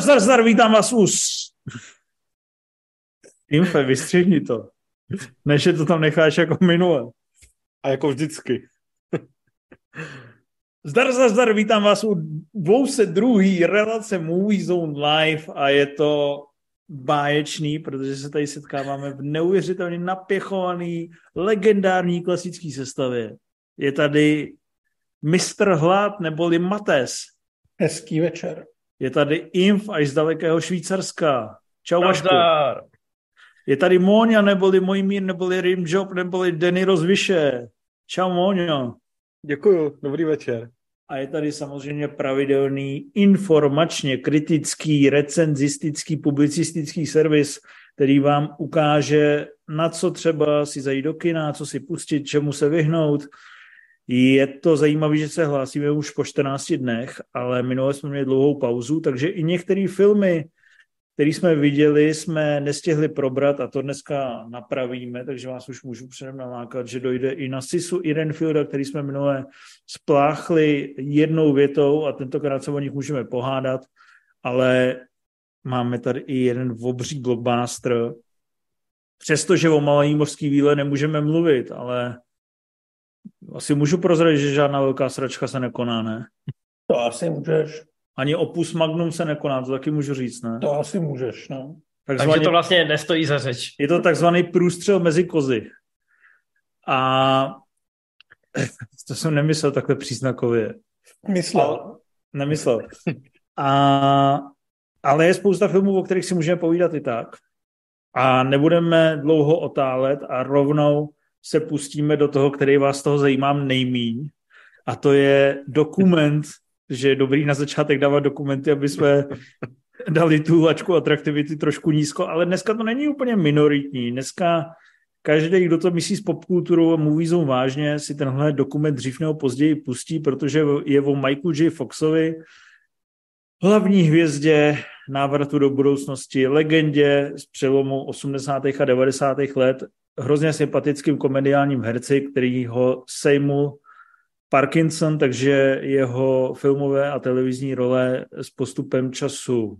Zdar, zdar, zdar, vítám vás us. Infe, vystřihni to. Než je to tam necháš jako minule. A jako vždycky. Zdar, zdar, zdar, vítám vás u 202. relace Movie Zone Live a je to báječný, protože se tady setkáváme v neuvěřitelně napěchovaný, legendární klasický sestavě. Je tady Mr. Hlad neboli Mates. Hezký večer. Je tady Inf až z dalekého Švýcarska. Čau Vašku. Je tady Móňa neboli Mojmír neboli Rimjob neboli Denny Rozvyše. Čau Móňo. Děkuju, dobrý večer. A je tady samozřejmě pravidelný informačně kritický, recenzistický, publicistický servis, který vám ukáže, na co třeba si zajít do kina, co si pustit, čemu se vyhnout. Je to zajímavé, že se hlásíme už po 14 dnech, ale minule jsme měli dlouhou pauzu, takže i některé filmy, které jsme viděli, jsme nestihli probrat a to dneska napravíme, takže vás už můžu předem nalákat, že dojde i na Sisu Irenfielda, který jsme minule spláchli jednou větou a tentokrát se o nich můžeme pohádat, ale máme tady i jeden obří blockbuster, přestože o malý mořský výle nemůžeme mluvit, ale asi můžu prozradit, že žádná velká sračka se nekoná, ne? To asi můžeš. Ani opus magnum se nekoná, to taky můžu říct, ne? To asi můžeš, no. Takzvaný, Takže to vlastně nestojí za řeč. Je to takzvaný průstřel mezi kozy. A to jsem nemyslel takhle příznakově. Myslel. Nemyslel. A, ale je spousta filmů, o kterých si můžeme povídat i tak. A nebudeme dlouho otálet a rovnou se pustíme do toho, který vás toho zajímá nejmíň. A to je dokument, že je dobrý na začátek dávat dokumenty, aby jsme dali tu lačku atraktivity trošku nízko, ale dneska to není úplně minoritní. Dneska každý, kdo to myslí s popkulturou a moviezou vážně, si tenhle dokument dřív nebo později pustí, protože je o Michaelu J. Foxovi, hlavní hvězdě návratu do budoucnosti, legendě z přelomu 80. a 90. let, hrozně sympatickým komediálním herci, který ho sejmul Parkinson, takže jeho filmové a televizní role s postupem času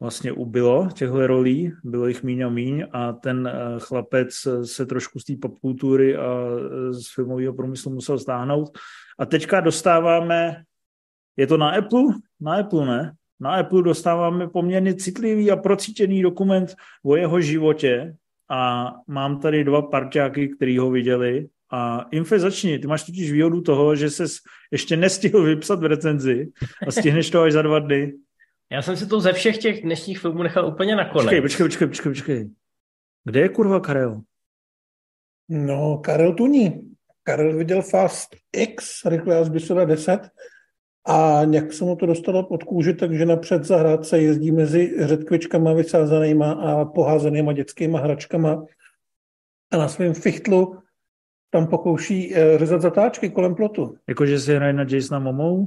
vlastně ubylo těchto rolí, bylo jich míň a míň a ten chlapec se trošku z té popkultury a z filmového průmyslu musel stáhnout. A teďka dostáváme, je to na Apple? Na Apple, ne? Na Apple dostáváme poměrně citlivý a procítěný dokument o jeho životě a mám tady dva parťáky, který ho viděli a Infe začni, ty máš totiž výhodu toho, že ses ještě nestihl vypsat v recenzi a stihneš to až za dva dny. Já jsem si to ze všech těch dnešních filmů nechal úplně nakonec. Počkej, počkej, počkej, počkej, počkej. Kde je kurva Karel? No, Karel tu ní. Karel viděl Fast X, rychle a zbysové 10 a nějak se mu to dostalo pod kůži, takže napřed zahrádce jezdí mezi řetkvičkama vysázanýma a poházenýma dětskýma hračkama a na svém fichtlu tam pokouší uh, řezat zatáčky kolem plotu. Jakože si hraje na Jasona Momou?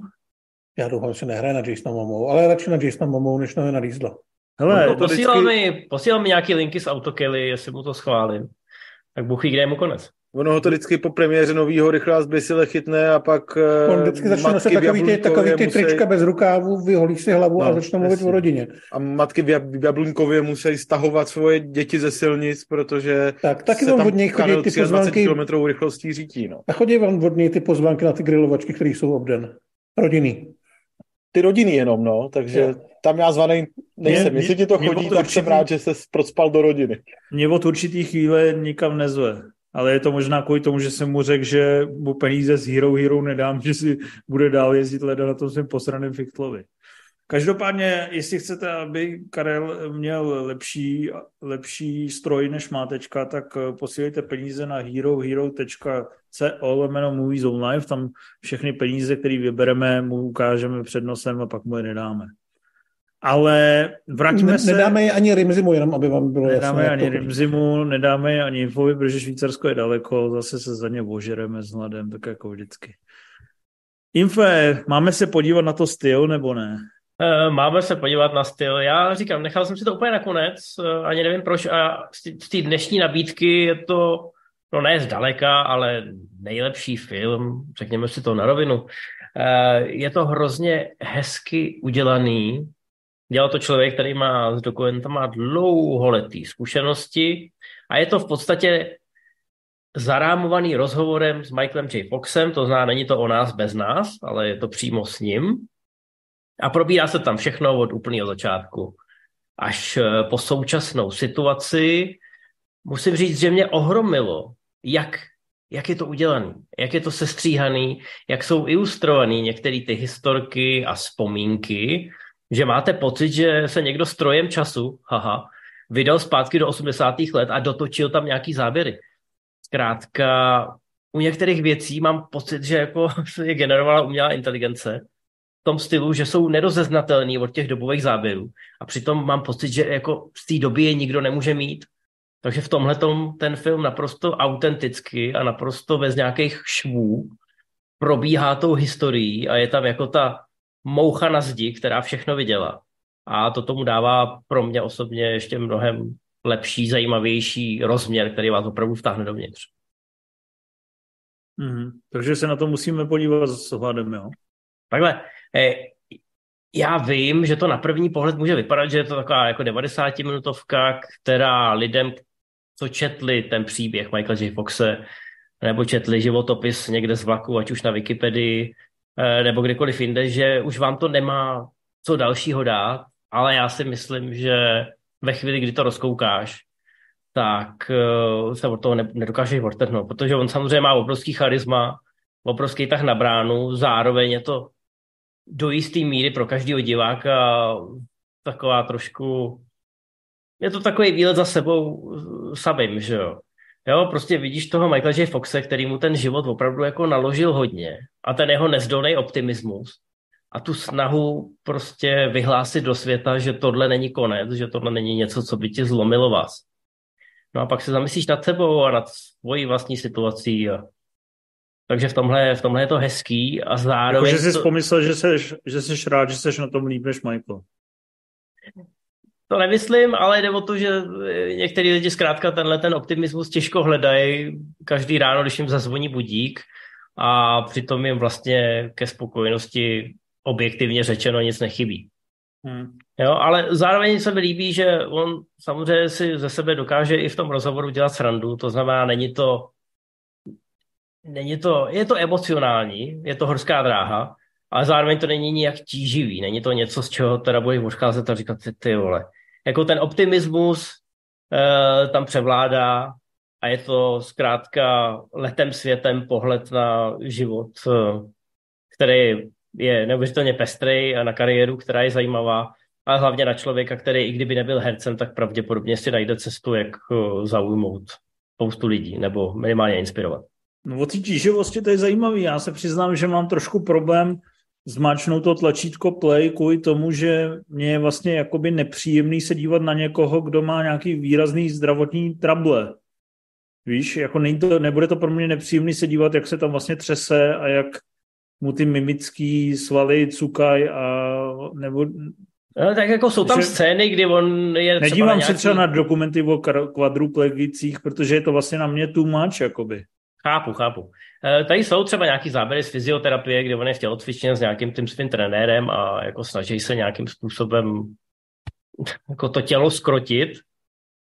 Já doufám, že nehraje na Jasona Momou, ale radši na Jasona Momou, než na Rýzla. Hele, no, to posílal, vždycky... mi, posílal mi nějaký linky z Autokelly, jestli mu to schválím. Tak ví, kde je mu konec. Ono ho to vždycky po premiéře novýho rychlá zbysile chytne a pak On vždycky začne nosit takový ty, takový ty musí... trička bez rukávu, vyholí si hlavu no, a začne mluvit o rodině. A matky v Jablunkově musí stahovat svoje děti ze silnic, protože tak, taky se vám od něj chodí ty pozvánky. km rychlostí řítí. No. A chodí vám od něj ty pozvánky na ty grilovačky, které jsou obden. Rodinný. Ty rodiny jenom, no, takže je. tam já zvaný nejsem. Jestli ti to chodí, tak jsem rád, že se procpal do rodiny. Mě od určitý chvíle nikam nezve ale je to možná kvůli tomu, že jsem mu řekl, že mu peníze z Hero Hero nedám, že si bude dál jezdit leda na tom svém posraném Fichtlovi. Každopádně, jestli chcete, aby Karel měl lepší, lepší stroj, než má teďka, tak posílejte peníze na herohero.co lomeno Movies Online, tam všechny peníze, které vybereme, mu ukážeme před nosem a pak mu je nedáme. Ale vraťme ne, se... Nedáme je ani Rimzimu, jenom aby vám bylo Nedáme jasné. ani Rimzimu, nedáme je ani Infovi, protože Švýcarsko je daleko, zase se za ně ožereme s hladem, tak jako vždycky. Infe, máme se podívat na to styl, nebo ne? Máme se podívat na styl. Já říkám, nechal jsem si to úplně nakonec, ani nevím proč. A z té dnešní nabídky je to, no ne zdaleka, ale nejlepší film, řekněme si to na rovinu. Je to hrozně hezky udělaný, Dělal to člověk, který má s dokumentama dlouholetý zkušenosti a je to v podstatě zarámovaný rozhovorem s Michaelem J. Foxem, to znamená, není to o nás bez nás, ale je to přímo s ním. A probírá se tam všechno od úplného začátku až eh, po současnou situaci. Musím říct, že mě ohromilo, jak, jak je to udělané, jak je to sestříhaný, jak jsou ilustrované některé ty historky a vzpomínky, že máte pocit, že se někdo strojem času, haha, vydal zpátky do 80. let a dotočil tam nějaký záběry. Zkrátka, u některých věcí mám pocit, že jako je generovala umělá inteligence v tom stylu, že jsou nerozeznatelný od těch dobových záběrů. A přitom mám pocit, že jako z té doby je nikdo nemůže mít. Takže v tomhle ten film naprosto autenticky a naprosto bez nějakých švů probíhá tou historií a je tam jako ta moucha na zdi, která všechno viděla. A to tomu dává pro mě osobně ještě mnohem lepší, zajímavější rozměr, který vás opravdu vtáhne dovnitř. Mm, takže se na to musíme podívat s ohledem, jo? Takhle, eh, já vím, že to na první pohled může vypadat, že je to taková jako 90-minutovka, která lidem, co četli ten příběh Michael J. Foxe, nebo četli životopis někde z vlaku, ať už na Wikipedii, nebo kdekoliv jinde, že už vám to nemá co dalšího dát, ale já si myslím, že ve chvíli, kdy to rozkoukáš, tak uh, se od toho ne, nedokážeš odtrhnout, protože on samozřejmě má obrovský charisma, obrovský tah na bránu, zároveň je to do jisté míry pro každého diváka taková trošku, je to takový výlet za sebou samým, že jo. Jo, prostě vidíš toho Michaela J. Foxe, který mu ten život opravdu jako naložil hodně a ten jeho nezdolný optimismus a tu snahu prostě vyhlásit do světa, že tohle není konec, že tohle není něco, co by tě zlomilo vás. No a pak se zamyslíš nad sebou a nad svojí vlastní situací. A... Takže v tomhle, v tomhle je to hezký a zároveň... Jako, že jsi to... pomyslel, že jsi, že jsi rád, že jsi na tom líp než Michael. To nemyslím, ale jde o to, že některý lidi zkrátka tenhle ten optimismus těžko hledají každý ráno, když jim zazvoní budík a přitom jim vlastně ke spokojenosti objektivně řečeno nic nechybí. Hmm. Jo, ale zároveň se mi líbí, že on samozřejmě si ze sebe dokáže i v tom rozhovoru dělat srandu, to znamená, není to, není to, je to emocionální, je to horská dráha, ale zároveň to není nijak tíživý, není to něco, z čeho teda budeš odcházet a říkat ty, ty vole. Jako ten optimismus e, tam převládá a je to zkrátka letem světem pohled na život, e, který je neuvěřitelně pestrý a na kariéru, která je zajímavá, ale hlavně na člověka, který i kdyby nebyl hercem, tak pravděpodobně si najde cestu, jak eh, zaujmout spoustu lidí nebo minimálně inspirovat. No o té tíživosti to je zajímavý. Já se přiznám, že mám trošku problém zmáčknout to tlačítko play kvůli tomu, že mě je vlastně jakoby nepříjemný se dívat na někoho, kdo má nějaký výrazný zdravotní trable. Víš, jako to, nebude to pro mě nepříjemný se dívat, jak se tam vlastně třese a jak mu ty mimický svaly cukaj a nebo... No, tak jako jsou tam že... scény, kdy on je třeba Nedívám nějaký... se třeba na dokumenty o kvadruplegicích, protože je to vlastně na mě too much, jakoby. Chápu, chápu. E, tady jsou třeba nějaký záběry z fyzioterapie, kde on je v tělocvičně s nějakým tím svým trenérem a jako snaží se nějakým způsobem jako to tělo skrotit,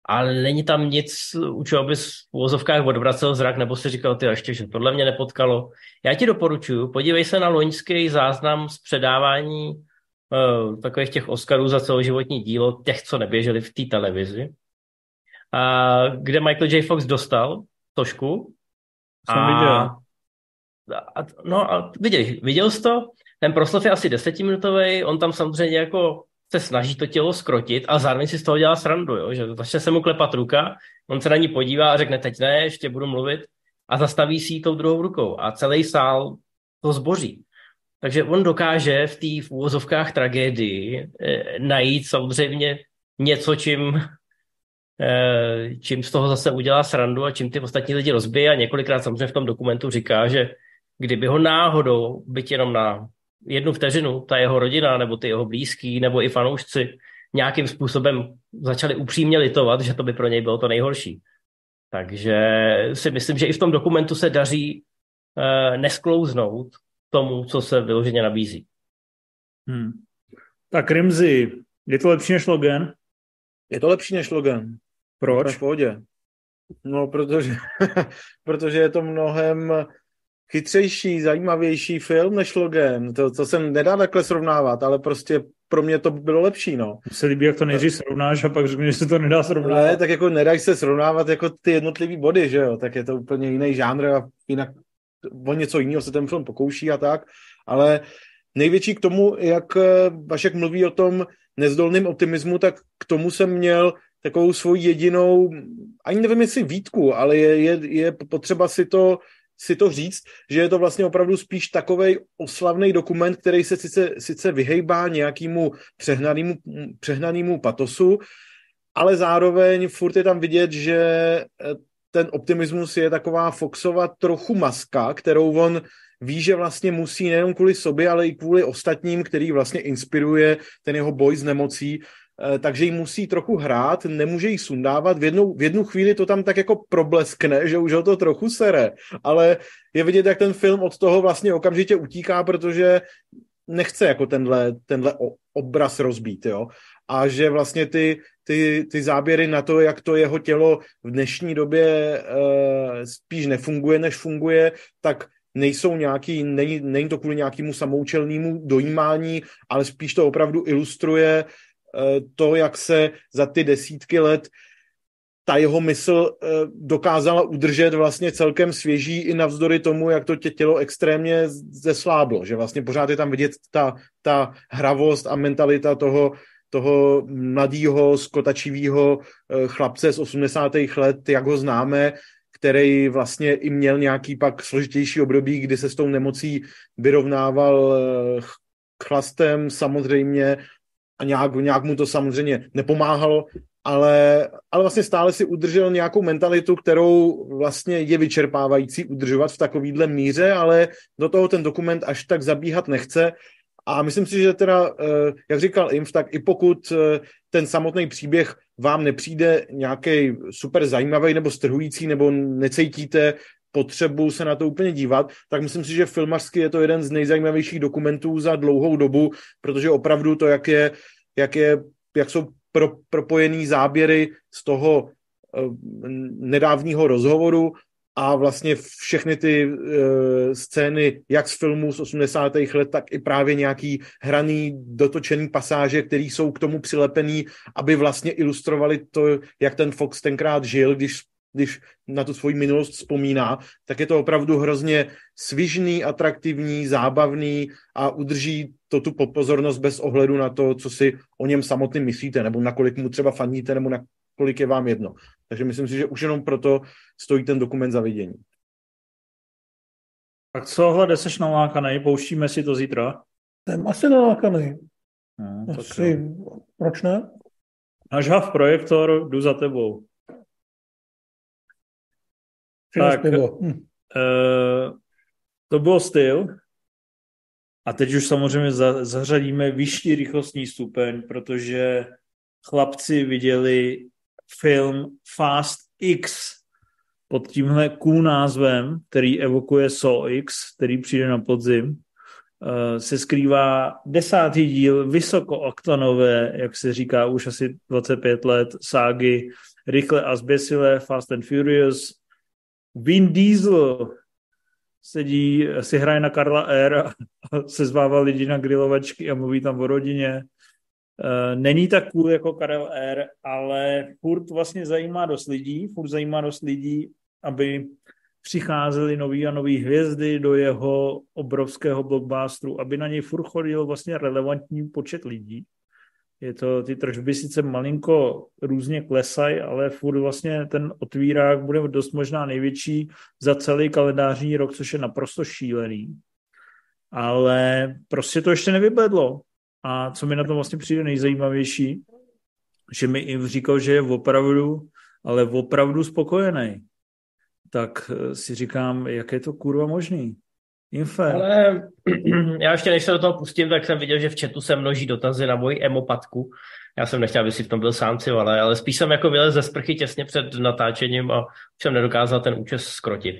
ale není tam nic, u čeho bys v úvozovkách odvracel zrak, nebo si říkal, ty ještě, že tohle mě nepotkalo. Já ti doporučuji, podívej se na loňský záznam z předávání uh, takových těch Oscarů za celoživotní dílo, těch, co neběželi v té televizi, a, kde Michael J. Fox dostal tošku. Jsem a, viděl. A, no a viděl, viděl jsi to? Ten proslov je asi desetiminutový, on tam samozřejmě jako se snaží to tělo skrotit a zároveň si z toho dělá srandu, jo? že začne se mu klepat ruka, on se na ní podívá a řekne, teď ne, ještě budu mluvit a zastaví si ji tou druhou rukou a celý sál to zboří. Takže on dokáže v té v úvozovkách tragédii eh, najít samozřejmě něco, čím, eh, čím z toho zase udělá srandu a čím ty ostatní lidi rozbije a několikrát samozřejmě v tom dokumentu říká, že kdyby ho náhodou, byť jenom na jednu vteřinu ta jeho rodina nebo ty jeho blízký nebo i fanoušci nějakým způsobem začali upřímně litovat, že to by pro něj bylo to nejhorší. Takže si myslím, že i v tom dokumentu se daří uh, nesklouznout tomu, co se vyloženě nabízí. Hmm. Tak Rimzi, Je to lepší než Logan? Je to lepší než Logan. Proč? V pohodě. No, protože, protože je to mnohem chytřejší, zajímavější film než Logan. To, to jsem nedá takhle srovnávat, ale prostě pro mě to bylo lepší, no. Mně se líbí, jak to nejdřív srovnáš a pak řekneš, že se to nedá srovnávat. Ne, tak jako nedáš se srovnávat jako ty jednotlivý body, že jo, tak je to úplně jiný žánr a jinak o něco jiného se ten film pokouší a tak, ale největší k tomu, jak eh, Vašek mluví o tom nezdolným optimismu, tak k tomu jsem měl takovou svoji jedinou, ani nevím jestli výtku, ale je, je, je potřeba si to si to říct, že je to vlastně opravdu spíš takový oslavný dokument, který se sice, sice vyhejbá nějakému přehnanému, přehnanému patosu, ale zároveň furt je tam vidět, že eh, ten optimismus je taková Foxova trochu maska, kterou on ví, že vlastně musí nejen kvůli sobě, ale i kvůli ostatním, který vlastně inspiruje ten jeho boj s nemocí, takže ji musí trochu hrát, nemůže ji sundávat. V jednu, v jednu chvíli to tam tak jako probleskne, že už ho to trochu sere, ale je vidět, jak ten film od toho vlastně okamžitě utíká, protože nechce jako tenhle, tenhle obraz rozbít, jo. A že vlastně ty, ty, ty záběry na to, jak to jeho tělo v dnešní době uh, spíš nefunguje, než funguje, tak nejsou nějaký, není, není to kvůli nějakému samoučelnému dojímání, ale spíš to opravdu ilustruje Eh, to, jak se za ty desítky let ta jeho mysl eh, dokázala udržet vlastně celkem svěží i navzdory tomu, jak to tě tělo extrémně zesláblo, že vlastně pořád je tam vidět ta, ta hravost a mentalita toho, toho mladého, skotačivého eh, chlapce z 80. let, jak ho známe, který vlastně i měl nějaký pak složitější období, kdy se s tou nemocí vyrovnával chlastem samozřejmě a nějak, nějak mu to samozřejmě nepomáhalo, ale, ale vlastně stále si udržel nějakou mentalitu, kterou vlastně je vyčerpávající udržovat v takovýhle míře, ale do toho ten dokument až tak zabíhat nechce. A myslím si, že teda, eh, jak říkal Inf, tak i pokud eh, ten samotný příběh vám nepřijde nějaký super zajímavý nebo strhující, nebo necítíte potřebu se na to úplně dívat, tak myslím si, že filmařsky je to jeden z nejzajímavějších dokumentů za dlouhou dobu, protože opravdu to, jak je, jak je, jak jsou pro, propojený záběry z toho uh, nedávního rozhovoru a vlastně všechny ty uh, scény, jak z filmů z 80. let, tak i právě nějaký hraný, dotočený pasáže, které jsou k tomu přilepený, aby vlastně ilustrovali to, jak ten Fox tenkrát žil, když když na tu svoji minulost vzpomíná, tak je to opravdu hrozně svižný, atraktivní, zábavný a udrží to tu pozornost bez ohledu na to, co si o něm samotný myslíte, nebo nakolik mu třeba faníte, nebo nakolik je vám jedno. Takže myslím si, že už jenom proto stojí ten dokument za vidění. Tak co, hlede, seš nalákaný, pouštíme si to zítra? Jsem asi nalákaný. Hmm, asi, proč ne? Až v projektor, jdu za tebou. Tak, hm. uh, to bylo styl. A teď už samozřejmě za, zařadíme vyšší rychlostní stupeň, protože chlapci viděli film Fast X pod tímhle Q názvem, který evokuje So X, který přijde na podzim, uh, se skrývá desátý díl vysokooktanové, jak se říká už asi 25 let, ságy Rychle a zběsile, Fast and Furious, Vin Diesel sedí, si hraje na Karla R a se zvává lidi na grilovačky a mluví tam o rodině. Eh, není tak cool jako Karel R, ale furt vlastně zajímá dost lidí, furt zajímá dost lidí, aby přicházely nový a nový hvězdy do jeho obrovského blockbusteru, aby na něj furt chodil vlastně relevantní počet lidí. Je to, ty tržby sice malinko různě klesají, ale furt vlastně ten otvírák bude dost možná největší za celý kalendářní rok, což je naprosto šílený. Ale prostě to ještě nevybledlo. A co mi na tom vlastně přijde nejzajímavější, že mi i říkal, že je opravdu, ale opravdu spokojený. Tak si říkám, jak je to kurva možný. Infe. Ale já ještě než se do toho pustím, tak jsem viděl, že v chatu se množí dotazy na moji emopatku. Já jsem nechtěl, aby si v tom byl sám ale, ale spíš jsem jako vylez ze sprchy těsně před natáčením a jsem nedokázal ten účes skrotit.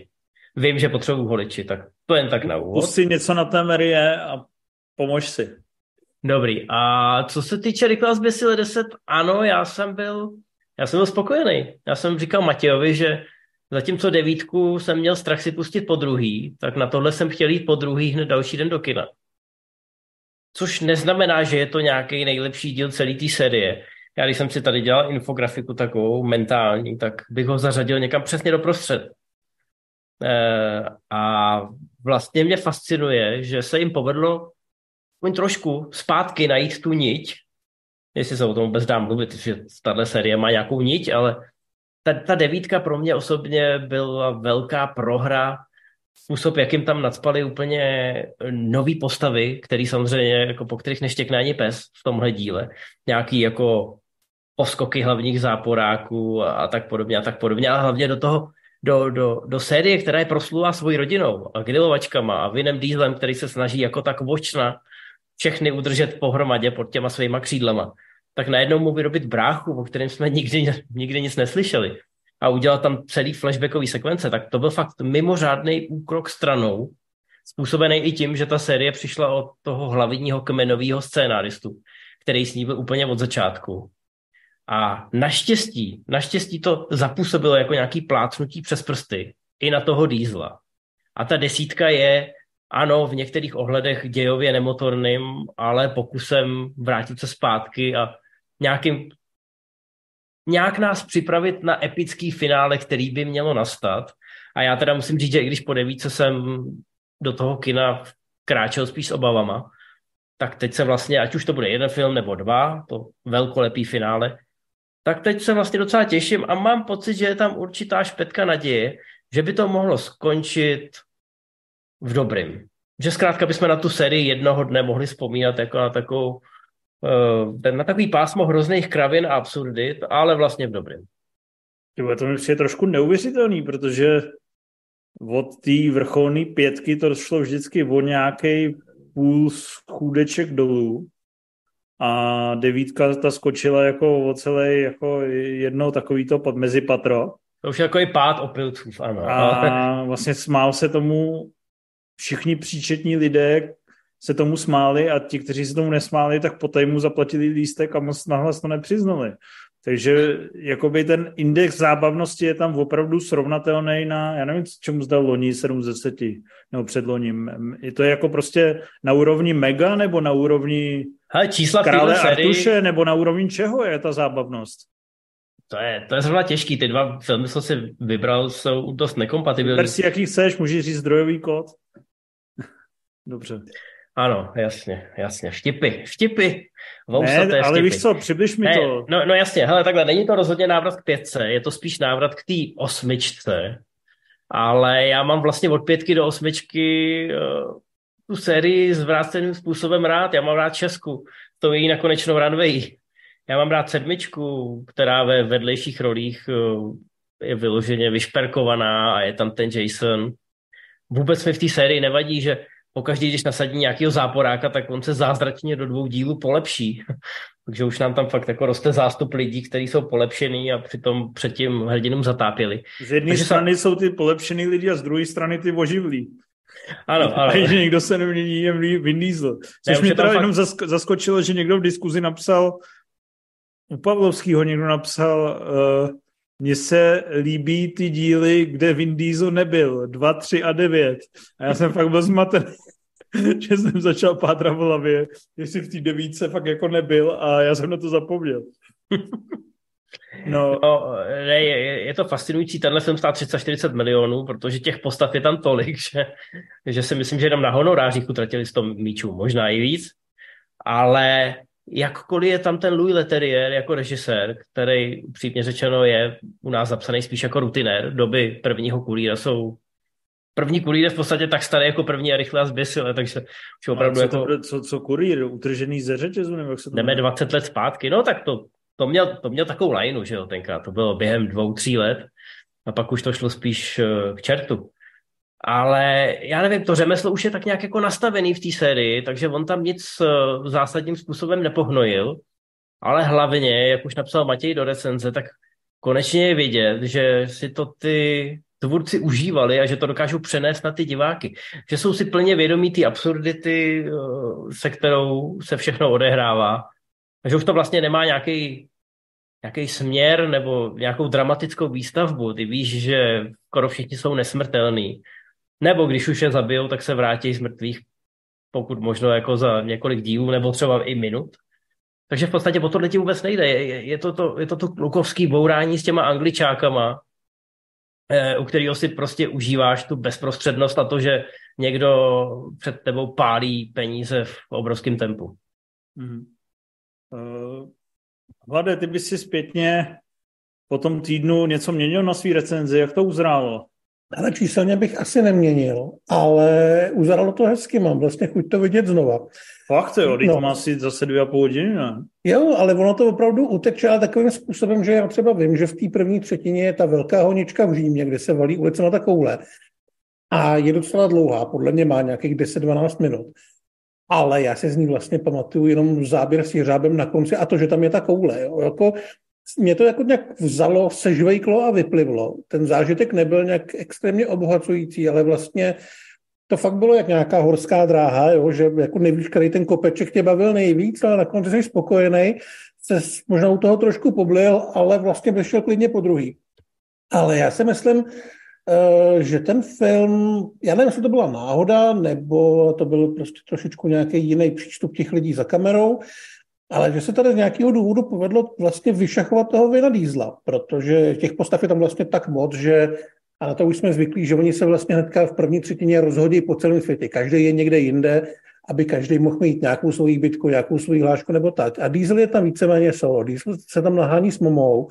Vím, že potřebuji holiči, tak to jen tak na úvod. Pust si něco na té Marie a pomož si. Dobrý. A co se týče Rychlá zběsile 10, ano, já jsem byl, já jsem byl spokojený. Já jsem říkal Matějovi, že zatímco devítku jsem měl strach si pustit po druhý, tak na tohle jsem chtěl jít po druhý hned další den do kina. Což neznamená, že je to nějaký nejlepší díl celé té série. Já když jsem si tady dělal infografiku takovou mentální, tak bych ho zařadil někam přesně do prostřed. E, a vlastně mě fascinuje, že se jim povedlo aspoň trošku zpátky najít tu niť, jestli se o tom vůbec dá mluvit, že tahle série má nějakou niť, ale ta, ta devítka pro mě osobně byla velká prohra, způsob, jakým tam nadspali úplně nový postavy, který samozřejmě, jako po kterých neštěkne ani pes v tomhle díle. Nějaký jako poskoky hlavních záporáků a, a tak podobně a tak podobně, ale hlavně do toho, do, do, do série, která je proslula svojí rodinou a grilovačkama a Vinem Dieselem, který se snaží jako tak vočna všechny udržet pohromadě pod těma svýma křídlema, tak najednou mu vyrobit bráchu, o kterém jsme nikdy, nikdy nic neslyšeli a udělat tam celý flashbackový sekvence, tak to byl fakt mimořádný úkrok stranou, způsobený i tím, že ta série přišla od toho hlavního kmenového scénáristu, který s ní byl úplně od začátku. A naštěstí, naštěstí to zapůsobilo jako nějaký plácnutí přes prsty i na toho dýzla. A ta desítka je ano, v některých ohledech dějově nemotorným, ale pokusem vrátit se zpátky a nějakým nějak nás připravit na epický finále, který by mělo nastat. A já teda musím říct, že i když po devíce jsem do toho kina kráčel spíš s obavama, tak teď se vlastně, ať už to bude jeden film nebo dva, to velkolepý finále, tak teď se vlastně docela těším a mám pocit, že je tam určitá špetka naděje, že by to mohlo skončit v dobrým. Že zkrátka bychom na tu sérii jednoho dne mohli vzpomínat jako na takovou na takový pásmo hrozných kravin a absurdit, ale vlastně v dobrém. To mi přijde trošku neuvěřitelný, protože od té vrcholné pětky to šlo vždycky o nějaký půl schůdeček dolů a devítka ta skočila jako o celé jako jednou takovýto pod mezi patro. To už je jako i pád opilců, ano. A vlastně smál se tomu všichni příčetní lidé se tomu smáli a ti, kteří se tomu nesmáli, tak poté mu zaplatili lístek a moc nahlas to nepřiznali. Takže jakoby ten index zábavnosti je tam opravdu srovnatelný na, já nevím, čemu zdal loni 7 z 10, nebo předloním. Je to jako prostě na úrovni mega, nebo na úrovni Hele, čísla krále Artuše, nebo na úrovni čeho je ta zábavnost? To je, to je zrovna těžký. Ty dva filmy, co si vybral, jsou dost nekompatibilní. Vyber si, jaký chceš, můžeš říct zdrojový kód. Dobře. Ano, jasně, jasně. Štipy, štipy. ne, ale štipy. víš co, přibliž mi ne, to. No, no jasně, hele, takhle, není to rozhodně návrat k pětce, je to spíš návrat k té osmičce, ale já mám vlastně od pětky do osmičky uh, tu sérii zvráceným způsobem rád. Já mám rád Česku, to její nakonečnou runway. Já mám rád sedmičku, která ve vedlejších rolích uh, je vyloženě vyšperkovaná a je tam ten Jason. Vůbec mi v té sérii nevadí, že pokaždý, když nasadí nějakého záporáka, tak on se zázračně do dvou dílů polepší. Takže už nám tam fakt jako roste zástup lidí, kteří jsou polepšený a přitom předtím hrdinům zatápěli. Z jedné strany jsou ty polepšený lidi a z druhé strany ty oživlí. Ano, ano. A že někdo se nemění, je Vin Diesel. Což ne, mě teda fakt... jenom zaskočilo, že někdo v diskuzi napsal, u Pavlovského někdo napsal, uh, mně se líbí ty díly, kde Vin Diesel nebyl. 2, 3 a 9. A já jsem fakt byl zmatený, že jsem začal pátrat v hlavě, jestli v té devítce fakt jako nebyl a já jsem na to zapomněl. No, no ne, je, je to fascinující, tenhle film stál 340 milionů, protože těch postav je tam tolik, že, že si myslím, že jenom na honorářích utratili 100 míčů, možná i víc, ale jakkoliv je tam ten Louis Leterrier jako režisér, který přímě řečeno je u nás zapsaný spíš jako rutinér, doby prvního kulíra jsou První kurýr je v podstatě tak starý jako první a rychle a zběsile, takže už opravdu co jako... To, co, co kurýr? Utržený ze řetězu? Nebo jak se to Jdeme 20 let zpátky, no tak to, to, měl, to měl takovou lajnu, že jo, tenkrát, to bylo během dvou, tří let a pak už to šlo spíš eh, k čertu. Ale já nevím, to řemeslo už je tak nějak jako nastavený v té sérii, takže on tam nic uh, zásadním způsobem nepohnojil, ale hlavně, jak už napsal Matěj do recenze, tak konečně je vidět, že si to ty tvůrci užívali a že to dokážou přenést na ty diváky. Že jsou si plně vědomí ty absurdity, eh, se kterou se všechno odehrává. A že už to vlastně nemá nějaký nějaký směr nebo nějakou dramatickou výstavbu. Ty víš, že skoro všichni jsou nesmrtelní. Nebo když už je zabijou, tak se vrátí z mrtvých, pokud možno jako za několik dílů nebo třeba i minut. Takže v podstatě po tohle ti vůbec nejde. Je, je, to, to, je to to klukovský bourání s těma angličákama, eh, u kterého si prostě užíváš tu bezprostřednost a to, že někdo před tebou pálí peníze v obrovském tempu. Mm-hmm. Uh, Vlade, ty bys si zpětně po tom týdnu něco měnil na svý recenzi, jak to uzrálo? Ale číselně bych asi neměnil, ale uzralo to hezky, mám vlastně chuť to vidět znova. Fakt jo, no. to má asi zase dvě a půl hodiny, ne? Jo, ale ono to opravdu uteče, ale takovým způsobem, že já třeba vím, že v té první třetině je ta velká honička v Římě, kde se valí ulice na takovouhle. A je docela dlouhá, podle mě má nějakých 10-12 minut. Ale já si z ní vlastně pamatuju jenom záběr s jeřábem na konci a to, že tam je ta koule. Jo. Jako, mě to jako nějak vzalo, sežvejklo a vyplivlo. Ten zážitek nebyl nějak extrémně obohacující, ale vlastně to fakt bylo jak nějaká horská dráha, jo, že jako nevíš, který ten kopeček tě bavil nejvíc, ale nakonec jsi spokojený, se možná u toho trošku poblil, ale vlastně by šel klidně po druhý. Ale já si myslím, eh, že ten film, já nevím, jestli to byla náhoda, nebo to byl prostě trošičku nějaký jiný přístup těch lidí za kamerou, ale že se tady z nějakého důvodu povedlo vlastně vyšachovat toho Vina Diesla, protože těch postav je tam vlastně tak moc, že a na to už jsme zvyklí, že oni se vlastně hnedka v první třetině rozhodí po celém světě. Každý je někde jinde, aby každý mohl mít nějakou svoji bitku, nějakou svoji hlášku nebo tak. A Diesel je tam víceméně solo. Diesel se tam nahání s momou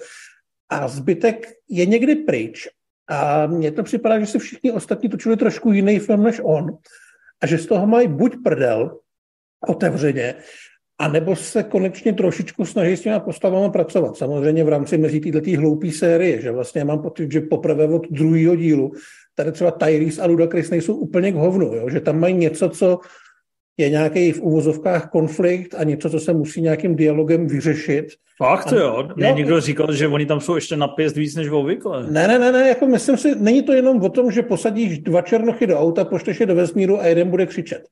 a zbytek je někdy pryč. A mně to připadá, že si všichni ostatní točili trošku jiný film než on. A že z toho mají buď prdel, otevřeně, a nebo se konečně trošičku snaží s těma postavami pracovat. Samozřejmě v rámci mezi této hloupé série, že vlastně mám pocit, že poprvé od druhého dílu tady třeba Tyrese a Ludacris nejsou úplně k hovnu, jo? že tam mají něco, co je nějaký v uvozovkách konflikt a něco, co se musí nějakým dialogem vyřešit. Fakt a, jo? Mě jo, někdo říkal, že oni tam jsou ještě na pěst víc než obvykle. Ne, ne, ne, ne, jako myslím si, není to jenom o tom, že posadíš dva černochy do auta, pošleš je do vesmíru a jeden bude křičet.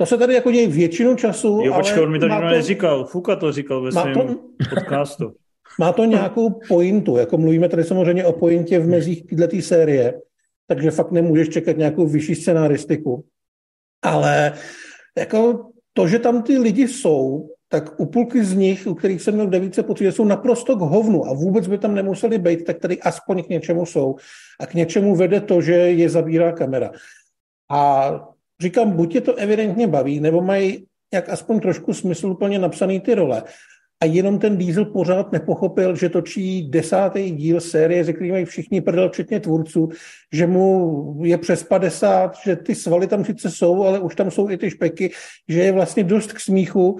To se tady jako děje většinu času. Jo, počkej, on mi to nikdo neříkal. Fuka to říkal ve svém to... podcastu. Má to nějakou pointu, jako mluvíme tady samozřejmě o pointě v mezích této série, takže fakt nemůžeš čekat nějakou vyšší scenaristiku. Ale jako to, že tam ty lidi jsou, tak u půlky z nich, u kterých jsem měl devíce pocit, jsou naprosto k hovnu a vůbec by tam nemuseli být, tak tady aspoň k něčemu jsou. A k něčemu vede to, že je zabírá kamera. A říkám, buď je to evidentně baví, nebo mají jak aspoň trošku smysl úplně napsaný ty role. A jenom ten Diesel pořád nepochopil, že točí desátý díl série, ze který mají všichni prdel, včetně tvůrců, že mu je přes 50, že ty svaly tam sice jsou, ale už tam jsou i ty špeky, že je vlastně dost k smíchu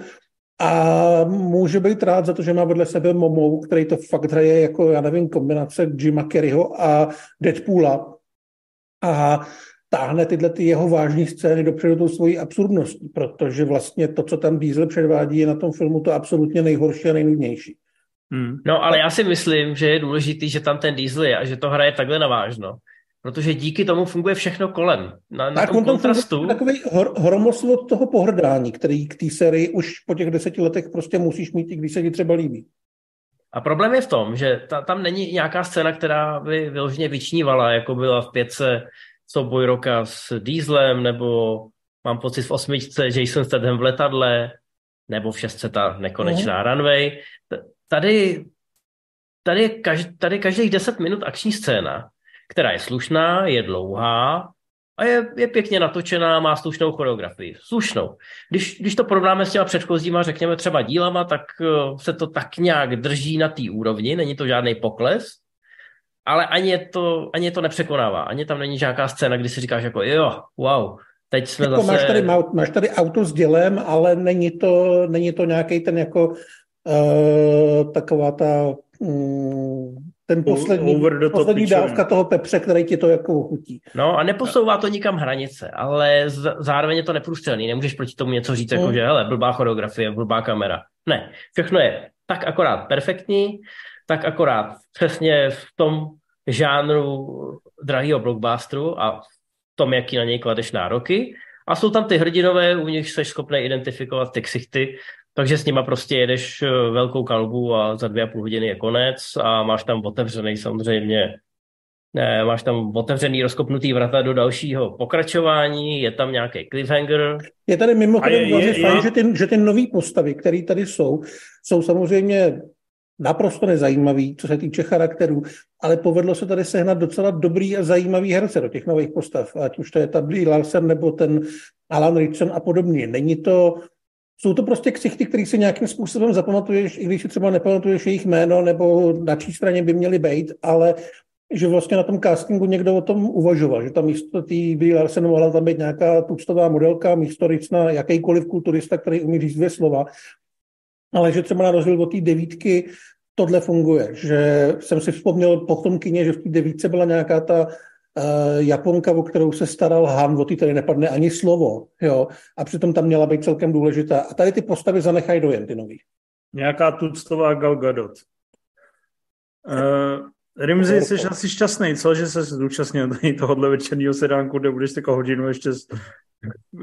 a může být rád za to, že má vedle sebe Momou, který to fakt hraje jako, já nevím, kombinace Jima Kerryho a Deadpoola. A táhne tyhle ty jeho vážné scény dopředu tou svojí absurdností, protože vlastně to, co tam Diesel předvádí, je na tom filmu to absolutně nejhorší a nejnudnější. Hmm. No, ale já si myslím, že je důležitý, že tam ten Diesel je a že to hraje takhle navážno. Protože díky tomu funguje všechno kolem. Na, na tak tom kontrastu... Takový hor, hromoslot toho pohrdání, který k té sérii už po těch deseti letech prostě musíš mít, i když se ti třeba líbí. A problém je v tom, že ta, tam není nějaká scéna, která by vyloženě vyčnívala, jako byla v pětce souboj roka s Dieslem, nebo mám pocit v osmičce Jason Statham v letadle, nebo v šestce ta nekonečná mm. runway. Tady, tady, je každý, tady každých deset minut akční scéna, která je slušná, je dlouhá a je, je pěkně natočená, má slušnou choreografii. Slušnou. Když, když to porovnáme s těma předchozíma, řekněme třeba dílama, tak eh, se to tak nějak drží na té úrovni, není to žádný pokles, ale ani je, to, ani je to nepřekonává. Ani tam není žádná scéna, kdy si říkáš jako jo, wow, teď jsme jako zase... Máš tady, máš tady auto s dělem, ale není to, není to nějaký ten jako uh, taková ta um, ten poslední, poslední dávka toho pepře, který ti to jako chutí. No a neposouvá to nikam hranice, ale z, zároveň je to neprůstřelný. Nemůžeš proti tomu něco říct, jako mm. že hele, blbá choreografie, blbá kamera. Ne, všechno je tak akorát perfektní, tak akorát přesně v tom žánru drahého blockbusteru a tom, jaký na něj kladeš nároky. A jsou tam ty hrdinové, u nich jsi schopný identifikovat ty ksichty, takže s nima prostě jedeš eh, velkou kalbu a za dvě a půl hodiny je konec a máš tam otevřený samozřejmě ne, máš tam otevřený, rozkopnutý vrata do dalšího pokračování, je tam nějaký cliffhanger. Je tady mimochodem je, je, fajn, je. že ty, že ty nové postavy, které tady jsou, jsou samozřejmě naprosto nezajímavý, co se týče charakterů, ale povedlo se tady sehnat docela dobrý a zajímavý herce do těch nových postav, ať už to je ta Brie Larsen nebo ten Alan Richardson a podobně. Není to, jsou to prostě ksichty, který si nějakým způsobem zapamatuješ, i když si třeba nepamatuješ jejich jméno nebo na čí straně by měli být, ale že vlastně na tom castingu někdo o tom uvažoval, že tam místo té Brie Larsen mohla tam být nějaká tuctová modelka, místo Ricna jakýkoliv kulturista, který umí říct dvě slova ale že třeba na rozdíl od té devítky tohle funguje, že jsem si vzpomněl po tom kině, že v té devítce byla nějaká ta uh, Japonka, o kterou se staral Han, o té tady nepadne ani slovo, jo, a přitom tam měla být celkem důležitá. A tady ty postavy zanechají dojem, ty nový. Nějaká tuctová Gal Gadot. Uh, Rimzi, jsi asi šťastný, co, že se zúčastnil tohohle večerního sedánku, kde budeš takovou hodinu ještě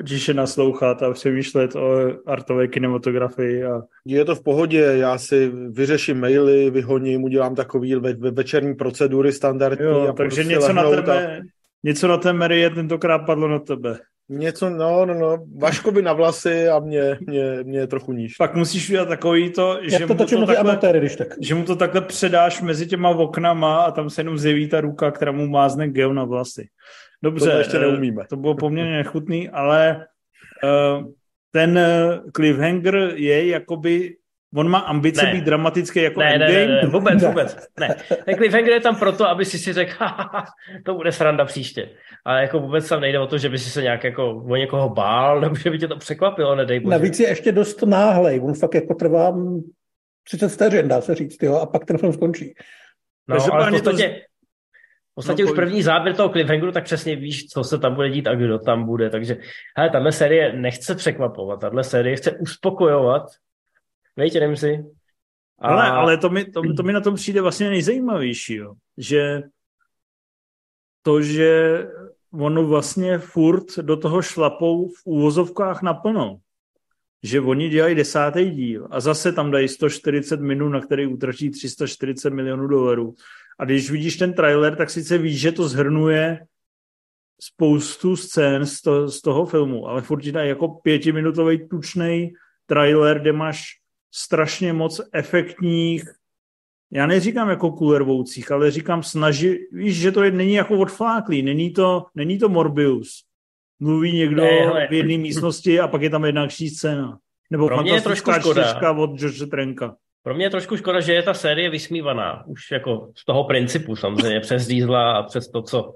tiše naslouchat a přemýšlet o artové kinematografii. A... Je to v pohodě, já si vyřeším maily, vyhoním, udělám takový ve, ve večerní procedury standardní. Jo, a takže něco na, tebe, a... něco na té Marie tentokrát padlo na tebe. Něco, no, no, no, Vaško by na vlasy a mě, mě, mě trochu níž. Pak musíš udělat takový to, že, to mu to takhle, amatéry, když tak. že mu to takhle předáš mezi těma oknama a tam se jenom zjeví ta ruka, která mu mázne gel na vlasy. Dobře, to ještě neumíme. To bylo poměrně nechutný, ale uh, ten eh, cliffhanger je jakoby On má ambice ne. být dramatický jako ne, endgame? Ne, ne, ne, vůbec, vůbec. Ne. Ten cliffhanger je tam proto, aby si si řekl, to bude sranda příště. Ale jako vůbec tam nejde o to, že by si se nějak jako o někoho bál, nebo že by tě to překvapilo, nedej bože. Navíc je ještě dost náhlej. On fakt jako trvá 30 vteřin, dá se říct, jo, a pak ten film skončí. No, ale v podstatě, podstatě no, už první záběr toho cliffhangeru, tak přesně víš, co se tam bude dít a kdo tam bude. Takže hele, tahle série nechce překvapovat, tahle série chce uspokojovat. Víte, nevím si. A... Ale, ale to, mi, to, to mi na tom přijde vlastně nejzajímavější, jo. že to, že ono vlastně furt do toho šlapou v úvozovkách naplno. Že oni dělají desátý díl a zase tam dají 140 minut, na který utratí 340 milionů dolarů. A když vidíš ten trailer, tak sice víš, že to zhrnuje spoustu scén z, to, z toho filmu, ale furt je jako pětiminutový tučný trailer, kde máš strašně moc efektních, já neříkám jako kulervoucích, ale říkám snaží, víš, že to je, není jako odfláklý, není to, není to Morbius. Mluví někdo ne, v jedné místnosti a pak je tam jedna akční scéna. Nebo Pro fantastická čtyřka od George Trenka. Pro mě je trošku škoda, že je ta série vysmívaná. Už jako z toho principu samozřejmě, přes Diesla a přes to, co,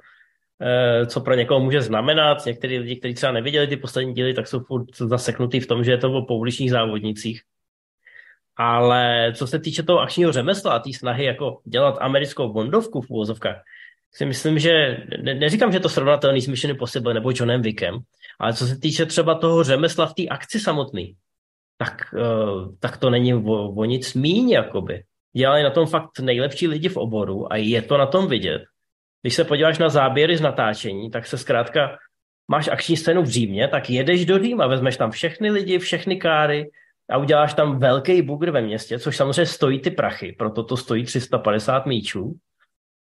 eh, co pro někoho může znamenat. Někteří lidi, kteří třeba neviděli ty poslední díly, tak jsou furt zaseknutý v tom, že je to o pouličních závodnicích. Ale co se týče toho akčního řemesla a té snahy jako dělat americkou bondovku v úvozovkách, si myslím, že ne, neříkám, že to srovnatelný s Mission Impossible nebo Johnem Wickem, ale co se týče třeba toho řemesla v té akci samotný, tak, uh, tak to není o, o nic míň, jakoby. Dělají na tom fakt nejlepší lidi v oboru a je to na tom vidět. Když se podíváš na záběry z natáčení, tak se zkrátka máš akční scénu v Římě, tak jedeš do Říma, vezmeš tam všechny lidi, všechny káry a uděláš tam velký bugr ve městě, což samozřejmě stojí ty prachy, proto to stojí 350 míčů.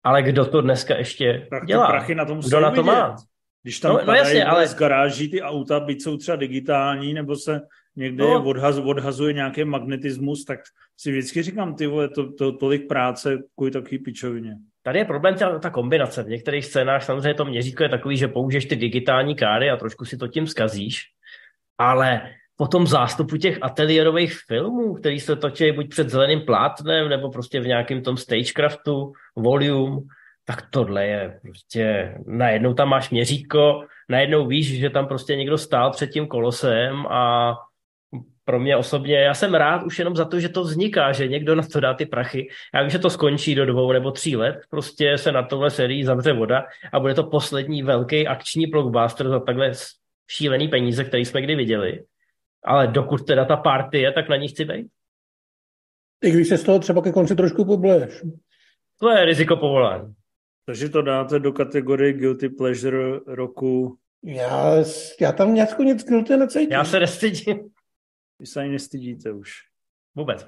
Ale kdo to dneska ještě tak dělá? prachy na tom kdo na to má? Když tam no, no jasně, ale... z garáží ty auta, byť jsou třeba digitální, nebo se někde no. odhaz, odhazuje nějaký magnetismus, tak si vždycky říkám, ty vole, to, to, tolik práce kvůli takový pičovině. Tady je problém ta, ta kombinace. V některých scénách samozřejmě to měřítko je takový, že použiješ ty digitální káry a trošku si to tím skazíš, ale po tom zástupu těch ateliérových filmů, který se točí buď před zeleným plátnem, nebo prostě v nějakém tom stagecraftu, volume, tak tohle je prostě, najednou tam máš měřítko, najednou víš, že tam prostě někdo stál před tím kolosem a pro mě osobně, já jsem rád už jenom za to, že to vzniká, že někdo na to dá ty prachy. Já vím, že to skončí do dvou nebo tří let, prostě se na tohle sérii zavře voda a bude to poslední velký akční blockbuster za takhle šílený peníze, který jsme kdy viděli. Ale dokud teda ta party je, tak na ní chci být. I když se z toho třeba ke konci trošku pobleješ. To je riziko povolání. Takže to dáte do kategorie Guilty Pleasure roku. Já, já tam nějakou nic guilty necítím. Já se nestydím. Vy se ani nestydíte už. Vůbec.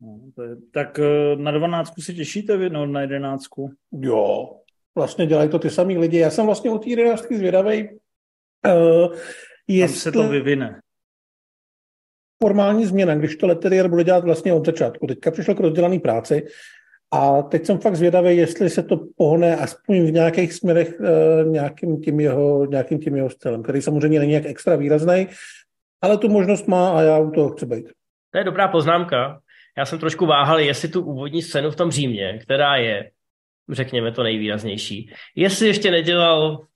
No, to je, tak eh, na dvanáctku se těšíte vy, no na jedenáctku? Jo, vlastně dělají to ty samý lidi. Já jsem vlastně u té jedenáctky zvědavej, uh, jestli... Tam se to vyvine. Formální změna, když to Letterier bude dělat vlastně od začátku. Teďka přišlo k rozdělané práci a teď jsem fakt zvědavý, jestli se to pohne aspoň v nějakých směrech uh, nějakým, tím jeho, nějakým tím jeho stylem, který samozřejmě není jak extra výrazný, ale tu možnost má a já u toho chci být. To je dobrá poznámka. Já jsem trošku váhal, jestli tu úvodní scénu v tom Římě, která je, řekněme, to nejvýraznější, jestli ještě nedělal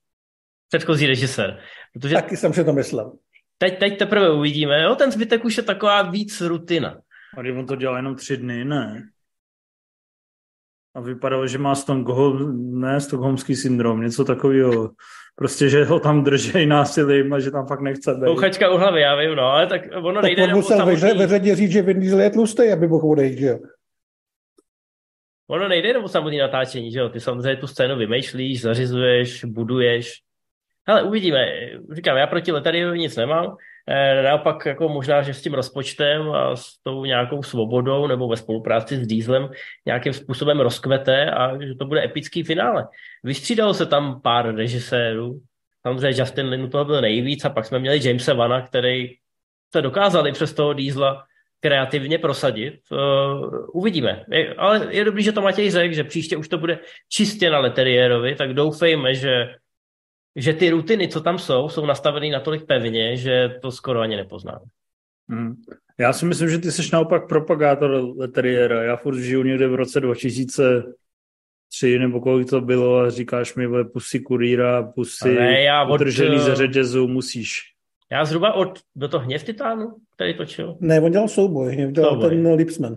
předchozí režisér. Protože Taky jsem si to myslel. Teď, teď teprve uvidíme. Jo, ten zbytek už je taková víc rutina. A on to dělal jenom tři dny, ne? A vypadalo, že má Stockholm, ne, Stockholmský syndrom, něco takového. Prostě, že ho tam držej násilím a že tam fakt nechce být. Kouchačka u hlavy, já vím, no, ale tak ono tak nejde on musel samotný... ve řadě říct, že Vin Diesel je tlustý, aby mohl odejít, že jo? Ono nejde jenom o samotné natáčení, že jo? Ty samozřejmě tu scénu vymýšlíš, zařizuješ, buduješ. Ale uvidíme. Říkám, já proti Letariovi nic nemám. E, naopak jako možná, že s tím rozpočtem a s tou nějakou svobodou nebo ve spolupráci s Dieslem nějakým způsobem rozkvete a že to bude epický finále. Vystřídalo se tam pár režisérů, samozřejmě Justin Lin toho byl nejvíc a pak jsme měli Jamesa Vana, který se dokázali přes toho Diesla kreativně prosadit. Uh, uvidíme. Ale je dobrý, že to Matěj řekl, že příště už to bude čistě na Leterierovi, tak doufejme, že že ty rutiny, co tam jsou, jsou nastaveny natolik pevně, že to skoro ani nepoznáme. Hmm. Já si myslím, že ty jsi naopak propagátor Leteriera. Já furt žiju někde v roce 2003 nebo kolik to bylo a říkáš mi, vole, pusy kurýra, pusy ne, já od, udržený ze řetězu, musíš. Já zhruba od, do toho hněv Titánu, který točil? Ne, on dělal souboj, hněv dělal souboj. ten Lipsman.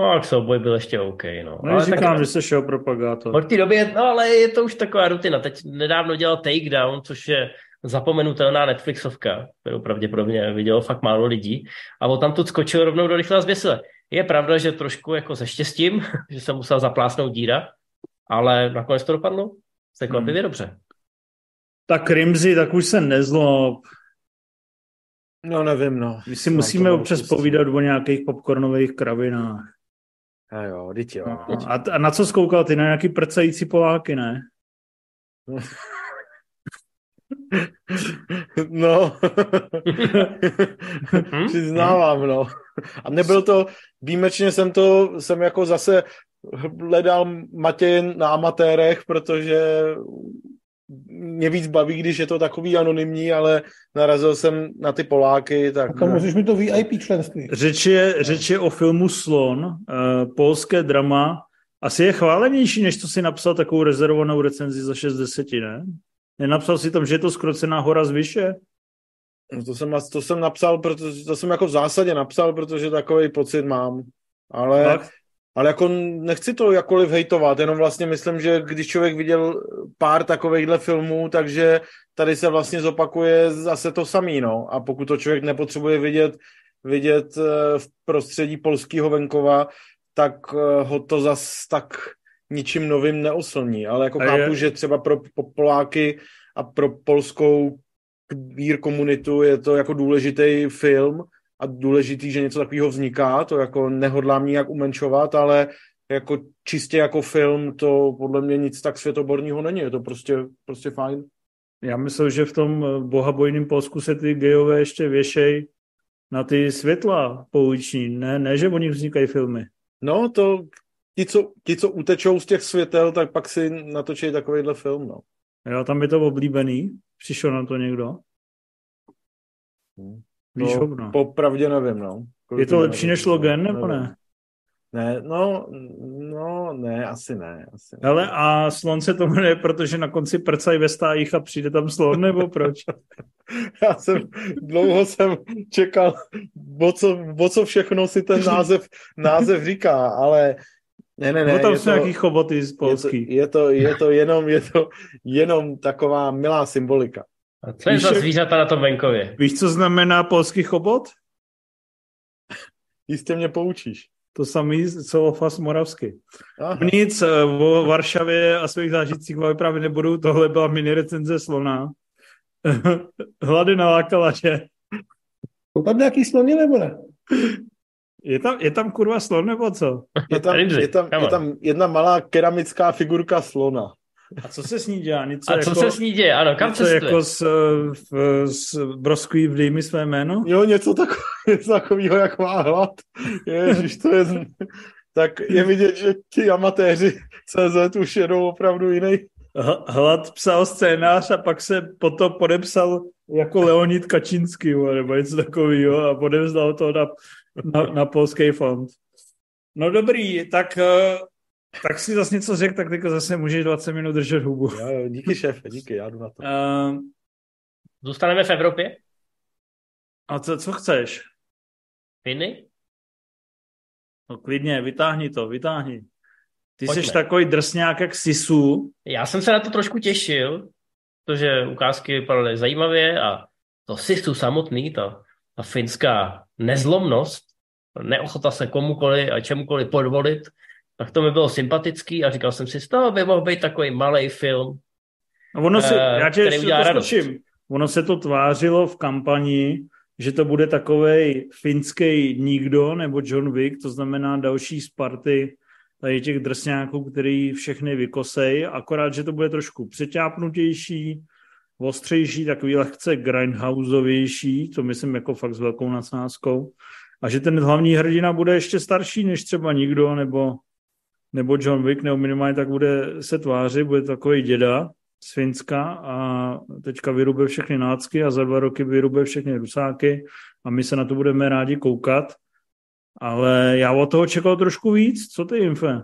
No, tak souboj byl ještě OK, no. No, ale říkám, tak, že se šel propagátor. Od té doby, no ale je to už taková rutina. Teď nedávno dělal Takedown, což je zapomenutelná Netflixovka, kterou pravděpodobně vidělo fakt málo lidí. A on tam tu skočil rovnou do rychlé zběsile. Je pravda, že trošku jako se štěstím, že jsem musel zaplásnout díra, ale nakonec to dopadlo překvapivě hmm. dobře. Tak Rimzi, tak už se nezlob. No nevím, no. My si musíme občas povídat o nějakých popcornových kravinách. A jo, teď jo. No, a, a na co zkoukal ty? Na nějaký prcající Poláky, ne? No, přiznávám, no. A nebyl to, výjimečně jsem to, jsem jako zase hledal Matěj na amatérech, protože mě víc baví, když je to takový anonymní, ale narazil jsem na ty Poláky, tak... A tam musíš mi to VIP členství. Řeč je, řeč je o filmu Slon, uh, polské drama. Asi je chválenější, než to si napsal takovou rezervovanou recenzi za 60, ne? Nenapsal si tam, že je to skrocená hora z vyše? No to jsem, to jsem napsal, protože to jsem jako v zásadě napsal, protože takový pocit mám. Ale tak? Ale jako nechci to jakkoliv hejtovat, jenom vlastně myslím, že když člověk viděl pár takovýchhle filmů, takže tady se vlastně zopakuje zase to samý, no. A pokud to člověk nepotřebuje vidět, vidět eh, v prostředí polského venkova, tak eh, ho to zas tak ničím novým neoslní. Ale jako a chápu, je... že třeba pro Poláky a pro polskou queer komunitu je to jako důležitý film, a důležitý, že něco takového vzniká, to jako nehodlám nijak umenšovat, ale jako čistě jako film to podle mě nic tak světoborního není, je to prostě, prostě fajn. Já myslím, že v tom bohabojném Polsku se ty gejové ještě věšej na ty světla pouliční, ne, ne, že o nich vznikají filmy. No, to ti co, ti, co utečou z těch světel, tak pak si natočí takovýhle film, no. Jo, tam je to oblíbený. Přišel na to někdo? Hmm. Víš no, hovno. Popravdě nevím, no. Kolik je to lepší než Logan, nebo ne? Ne, no, no, ne, asi ne. Asi ne. Ale a slon se to jmenuje, protože na konci prcají ve stájích a přijde tam slon, nebo proč? Já jsem, dlouho jsem čekal, o co, o co všechno si ten název, název říká, ale ne, ne, ne. No tam jsou nějaký choboty z Polsky. Je to, je to, je to, jenom, je to jenom taková milá symbolika. A co je Víš, za zvířata na tom venkově? Víš, co znamená polský chobot? Jistě mě poučíš. To samý co o Fas Moravsky. Aha. Nic eh, o Varšavě a svých zážitcích vám právě nebudu. Tohle byla mini recenze slona. Hlady nalákala, že? Jsou tam nějaký slony nebo ne? Je tam, je tam kurva slon nebo co? Je tam, je tam, je tam jedna malá keramická figurka slona. A co se s ní dělá? Něco a co jako, se s ní děje? Ano, kam něco jako s, v, s broskví v Dej mi své jméno? Jo, něco, takového, něco takového, jak má hlad. Ježiš, to je... Tak je vidět, že ti amatéři CZ už jedou opravdu jiný. Hlad psal scénář a pak se potom podepsal jako Leonid Kačínský, nebo něco takového a podepsal to na, na, na polský fond. No dobrý, tak eh, tak si zase něco řekl, tak teďka zase můžeš 20 minut držet hubu. Jo, jo, díky šéfe, díky, já jdu na to. Uh, Zůstaneme v Evropě? A co, co chceš? Finy? No klidně, vytáhni to, vytáhni. Ty Pojďme. jsi takový drsňák jak Sisu. Já jsem se na to trošku těšil, protože ukázky vypadaly zajímavě a to Sisu samotný, ta, ta finská nezlomnost, neochota se komukoli a čemukoli podvolit, tak to mi bylo sympatický a říkal jsem si, z toho by mohl být takový malý film, no ono se, uh, já tě to Ono se to tvářilo v kampani, že to bude takový finský nikdo nebo John Wick, to znamená další Sparty tady těch drsňáků, který všechny vykosej, akorát, že to bude trošku přeťápnutější, ostřejší, takový lehce grindhouseovější, co myslím jako fakt s velkou nadsázkou. A že ten hlavní hrdina bude ještě starší než třeba nikdo, nebo nebo John Wick, nebo minimálně tak bude se tvářit, bude takový děda z Finska a teďka vyrube všechny nácky a za dva roky vyrube všechny rusáky a my se na to budeme rádi koukat. Ale já od toho čekal trošku víc. Co ty, Infe?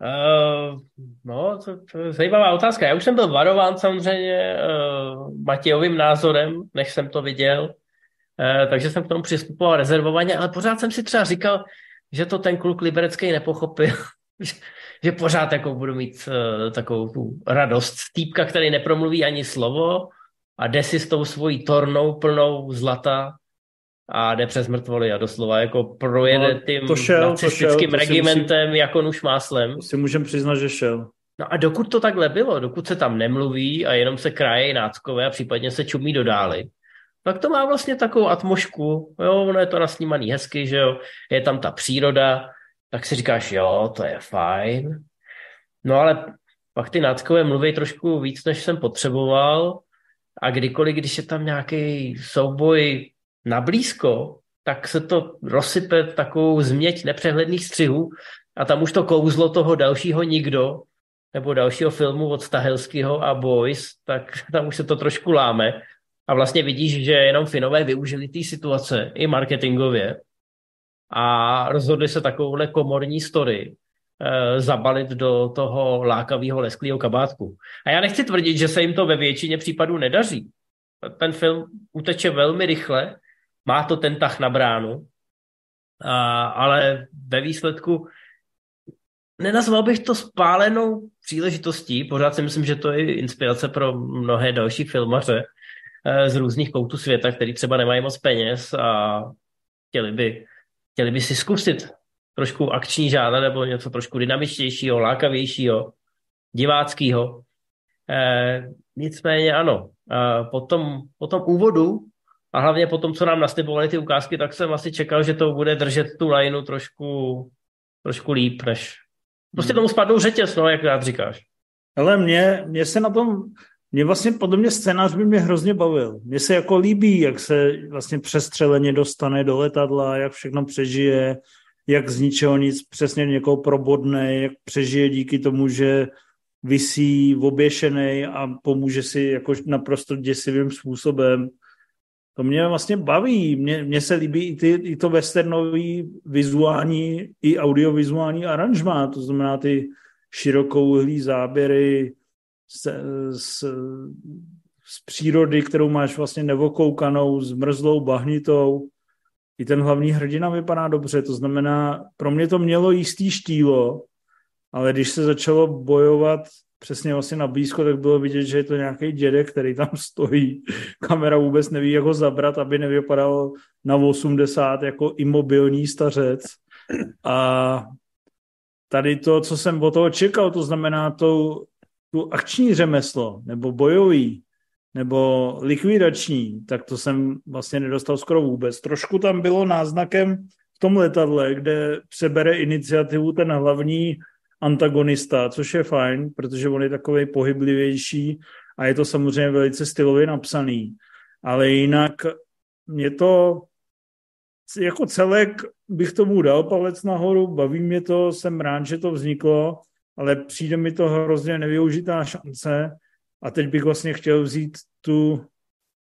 Uh, no, to, to je zajímavá otázka. Já už jsem byl varován samozřejmě uh, Matějovým názorem, než jsem to viděl, uh, takže jsem k tomu přistupoval rezervovaně, ale pořád jsem si třeba říkal, že to ten kluk liberecký nepochopil, že pořád jako budu mít uh, takovou tu radost týpka, který nepromluví ani slovo a jde si s tou svojí tornou plnou zlata a jde přes mrtvoly a doslova jako projede no, tím to šel, nacistickým to šel, regimentem musím, jako nuž máslem. To si můžem přiznat, že šel. No a dokud to takhle bylo, dokud se tam nemluví a jenom se krajejí náckové a případně se čumí do dály, tak to má vlastně takovou atmošku, jo, ono je to nasnímaný hezky, že jo, je tam ta příroda, tak si říkáš, jo, to je fajn. No ale pak ty náckové mluví trošku víc, než jsem potřeboval a kdykoliv, když je tam nějaký souboj na blízko, tak se to rozsype takovou změť nepřehledných střihů a tam už to kouzlo toho dalšího nikdo, nebo dalšího filmu od Stahelského a Boys, tak tam už se to trošku láme a vlastně vidíš, že jenom Finové využili té situace i marketingově a rozhodli se takovouhle komorní story e, zabalit do toho lákavého lesklého kabátku. A já nechci tvrdit, že se jim to ve většině případů nedaří. Ten film uteče velmi rychle, má to ten tah na bránu, a, ale ve výsledku nenazval bych to spálenou příležitostí, pořád si myslím, že to je inspirace pro mnohé další filmaře, z různých koutů světa, který třeba nemají moc peněz a chtěli by, chtěli by si zkusit trošku akční žádné nebo něco trošku dynamičtějšího, lákavějšího, diváckého. E, nicméně ano, e, po, tom, po tom úvodu a hlavně po tom, co nám nastypovali ty ukázky, tak jsem asi čekal, že to bude držet tu lineu trošku, trošku líp, než prostě hmm. tomu spadnou řetěz, no, jak rád říkáš. Ale mě, mě se na tom mě vlastně podobně scénář by mě hrozně bavil. Mně se jako líbí, jak se vlastně přestřeleně dostane do letadla, jak všechno přežije, jak z ničeho nic přesně někoho probodne, jak přežije díky tomu, že vysí oběšený a pomůže si jako naprosto děsivým způsobem. To mě vlastně baví. Mně, mně se líbí i, ty, i to westernový vizuální i audiovizuální aranžma, to znamená ty širokouhlý záběry, z, z, z přírody, kterou máš vlastně nevokoukanou, zmrzlou, bahnitou. I ten hlavní hrdina vypadá dobře, to znamená, pro mě to mělo jistý štílo, ale když se začalo bojovat přesně vlastně na blízko, tak bylo vidět, že je to nějaký dědek, který tam stojí. Kamera vůbec neví, jak ho zabrat, aby nevypadal na 80 jako imobilní stařec. A tady to, co jsem od toho čekal, to znamená to, tu akční řemeslo, nebo bojový, nebo likvidační, tak to jsem vlastně nedostal skoro vůbec. Trošku tam bylo náznakem v tom letadle, kde přebere iniciativu ten hlavní antagonista, což je fajn, protože on je takový pohyblivější a je to samozřejmě velice stylově napsaný. Ale jinak je to jako celek bych tomu dal palec nahoru, baví mě to, jsem rád, že to vzniklo, ale přijde mi to hrozně nevyužitá šance a teď bych vlastně chtěl vzít tu,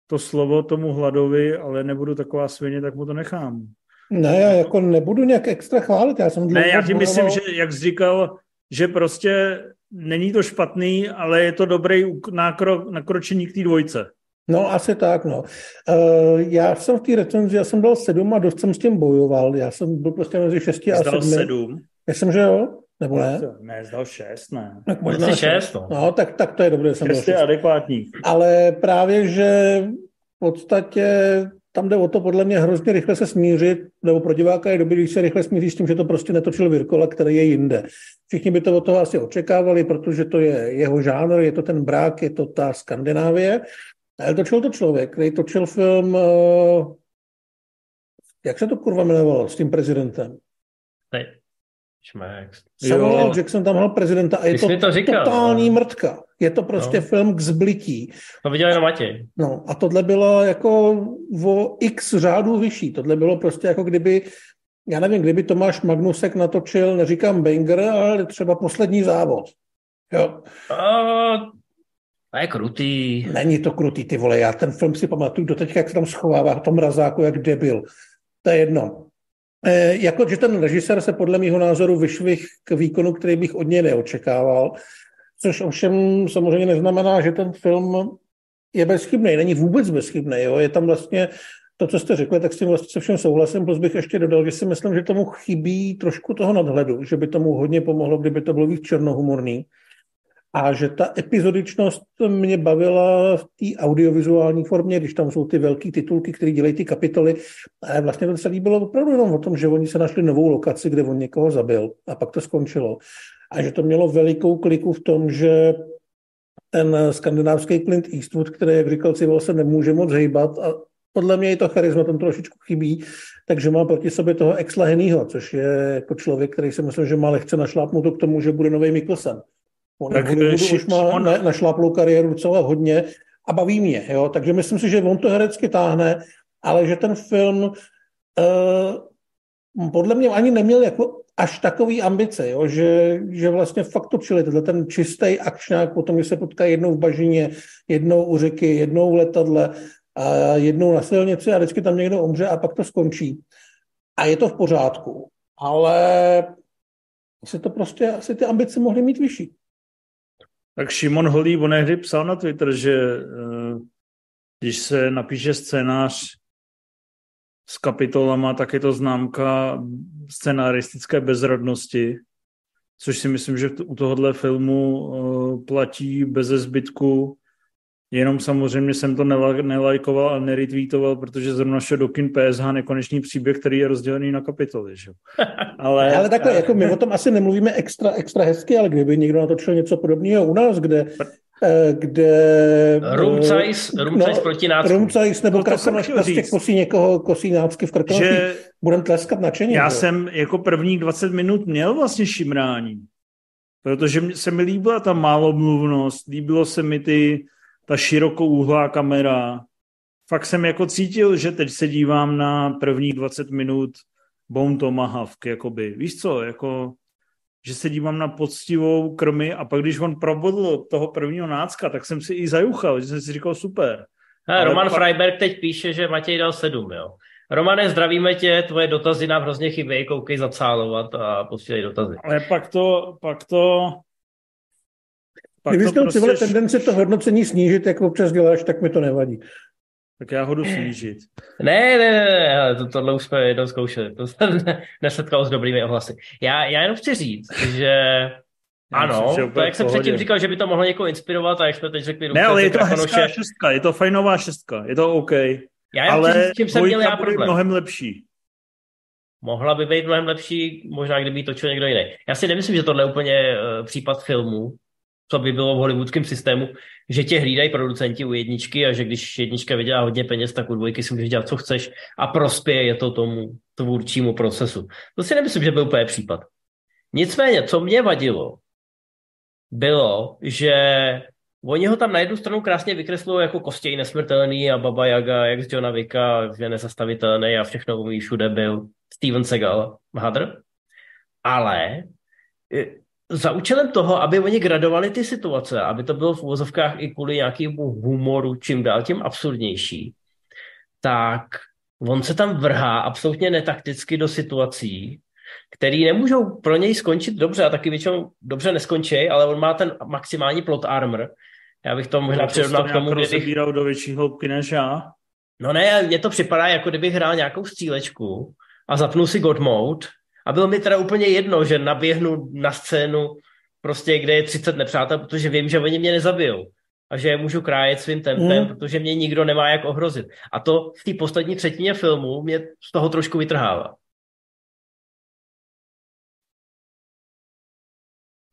to slovo tomu hladovi, ale nebudu taková svině, tak mu to nechám. Ne, já jako nebudu nějak extra chválit, já jsem Ne, já ti myslím, že jak jsi říkal, že prostě není to špatný, ale je to dobrý nákro, nakročení k té dvojce. No, asi tak, no. Uh, já jsem v té recenzi, já jsem dal sedm a dost jsem s tím bojoval. Já jsem byl prostě mezi šesti a sedmi. sedm? Myslím, že jo. Nebo ne? Ne, zdal šest, ne. Tak možná šest, šest no. no. tak, tak to je dobré. Jsem šest je adekvátní. Ale právě, že v podstatě tam jde o to podle mě hrozně rychle se smířit, nebo pro diváka je dobrý, když se rychle smíří s tím, že to prostě netočil Virkola, který je jinde. Všichni by to od toho asi očekávali, protože to je jeho žánr, je to ten brák, je to ta Skandinávie. Ale točil to člověk, který točil film, eh, jak se to kurva jmenovalo s tím prezidentem? Teď. Šmex. Samuel jo. Jackson tam hrál prezidenta a je to, to říkal, totální no. mrtka. Je to prostě no. film k zblití. To viděl jenom Matěj. No a tohle bylo jako o x řádů vyšší. Tohle bylo prostě jako kdyby, já nevím, kdyby Tomáš Magnusek natočil, neříkám Banger, ale třeba poslední závod. Jo. A, to je krutý. Není to krutý, ty vole. Já ten film si pamatuju do teď, jak se tam schovává v tom mrazáku, jak debil. To je jedno. E, jako, že ten režisér se podle mého názoru vyšvih k výkonu, který bych od něj neočekával, což ovšem samozřejmě neznamená, že ten film je bezchybný. Není vůbec bezchybný. Jo? Je tam vlastně to, co jste řekli, tak s tím vlastně se všem souhlasím, plus bych ještě dodal, že si myslím, že tomu chybí trošku toho nadhledu, že by tomu hodně pomohlo, kdyby to bylo víc černohumorný. A že ta epizodičnost mě bavila v té audiovizuální formě, když tam jsou ty velké titulky, které dělají ty kapitoly. A vlastně to celé bylo opravdu jenom o tom, že oni se našli novou lokaci, kde on někoho zabil a pak to skončilo. A že to mělo velikou kliku v tom, že ten skandinávský Clint Eastwood, který, jak říkal Civil, se nemůže moc hejbat a podle mě i to charisma tam trošičku chybí, takže má proti sobě toho ex což je jako člověk, který si myslím, že má lehce našlápnout k tomu, že bude nový Mikkelsen. On tak ši, už má on... na, našláplou kariéru docela hodně a baví mě. Jo? Takže myslím si, že on to herecky táhne, ale že ten film uh, podle mě ani neměl jako až takový ambice, jo? Že, že vlastně fakt točili tenhle ten čistý akčňák, potom, že se potkají jednou v bažině, jednou u řeky, jednou v letadle, a jednou na silnici a vždycky tam někdo umře a pak to skončí. A je to v pořádku. Ale se to prostě asi ty ambice mohly mít vyšší. Tak Šimon Holý onehdy psal na Twitter, že eh, když se napíše scénář s kapitolama, tak je to známka scenaristické bezrodnosti, což si myslím, že u tohohle filmu eh, platí bez zbytku Jenom samozřejmě jsem to nelajkoval a neretweetoval, protože zrovna šel do kin PSH nekonečný příběh, který je rozdělený na kapitoly. Že? Ale, ale takhle, jako my o tom asi nemluvíme extra, extra hezky, ale kdyby někdo natočil něco podobného u nás, kde eh, kde... Rumcajs, eh, Rumcajs no, proti nácku. Rumcajs nebo no, prostě kosí někoho, kosí nácky v Krkonoši. Že budem tleskat nadšeně. Já jo. jsem jako prvních 20 minut měl vlastně šimrání. Protože se mi líbila ta málomluvnost, líbilo se mi ty ta širokouhlá kamera. Fakt jsem jako cítil, že teď se dívám na prvních 20 minut Bone Tomahawk, jakoby. Víš co, jako, že se dívám na poctivou krmy a pak když on probodl toho prvního nácka, tak jsem si i zajuchal, že jsem si říkal super. A Roman pak... Freiberg teď píše, že Matěj dal sedm, jo. Romane, zdravíme tě, tvoje dotazy nám hrozně chybějí, koukej zacálovat a posílej dotazy. Ale pak to, pak to pak Kdybys měl prostě... tendence to hodnocení snížit, jak občas děláš, tak mi to nevadí. Tak já ho jdu snížit. Ne, ne, ne, to, tohle už jsme jednou zkoušeli. To se nesetkalo s dobrými ohlasy. Já, já jenom chci říct, že ano, myslím, že to jak jsem předtím říkal, že by to mohlo někoho inspirovat a jak jsme teď řekli... Ne, ale je to hezká šestka, je to fajnová šestka, je to OK. Já ale s tím jsem měl já problém. mnohem lepší. mohla by být mnohem lepší, možná kdyby ji točil někdo jiný. Já si nemyslím, že tohle je úplně uh, případ filmu, co by bylo v hollywoodském systému, že tě hlídají producenti u jedničky a že když jednička vydělá hodně peněz, tak u dvojky si můžeš dělat, co chceš a prospěje je to tomu tvůrčímu procesu. To si nemyslím, že byl úplně případ. Nicméně, co mě vadilo, bylo, že oni ho tam na jednu stranu krásně vykreslují jako kostěj nesmrtelný a Baba Yaga, jak z Johna Vicka, je nezastavitelný a všechno umí, všude byl Steven Seagal, Hadr. Ale za účelem toho, aby oni gradovali ty situace, aby to bylo v uvozovkách i kvůli nějakému humoru, čím dál tím absurdnější, tak on se tam vrhá absolutně netakticky do situací, které nemůžou pro něj skončit dobře a taky většinou dobře neskončí, ale on má ten maximální plot armor. Já bych to možná přirovnal k tomu, kdybych... do větší hloubky než já. No ne, mně to připadá, jako kdybych hrál nějakou střílečku a zapnul si God Mode a bylo mi teda úplně jedno, že naběhnu na scénu prostě, kde je 30 nepřátel, protože vím, že oni mě nezabijou a že je můžu krájet svým tempem, mm. protože mě nikdo nemá jak ohrozit. A to v té poslední třetině filmu mě z toho trošku vytrhává.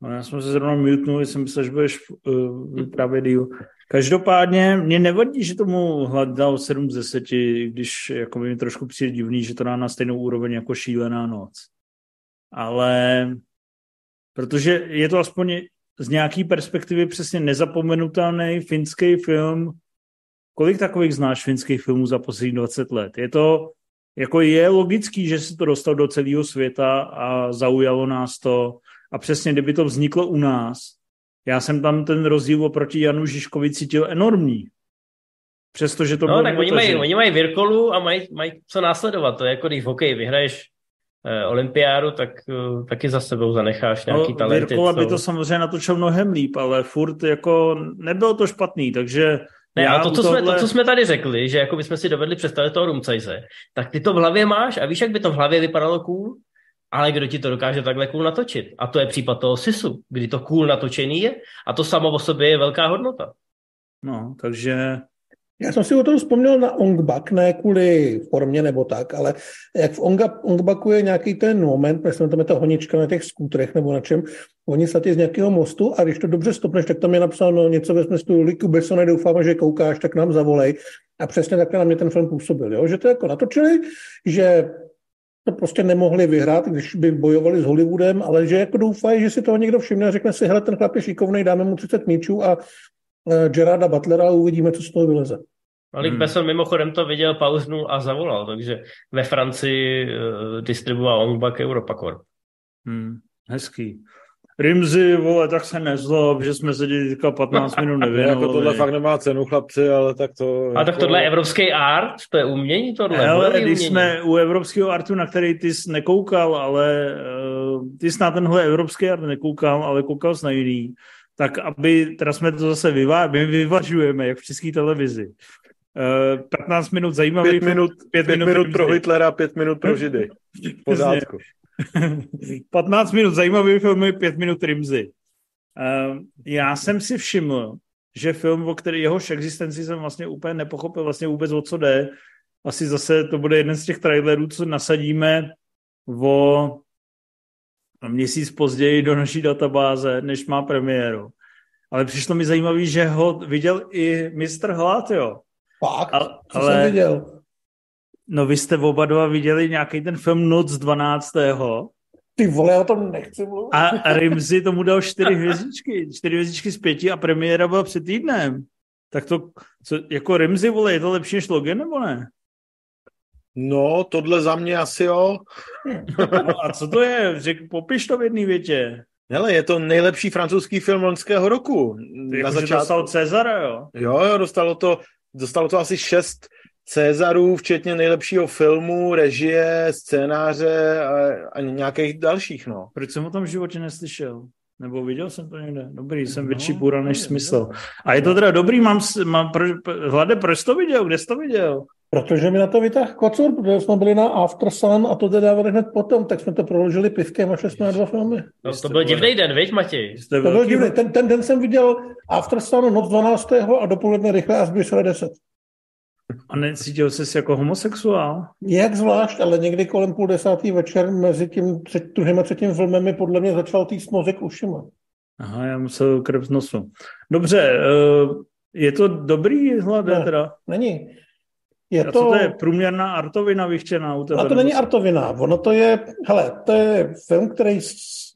No, já jsem se zrovna mutnul, jsem myslel, že budeš uh, vyprávět díl. Každopádně mě nevadí, že tomu hlad dal 7 z 10, když jako mi trošku přijde divný, že to dá na stejnou úroveň jako šílená noc. Ale protože je to aspoň z nějaký perspektivy přesně nezapomenutelný finský film. Kolik takových znáš finských filmů za poslední 20 let? Je to, jako je logický, že se to dostal do celého světa a zaujalo nás to. A přesně, kdyby to vzniklo u nás, já jsem tam ten rozdíl oproti Janu Žižkovi cítil enormní. Přestože to no, bylo tak oni mají, oni mají Virkolu a mají, mají co následovat. To je jako když v hokeji vyhraješ olympiádu, tak eh, taky za sebou zanecháš nějaký no, talenty. Virkola by to samozřejmě natočil mnohem líp, ale furt jako nebylo to špatný, takže ne, ale to co, tohle... jsme, to, co jsme tady řekli, že jako bychom si dovedli představit toho Rumcajse, tak ty to v hlavě máš a víš, jak by to v hlavě vypadalo cool? ale kdo ti to dokáže takhle cool natočit? A to je případ toho SISu, kdy to cool natočený je a to samo o sobě je velká hodnota. No, takže... Já jsem si o tom vzpomněl na Ongbak, ne kvůli formě nebo tak, ale jak v Onga, Ongbaku je nějaký ten moment, myslím, tam je ta honička na těch skútrech nebo na čem, oni satí z nějakého mostu a když to dobře stopneš, tak tam je napsáno něco ve smyslu Liku Bessone, doufám, že koukáš, tak nám zavolej. A přesně takhle na mě ten film působil, jo? že to jako natočili, že to prostě nemohli vyhrát, když by bojovali s Hollywoodem, ale že jako doufají, že si toho někdo všimne a řekne si, hele, ten chlap je šikovný, dáme mu 30 míčů a Gerarda Butlera a uvidíme, co z toho vyleze. Malik hmm. Besson mimochodem to viděl, pauznul a zavolal, takže ve Francii uh, distribuoval Ongbak Europacorp. Hmm. Hezký. Rimzy, vole, tak se nezlob, že jsme se teďka 15 minut nevěnovali. jako tohle fakt nemá cenu, chlapci, ale tak to... A jako... tak tohle je evropský art? To je umění tohle? Hele, když umění. jsme u evropského artu, na který ty jsi nekoukal, ale uh, ty jsi na tenhle evropský art nekoukal, ale koukal jsi na jiný, tak aby, teda jsme to zase vyvá, my vyvažujeme, jak v české televizi. Uh, eh, 15 minut zajímavý. 5 minut, 5 minut, minut pro Hitlera, 5 minut pro Židy. Pořádku. 15 minut zajímavý filmy, 5 minut Rimzy. Uh, já jsem si všiml, že film, o který jehož existenci jsem vlastně úplně nepochopil vlastně vůbec o co jde. Asi zase to bude jeden z těch trailerů, co nasadíme o měsíc později do naší databáze, než má premiéru. Ale přišlo mi zajímavý, že ho viděl i mistr Hlad, jo. Fakt? A, co ale, jsem viděl? No vy jste oba dva viděli nějaký ten film Noc 12. Ty vole, o tom nechci mluvit. A, Rimzy tomu dal čtyři hvězdičky, čtyři hvězdičky z pěti a premiéra byla před týdnem. Tak to, co, jako Rimzy, vole, je to lepší než Logan, nebo ne? No, tohle za mě asi jo. No, a co to je? Řek, popiš to v jedné větě. Hele, je to nejlepší francouzský film loňského roku. Ty Na jako, začátku... dostal Cezara, jo? Jo, jo, dostalo to, dostalo to asi šest Cezarů, včetně nejlepšího filmu, režie, scénáře a, a nějakých dalších, no. Proč jsem o tom v životě neslyšel? Nebo viděl jsem to někde? Dobrý, jsem no, větší půra než smysl. A je to teda dobrý, mám, mám pro, Hlade, proč to viděl? Kde jsi to viděl? Protože mi na to vytáhl kocur, protože jsme byli na After Sun a to dávali hned potom, tak jsme to proložili pivkem a šli jsme na dva filmy. No, to byl divný den, viď Matěj? To byl divný. Ten, ten den jsem viděl After Sun noc 12. a dopoledne rychle až 10. A necítil jsi se jako homosexuál? Jak zvlášť, ale někdy kolem půl desátý večer mezi tím druhým a třetím filmem mi podle mě začal týct mozek ušima. Aha, já musel krev z nosu. Dobře, eh, je to dobrý hlade Ne. teda? Není. Je A to, to je průměrná artovina vychčená u tebe? a to není artovina. Ono to je, hele, to je film, který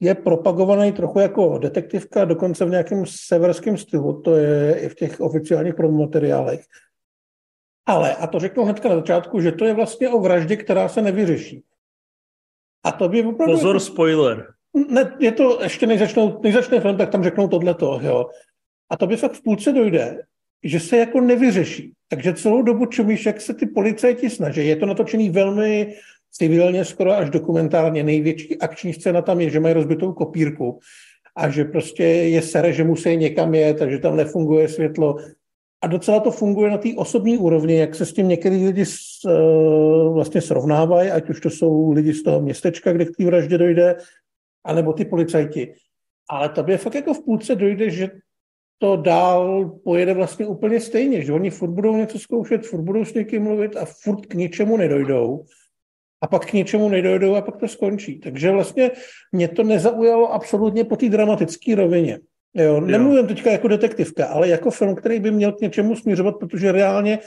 je propagovaný trochu jako detektivka, dokonce v nějakém severském stylu. To je i v těch oficiálních promomateriálech. Ale, a to řeknu hnedka na začátku, že to je vlastně o vraždě, která se nevyřeší. A to by opravdu... Pozor, spoiler. Ne, je to, ještě než, začnou, než začne film, tak tam řeknou tohleto, jo. A to by fakt v půlce dojde, že se jako nevyřeší. Takže celou dobu čumíš, jak se ty policajti snaží. Je to natočený velmi civilně, skoro až dokumentárně. Největší akční scéna tam je, že mají rozbitou kopírku a že prostě je sere, že musí někam jet, takže tam nefunguje světlo. A docela to funguje na té osobní úrovni, jak se s tím některý lidi s, uh, vlastně srovnávají, ať už to jsou lidi z toho městečka, kde k té vraždě dojde, anebo ty policajti. Ale tobě fakt jako v půlce dojde, že to dál pojede vlastně úplně stejně, že oni furt budou něco zkoušet, furt budou s někým mluvit a furt k ničemu nedojdou. A pak k něčemu nedojdou a pak to skončí. Takže vlastně mě to nezaujalo absolutně po té dramatické rovině. Jo, nemluvím teďka jako detektivka, ale jako film, který by měl k něčemu směřovat, protože reálně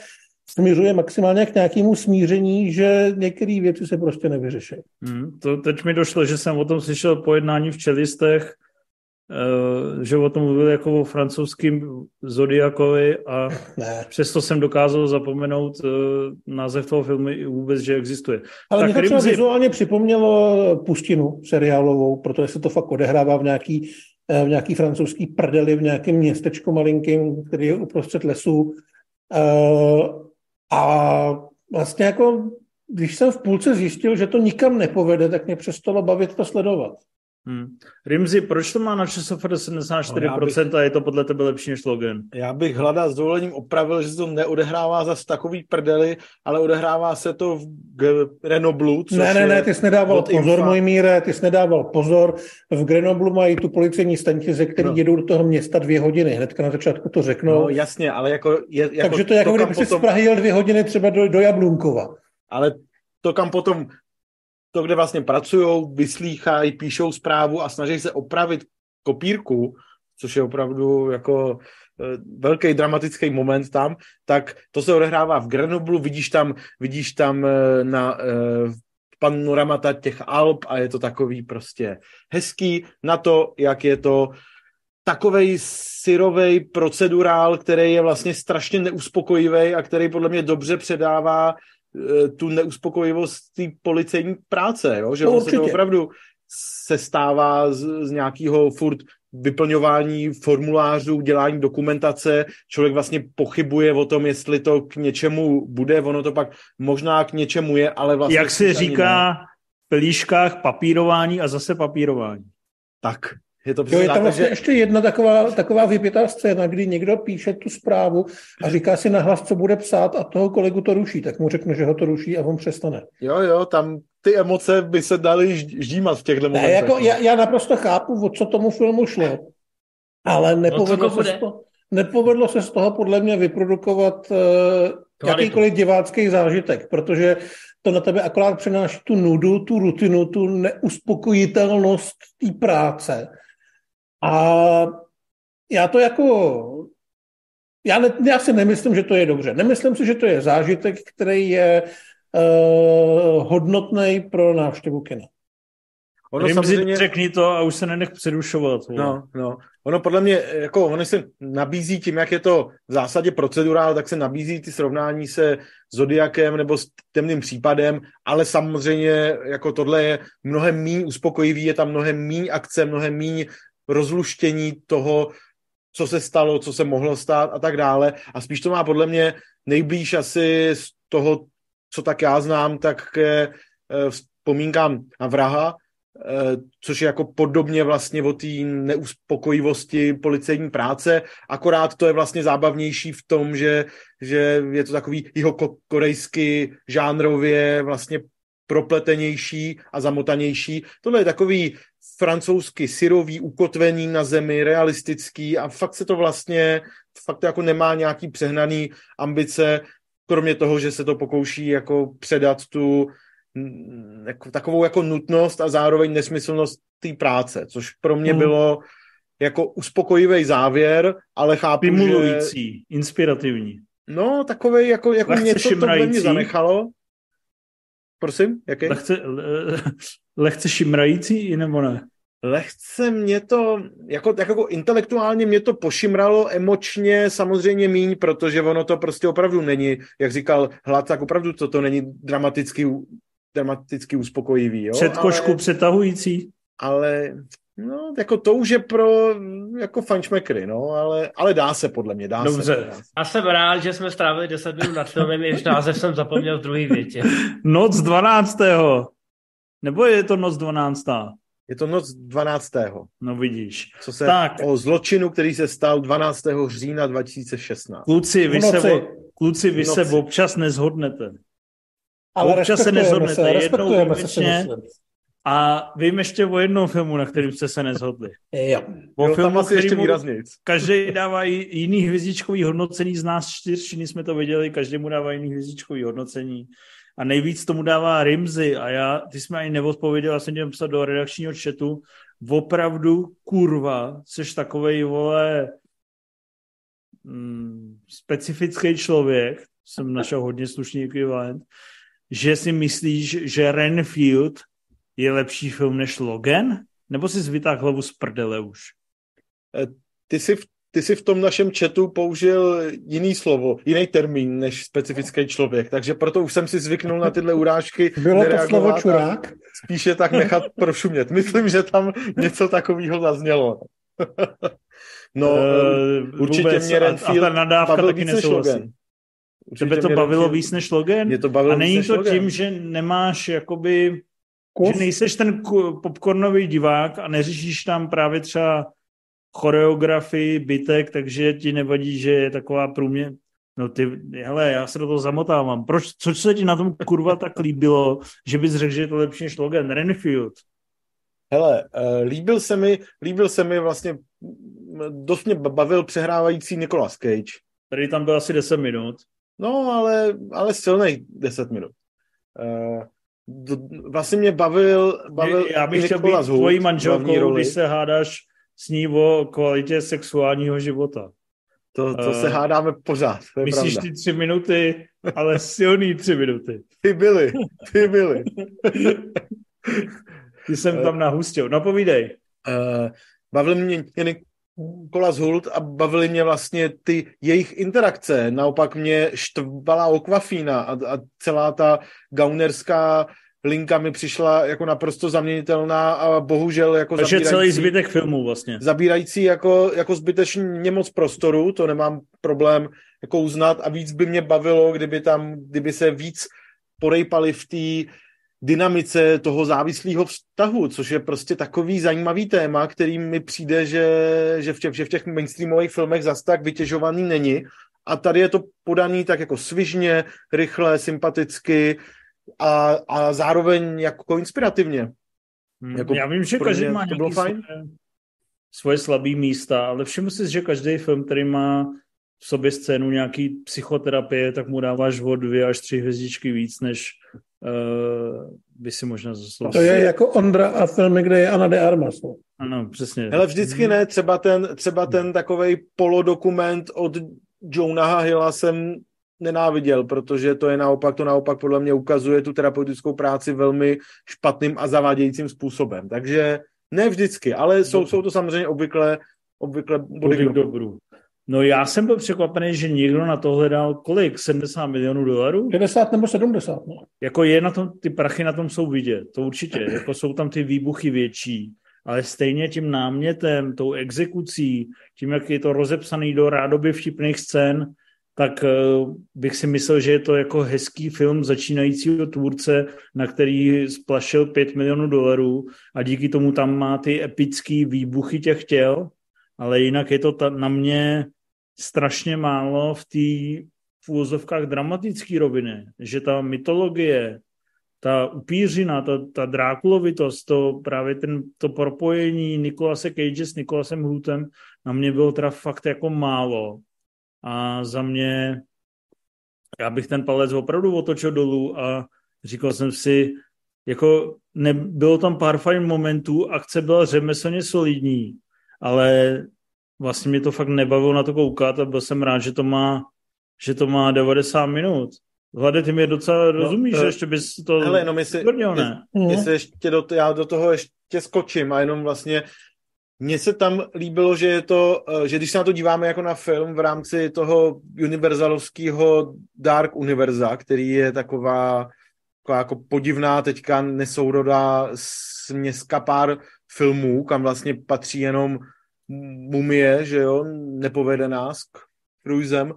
směřuje maximálně k nějakému smíření, že některé věci se prostě nevyřeší. Hmm, to teď mi došlo, že jsem o tom slyšel po jednání v Čelistech, že o tom mluvil jako o francouzským Zodiakovi a Ne. přesto jsem dokázal zapomenout uh, název toho filmu i vůbec, že existuje. Ale Tak mě to Rimzi- vizuálně připomnělo Pustinu seriálovou, protože se to fakt odehrává v nějaký, eh, v nějaký francouzský prdeli, v nějakém městečku malinkým, který je uprostřed lesů. Eh, A vlastně jako, když jsem v půlce zjistil, že to nikam nepovede, tak mě přestalo bavit to sledovat. Hmm. Rimzi, proč to má na ČSFD 74% No, a je to podle tebe lepší než Logan? Já bych hlada s dovolením opravil, že se to neodehrává zas takový prdely, ale odehrává se to v G- Renoblu, což Ne, ne, ne, ty jsi nedával od pozor, Infa. můj míre, ty jsi nedával pozor. V Grenoblu mají tu policejní stanici, ze který No. jedou do toho města dvě hodiny. Hnedka na začátku to řeknou. No jasně, ale jako... Je, jako Takže to je jako kdyby si z Prahy jel dvě hodiny třeba do, do Jablunkova. Ale to, kam potom, to, kde vlastně pracují, vyslýchají, píšou zprávu a snaží se opravit kopírku, což je opravdu jako eh, velký dramatický moment tam, tak to se odehrává v Grenoblu, vidíš tam, vidíš tam eh, na eh, panoramata těch Alp a je to takový prostě hezký. Na to, jak je to takovej syrovej procedurál, který je vlastně strašně neuspokojivý a který podle mě dobře předává tu neuspokojivost té policejní práce, jo? že No, on se to opravdu se stává z, z nějakého furt vyplňování formulářů, dělání dokumentace, člověk vlastně pochybuje o tom, jestli to k něčemu bude, ono to pak možná k něčemu je, ale vlastně... Jak se ne. říká v pelíškách papírování a zase papírování. Tak, je to Jo, je tam vlastně že ještě jedna taková, taková vypětá scéna, kdy někdo píše tu zprávu a říká si nahlas, co bude psát a toho kolegu to ruší. Tak mu řekne, že ho to ruší a on přestane. jo, jo, tam ty emoce by se daly žd- ždímat v těchto momentech. jako, no. já, já naprosto chápu, o co tomu filmu šlo, ale nepovedlo, to se, z toho, nepovedlo se z toho podle mě vyprodukovat uh, jakýkoliv divácký zážitek, protože to na tebe akorát přináší tu nudu, tu rutinu, tu neuspokojitelnost té práce. A já to jako... Já, ne, já si nemyslím, že to je dobře. Nemyslím si, že to je zážitek, který je uh, hodnotný pro návštěvu kina. ono Rimzi, samozřejmě... řekni to a už se nenech předušovat. vole. No, no. Ono podle mě, jako ono se nabízí tím, jak je to v zásadě procedurál, tak se nabízí ty srovnání se Zodiakem nebo s temným případem, ale samozřejmě jako tohle je mnohem méně uspokojivý, je tam mnohem méně akce, mnohem méně rozluštění toho, co se stalo, co se mohlo stát a tak dále. A spíš to má podle mě nejblíž asi z toho, co tak já znám, tak eh, vzpomínkám na vraha, eh, což je jako podobně vlastně o té neuspokojivosti policejní práce, akorát to je vlastně zábavnější v tom, že, že je to takový jeho ko- korejsky žánrově vlastně propletenější a zamotanější. Tohle je takový francouzsky syrový, ukotvený na zemi, realistický a fakt se to vlastně, fakt to jako nemá nějaký přehnaný ambice. kromě toho, že se to pokouší jako předat tu jako, takovou jako nutnost a zároveň nesmyslnost té práce, což pro mě hmm. bylo jako uspokojivý závěr, ale chápu, Stimulující, že... inspirativní. No, takovej jako, jako něco šimrající. to mě zanechalo. Prosím, jaký? Lehce, le, lehce šimrající, nebo ne? Lehce mě to, jako, jako intelektuálně mě to pošimralo, emočně samozřejmě míň, protože ono to prostě opravdu není, jak říkal Hlad, tak opravdu to, to není dramaticky, dramaticky uspokojivý. Jo? Předkošku ale, přetahující. Ale No, jako to už je pro jako fančmekry, no, ale, ale dá se podle mě, dá Dobře. se. Dobře. Já jsem rád, že jsme strávili 10 minut nad filmem, jež název jsem zapomněl v druhé větě. Noc 12. Nebo je to noc 12. Je to noc 12. No vidíš. Co se tak. o zločinu, který se stal 12. října 2016. Kluci, vy, se, kluci, vy se občas nezhodnete. Ale občas se nezhodnete. Se, Jednou se, a vím ještě o jednom filmu, na kterým jste se nezhodli. Jo. O jo, filmu, tam asi ještě výrazněji. Každý dává jiný hvězdičkový hodnocení, z nás čtyř, všichni jsme to viděli, každý mu dává jiný hvězdičkový hodnocení. A nejvíc tomu dává Rimzy a já, ty jsme ani neodpověděl, já jsem tě psal do redakčního chatu, opravdu kurva, jsi takovej, vole, mm, specifický člověk, jsem našel hodně slušný ekvivalent, že si myslíš, že Renfield je lepší film než Logan? Nebo si zvytáhl hlavu z prdele už? Eh, ty jsi, v, ty jsi v tom našem chatu použil jiný slovo, jiný termín než specifický člověk, takže proto už jsem si zvyknul na tyhle urážky. Bylo to slovo čurák? Spíše tak nechat prošumět. Myslím, že tam něco takového zaznělo. no, uh, určitě vůbec, mě Renfield a, a ta nadávka taky nesouhlasí. Tebe to bavilo víc než Logan? Mě to bavilo a není to tím, že nemáš jakoby Kus? Že nejseš ten popcornový divák a neřešíš tam právě třeba choreografii, bytek, takže ti nevadí, že je taková průměr. No ty, hele, já se do toho zamotávám. Proč, co se ti na tom kurva tak líbilo, že bys řekl, že je to lepší než Logan Renfield? Hele, uh, líbil se mi, líbil se mi vlastně, dost mě bavil přehrávající Nicolas Cage. Tady tam byl asi 10 minut. No, ale, ale silný 10 minut. Uh, vlastně mě bavil, bavil Já bych chtěl být tvojí manželkou, když se hádáš s ní o kvalitě sexuálního života. To, to uh, se hádáme pořád, to je Myslíš pravda. ty tři minuty, ale silný tři minuty. Ty byly, ty byly. ty jsem tam nahustil. No povídej. Uh, bavil mě Kola Hult a bavily mě vlastně ty jejich interakce. Naopak mě štvala Okvafína a, a celá ta gaunerská linka mi přišla jako naprosto zaměnitelná a bohužel jako Takže zabírající, celý zbytek filmu vlastně. Zabírající jako, jako zbytečně moc prostoru, to nemám problém jako uznat a víc by mě bavilo, kdyby tam, kdyby se víc porejpali v té dynamice toho závislého vztahu, což je prostě takový zajímavý téma, který mi přijde, že, že, v, těch, že v těch mainstreamových filmech zas tak vytěžovaný není. A tady je to podaný tak jako svižně, rychle, sympaticky a, a zároveň jako inspirativně. Hmm, jako Já vím, že každý má to bylo fajn. Svoje, svoje slabý místa, ale všiml si, že každý film, který má v sobě scénu nějaký psychoterapie, tak mu dáváš o dvě až tři hvězdičky víc, než uh, by si možná zasloužil. To je jako Ondra a filmy, kde je Ana de Armas. No. Ano, přesně. Ale vždycky ne, třeba ten, třeba ten takový polodokument od Jonah Hilla jsem nenáviděl, protože to je naopak, to naopak podle mě ukazuje tu terapeutickou práci velmi špatným a zavádějícím způsobem. Takže ne vždycky, ale jsou, jsou to samozřejmě obvykle, obvykle body dobrů. No já jsem byl překvapený, že někdo na tohle dal kolik? 70 milionů dolarů? 50 nebo 70, no. Jako je na tom, ty prachy na tom jsou vidět, to určitě. Jako jsou tam ty výbuchy větší, ale stejně tím námětem, tou exekucí, tím, jak je to rozepsaný do rádoby vtipných scén, tak eh, bych si myslel, že je to jako hezký film začínajícího tvůrce, na který splašil 5 milionů dolarů a díky tomu tam má ty epický výbuchy těch těl, ale jinak je to ta, na mě strašně málo v té v dramatické roviny, že ta mytologie, ta upířina, ta, ta drákulovitost, to právě ten, to propojení Nikolase Cage s Nikolasem Hlutem na mě bylo teda fakt jako málo. A za mě já bych ten palec opravdu otočil dolů a říkal jsem si, jako ne, bylo tam pár fajn momentů, akce byla řemeslně solidní, ale vlastně mě to fakt nebavilo na to koukat a byl jsem rád, že to má, že to má 90 minut. Hlade, ty mi docela no, rozumíš, že ještě bys to hele, no, jestli, tvrdil, ne? Jestli ještě do, já do toho ještě skočím a jenom vlastně mně se tam líbilo, že je to, eh, že když se na to díváme jako na film v rámci toho univerzalovského Dark Univerza, který je taková, taková jako podivná teďka nesourodá směska pár filmů, kam vlastně patří jenom mumie, že jo, nepovedená s Cruisem,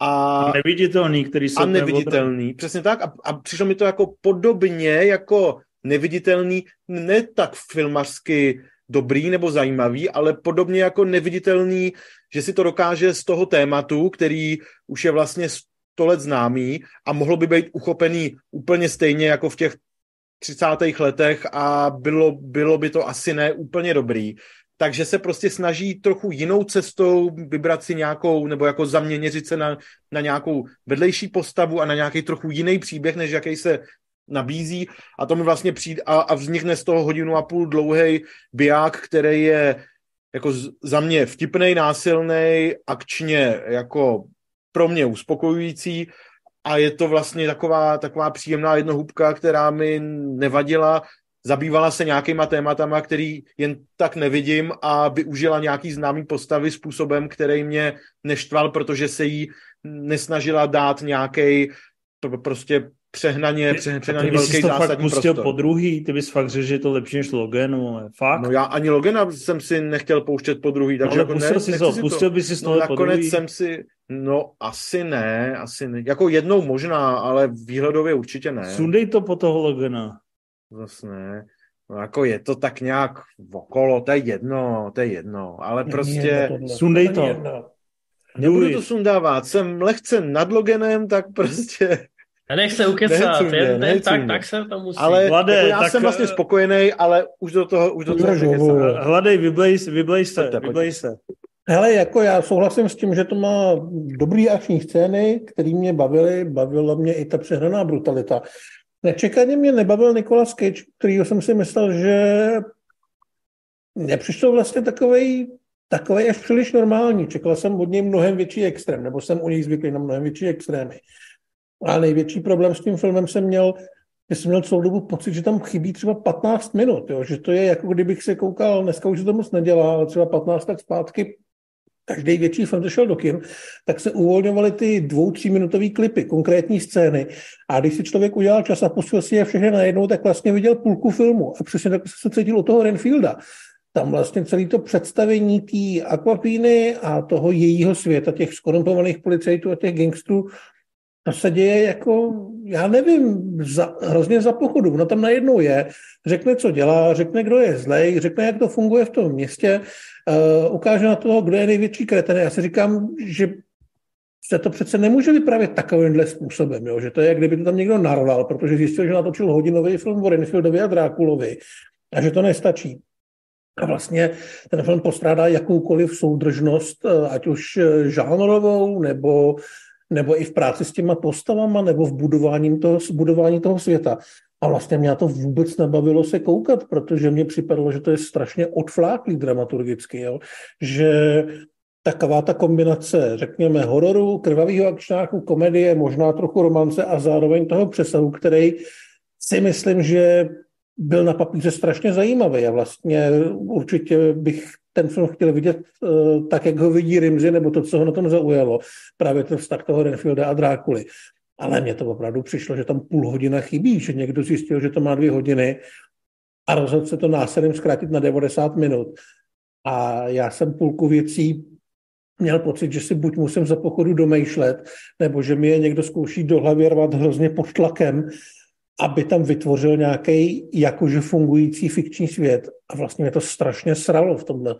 a, a neviditelný, který se... A neviditelný, přesně tak. A, a přišlo mi to jako podobně jako neviditelný, ne tak filmařsky dobrý nebo zajímavý, ale podobně jako neviditelný, že si to dokáže z toho tématu, který už je vlastně sto let známý a mohlo by být uchopený úplně stejně jako v těch 30. letech a bylo, bylo by to asi ne úplně dobrý takže se prostě snaží trochu jinou cestou vybrat si nějakou, nebo jako zaměřit se na, na nějakou vedlejší postavu a na nějaký trochu jiný příběh, než jaký se nabízí a to mi vlastně přijde a, a vznikne z toho hodinu a půl dlouhý biják, který je jako za mě vtipnej, násilný, akčně jako pro mě uspokojující a je to vlastně taková, taková příjemná jednohubka, která mi nevadila. Zabývala se nějakýma tématama, který jen tak nevidím a využila nějaký známý postavy způsobem, který mě neštval, protože se jí nesnažila dát nějaký prostě přehnaně, přehnaně velký to zásadní fakt pustil prostor. po druhý, ty bys fakt řekl, že je to lepší než Logan, ale fakt? No já ani Logana jsem si nechtěl pouštět po druhý, takže no, jako pustil ne, si to, pustil to. bys si no, nakonec jsem si, no asi ne, asi ne, jako jednou možná, ale výhledově určitě ne. Sundej to po toho Logana. Zase ne. No jako je to tak nějak okolo, to je jedno, to je jedno, ale prostě... Sundej to. Nebudu to sundávat, jsem lehce nad logenem, tak prostě... Nech se ukecat, jen, jen, jen, tak, tak se to musí. Ale Hlade, jako já tak, jsem vlastně spokojený, ale už do toho, už do toho Hladej, vyblej, vyblej se, vyblej se. Hele, jako já souhlasím s tím, že to má dobrý akční scény, které mě bavily, bavila mě i ta přehraná brutalita. Nečekaně mě nebavil Nicolas Cage, kterýho jsem si myslel, že nepřišel vlastně takovej, takovej až příliš normální. Čekal jsem od něj mnohem větší extrém, nebo jsem u něj zvyklý na mnohem větší extrémy. A největší problém s tím filmem jsem měl, že jsem měl celou dobu pocit, že tam chybí třeba 15 minut, jo? že to je jako kdybych se koukal, dneska už se to moc nedělá, ale třeba 15 let zpátky každý větší film zašel do kin, tak se uvolňovaly ty dvou, tříminutové klipy, konkrétní scény. A když si člověk udělal čas a pustil si je všechny najednou, tak vlastně viděl půlku filmu. A přesně tak se cítil u toho Renfielda. Tam vlastně celé to představení té Aquapíny a toho jejího světa, těch skorumpovaných policajtů a těch gangstrů, to se děje jako, já nevím, za, hrozně za pochodu. No tam najednou je, řekne, co dělá, řekne, kdo je zlej, řekne, jak to funguje v tom městě, uh, ukáže na toho, kdo je největší kreten. Já si říkám, že se to přece nemůže vyprávět takovýmhle způsobem, jo? že to je, jak kdyby to tam někdo narval, protože zjistil, že natočil hodinový film o Renfieldovi a Drákulovi a že to nestačí. A vlastně ten film postrádá jakoukoliv soudržnost, eh, ať už eh, žánrovou, nebo nebo i v práci s těma postavama, nebo v budování toho, budování toho světa. A vlastně mě to vůbec nebavilo se koukat, protože mě připadalo, že to je strašně odfláklý dramaturgicky, jo? že taková ta kombinace, řekněme, hororu, krvavého akčnáku, komedie, možná trochu romance a zároveň toho přesahu, který si myslím, že byl na papíře strašně zajímavý a vlastně určitě bych ten film chtěl vidět uh, tak, jak ho vidí Rimzi, nebo to, co ho na tom zaujalo. Právě ten vztah toho Renfielda a Drákuly. Ale mně to opravdu přišlo, že tam půl hodina chybí, že někdo zjistil, že to má dvě hodiny a rozhodl se to násilím zkrátit na 90 minut. A já jsem půlku věcí měl pocit, že si buď musím za pochodu domýšlet, nebo že mi je někdo zkouší do hlavy rvat hrozně pod tlakem, aby tam vytvořil nějaký jakože fungující fikční svět. A vlastně mě to strašně sralo v tomhle.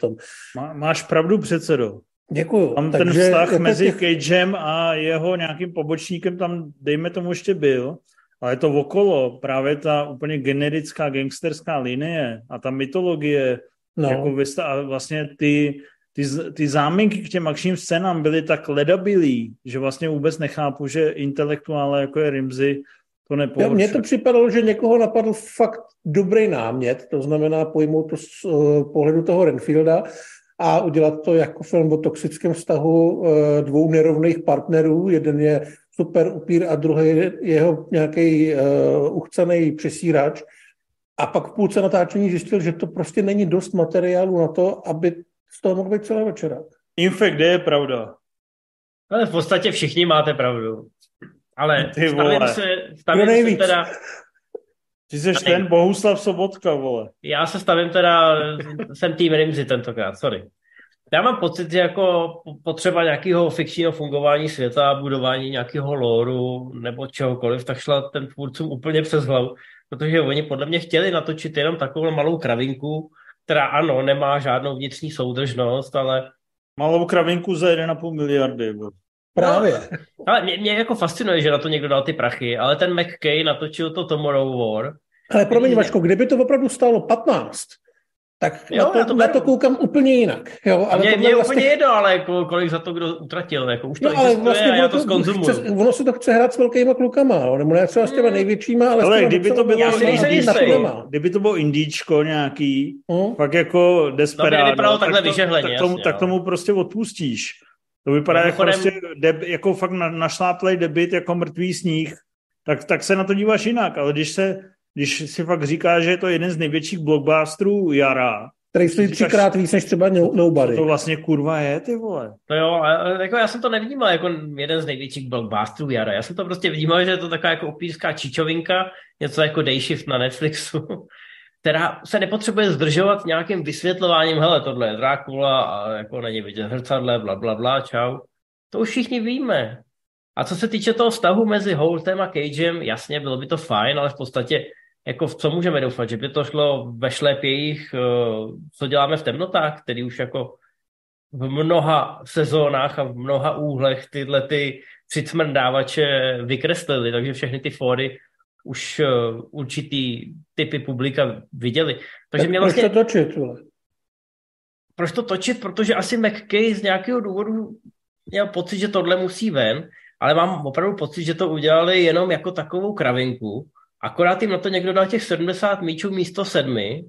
Má, máš pravdu, předsedo. Děkuju. Tam Takže ten vztah jako mezi těch... Cagem a jeho nějakým pobočníkem tam, dejme tomu, ještě byl, ale je to okolo, právě ta úplně generická gangsterská linie a ta mytologie, no. jako vysta- a vlastně ty ty, ty záminky k těm akčním scénám byly tak ledabilý, že vlastně vůbec nechápu, že intelektuále jako je Rimzy to neporušuje. Mně to připadalo, že někoho napadl fakt dobrý námět, to znamená pojmout to z uh, pohledu toho Renfielda a udělat to jako film o toxickém vztahu uh, dvou nerovných partnerů. Jeden je super upír a druhý je jeho nějaký uh, uchcený přesírač. A pak v půlce natáčení zjistil, že to prostě není dost materiálu na to, aby z toho mohl být celé večera. Infekt, kde je pravda? Ale v podstatě všichni máte pravdu. Ale Ty stavím vole. se, stavím se nejvíc? teda, Ty jsi Tady. ten Bohuslav Sobotka, vole. já se stavím teda, jsem tým Rimzy tentokrát, sorry. Já mám pocit, že jako potřeba nějakého fikčního fungování světa, budování nějakého lóru nebo čehokoliv, tak šla ten tvůrcům úplně přes hlavu, protože oni podle mě chtěli natočit jenom takovou malou kravinku, která ano, nemá žádnou vnitřní soudržnost, ale Malou kravinku za 1,5 miliardy. Vole. Právě. Ale mě, mě jako fascinuje, že na to někdo dal ty prachy, ale ten McKay natočil to Tomorrow War. Ale promiň. Vaško, kdyby to opravdu stálo 15, tak Jo, na, já to, to na to koukám úplně jinak. Jo, ale mě, tohle mě je vlastně- úplně jedno, ale jako, kolik za to kdo utratil. Jako, už to No, ale existuje vlastně a já ono, to to skonzumuju. chce, ono si to chce hrát s velkýma klukama, jo? nebo ne třeba s těma Hmm. největšíma, ale Ale kdyby to bylo Já si nejsem jistý. kdyby to bylo indíčko nějaký, Hm? pak jako No, vypadalo takhle tak, to, tak, tomu, jasně, tak no. tomu prostě odpustíš. To vypadá jako, prostě deb, jako fakt na, našláplej debit, jako mrtvý sníh. Tak, tak se na to díváš jinak, ale když se když si fakt říká, že je to jeden z největších blockbusterů jara, Který stojí třikrát víc než třeba no, Nobody. to vlastně kurva je, ty vole. No jo, a- a jako já jsem to nevnímal jako jeden z největších blockbusterů jara. Já jsem to prostě vnímal, že je to taková jako upírská čičovinka, něco jako Day Shift na Netflixu, která se nepotřebuje zdržovat nějakým vysvětlováním, hele, tohle je Drákula a jako není vidět zrcadle, bla, bla, bla, čau. To už všichni víme. A co se týče toho vztahu mezi Holtem a Cagem, jasně, bylo by to fajn, ale v podstatě jako v co můžeme doufat, že by to šlo ve šlépějích, eh, co děláme v temnotách, který už jako v mnoha sezónách a v mnoha úhlech tyhle ty přicmrdávače vykreslili, takže všechny ty fóry už uh, určitý typy publika viděli. Takže mě Proč vlastně, to točit? Vole? proč to točit? Protože asi McKay z nějakého důvodu měl pocit, že tohle musí ven, ale mám opravdu pocit, že to udělali jenom jako takovou kravinku, akorát jim na to někdo dal těch 70 míčů místo sedmi,